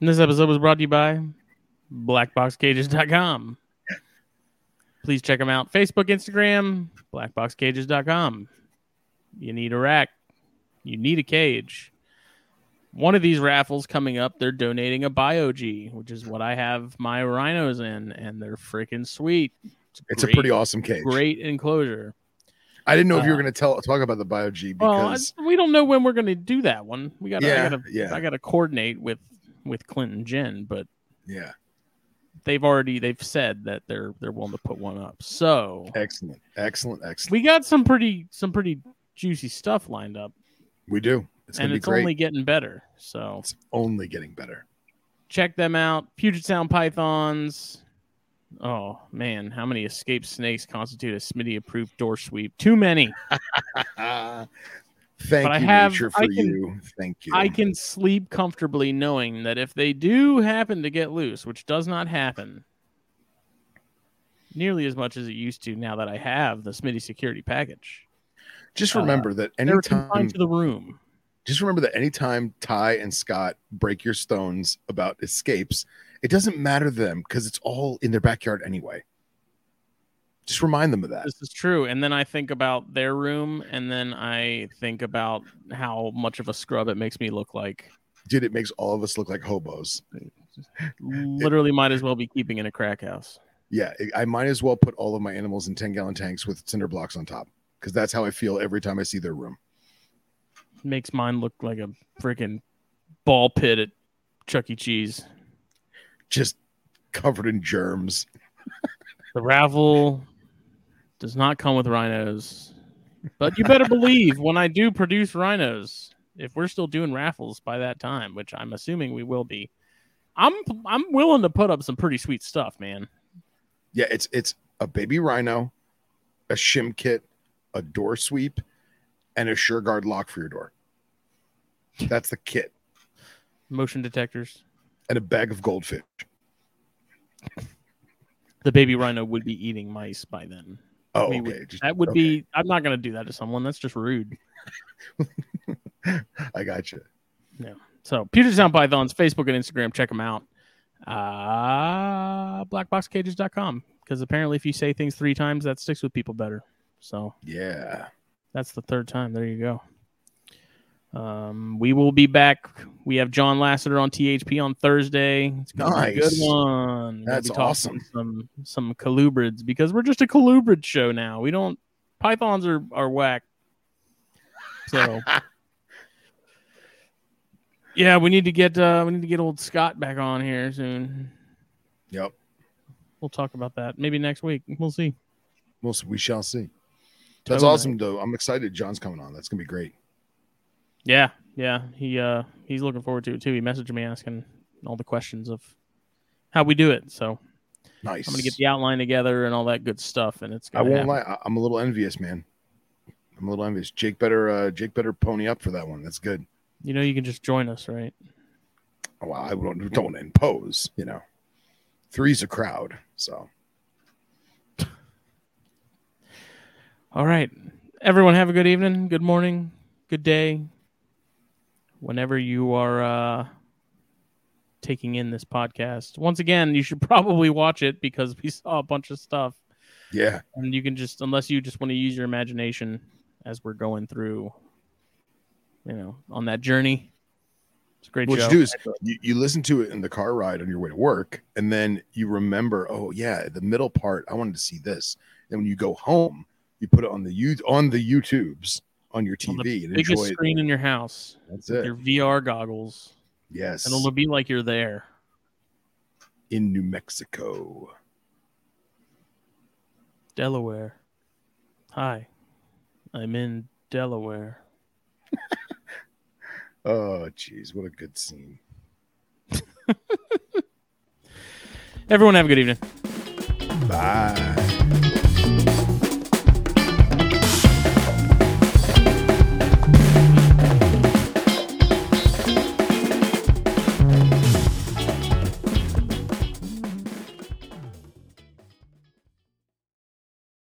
And this episode was brought to you by blackboxcages.com. Please check them out. Facebook, Instagram, blackboxcages.com. You need a rack. You need a cage. One of these raffles coming up, they're donating a BioG, which is what I have my rhinos in, and they're freaking sweet. It's a great- pretty awesome cage. Great enclosure. I didn't know if you were Uh, going to tell talk about the Bio G Well, I- we don't know when we're going to do that one. We got Yeah, I gotta, yeah. I got to coordinate with with Clint and Jen, but yeah, they've already they've said that they're they're willing to put one up. So excellent, excellent, excellent. we got some pretty some pretty juicy stuff lined up, We do. It's and it's only getting better. So It's only getting better. check them out. Puget Sound Pythons. Oh man, how many escape snakes constitute a Smitty approved door sweep? Too many. Thank But you, have- nature, for can- you. Thank you. I can sleep comfortably knowing that if they do happen to get loose, which does not happen nearly as much as it used to now that I have the Smitty security package, just uh, remember that they're anytime to the room. Just remember that anytime Ty and Scott break your stones about escapes, it doesn't matter to them because it's all in their backyard anyway. Just remind them of that. This is true. And then I think about their room, and then I think about how much of a scrub it makes me look like. Dude, it makes all of us look like hobos. Literally, might as well be keeping in a crack house. Yeah, I might as well put all of my animals in 10 gallon tanks with cinder blocks on top because that's how I feel every time I see their room. Makes mine look like a freaking ball pit at Chuck E. Cheese. Just covered in germs. The raffle does not come with rhinos, but you better believe when I do produce rhinos, if we're still doing raffles by that time, which I'm assuming we will be, I'm I'm willing to put up some pretty sweet stuff, man. Yeah, it's it's a baby rhino, a shim kit, a door sweep, and a sure guard lock for your door. That's the kit. Motion detectors. And a bag of goldfish. The baby rhino would be eating mice by then. Oh, okay. would- Just- That would okay. be. I'm not going to do that to someone. That's just rude. I got you. Yeah. So Puget Sound Pythons, Facebook and Instagram, check them out. Uh blackboxcages.com. Because apparently if you say things three times, that sticks with people better. So Yeah. That's the third time. There you go. Um, we will be back. We have John Lasseter on THP on Thursday. It's gonna be a good one. That's awesome. Some some colubrids because we're just a colubrid show now. We don't pythons are are whack. So yeah, we need to get uh we need to get old Scott back on here soon. Yep. We'll talk about that maybe next week. We'll see. We'll, we shall see. That's awesome, though. I'm excited. John's coming on. That's gonna be great. Yeah, yeah. He uh he's looking forward to it too. He messaged me asking all the questions of how we do it. So Nice. I'm gonna get the outline together and all that good stuff, and it's I won't happen. lie. I'm a little envious, man. I'm a little envious. Jake better. Uh, Jake better pony up for that one. That's good. You know, you can just join us, right? Well, I don't don't impose. You know, three's a crowd. So All right, everyone. Have a good evening, good morning, good day. Whenever you are uh taking in this podcast, once again, you should probably watch it because we saw a bunch of stuff. yeah, and you can just unless you just want to use your imagination as we're going through you know on that journey it's a great what show you do is you, you listen to it in the car ride on your way to work, and then you remember, oh yeah, the middle part. I wanted to see this. And when you go home, you put it on the you on the YouTubes on your On the TV and biggest enjoy it. screen in your house That's with it. your vr goggles Yes, and it'll be like you're there in New Mexico. delaware hi i'm in delaware Oh, jeez, what a good scene. everyone have a good evening Bye.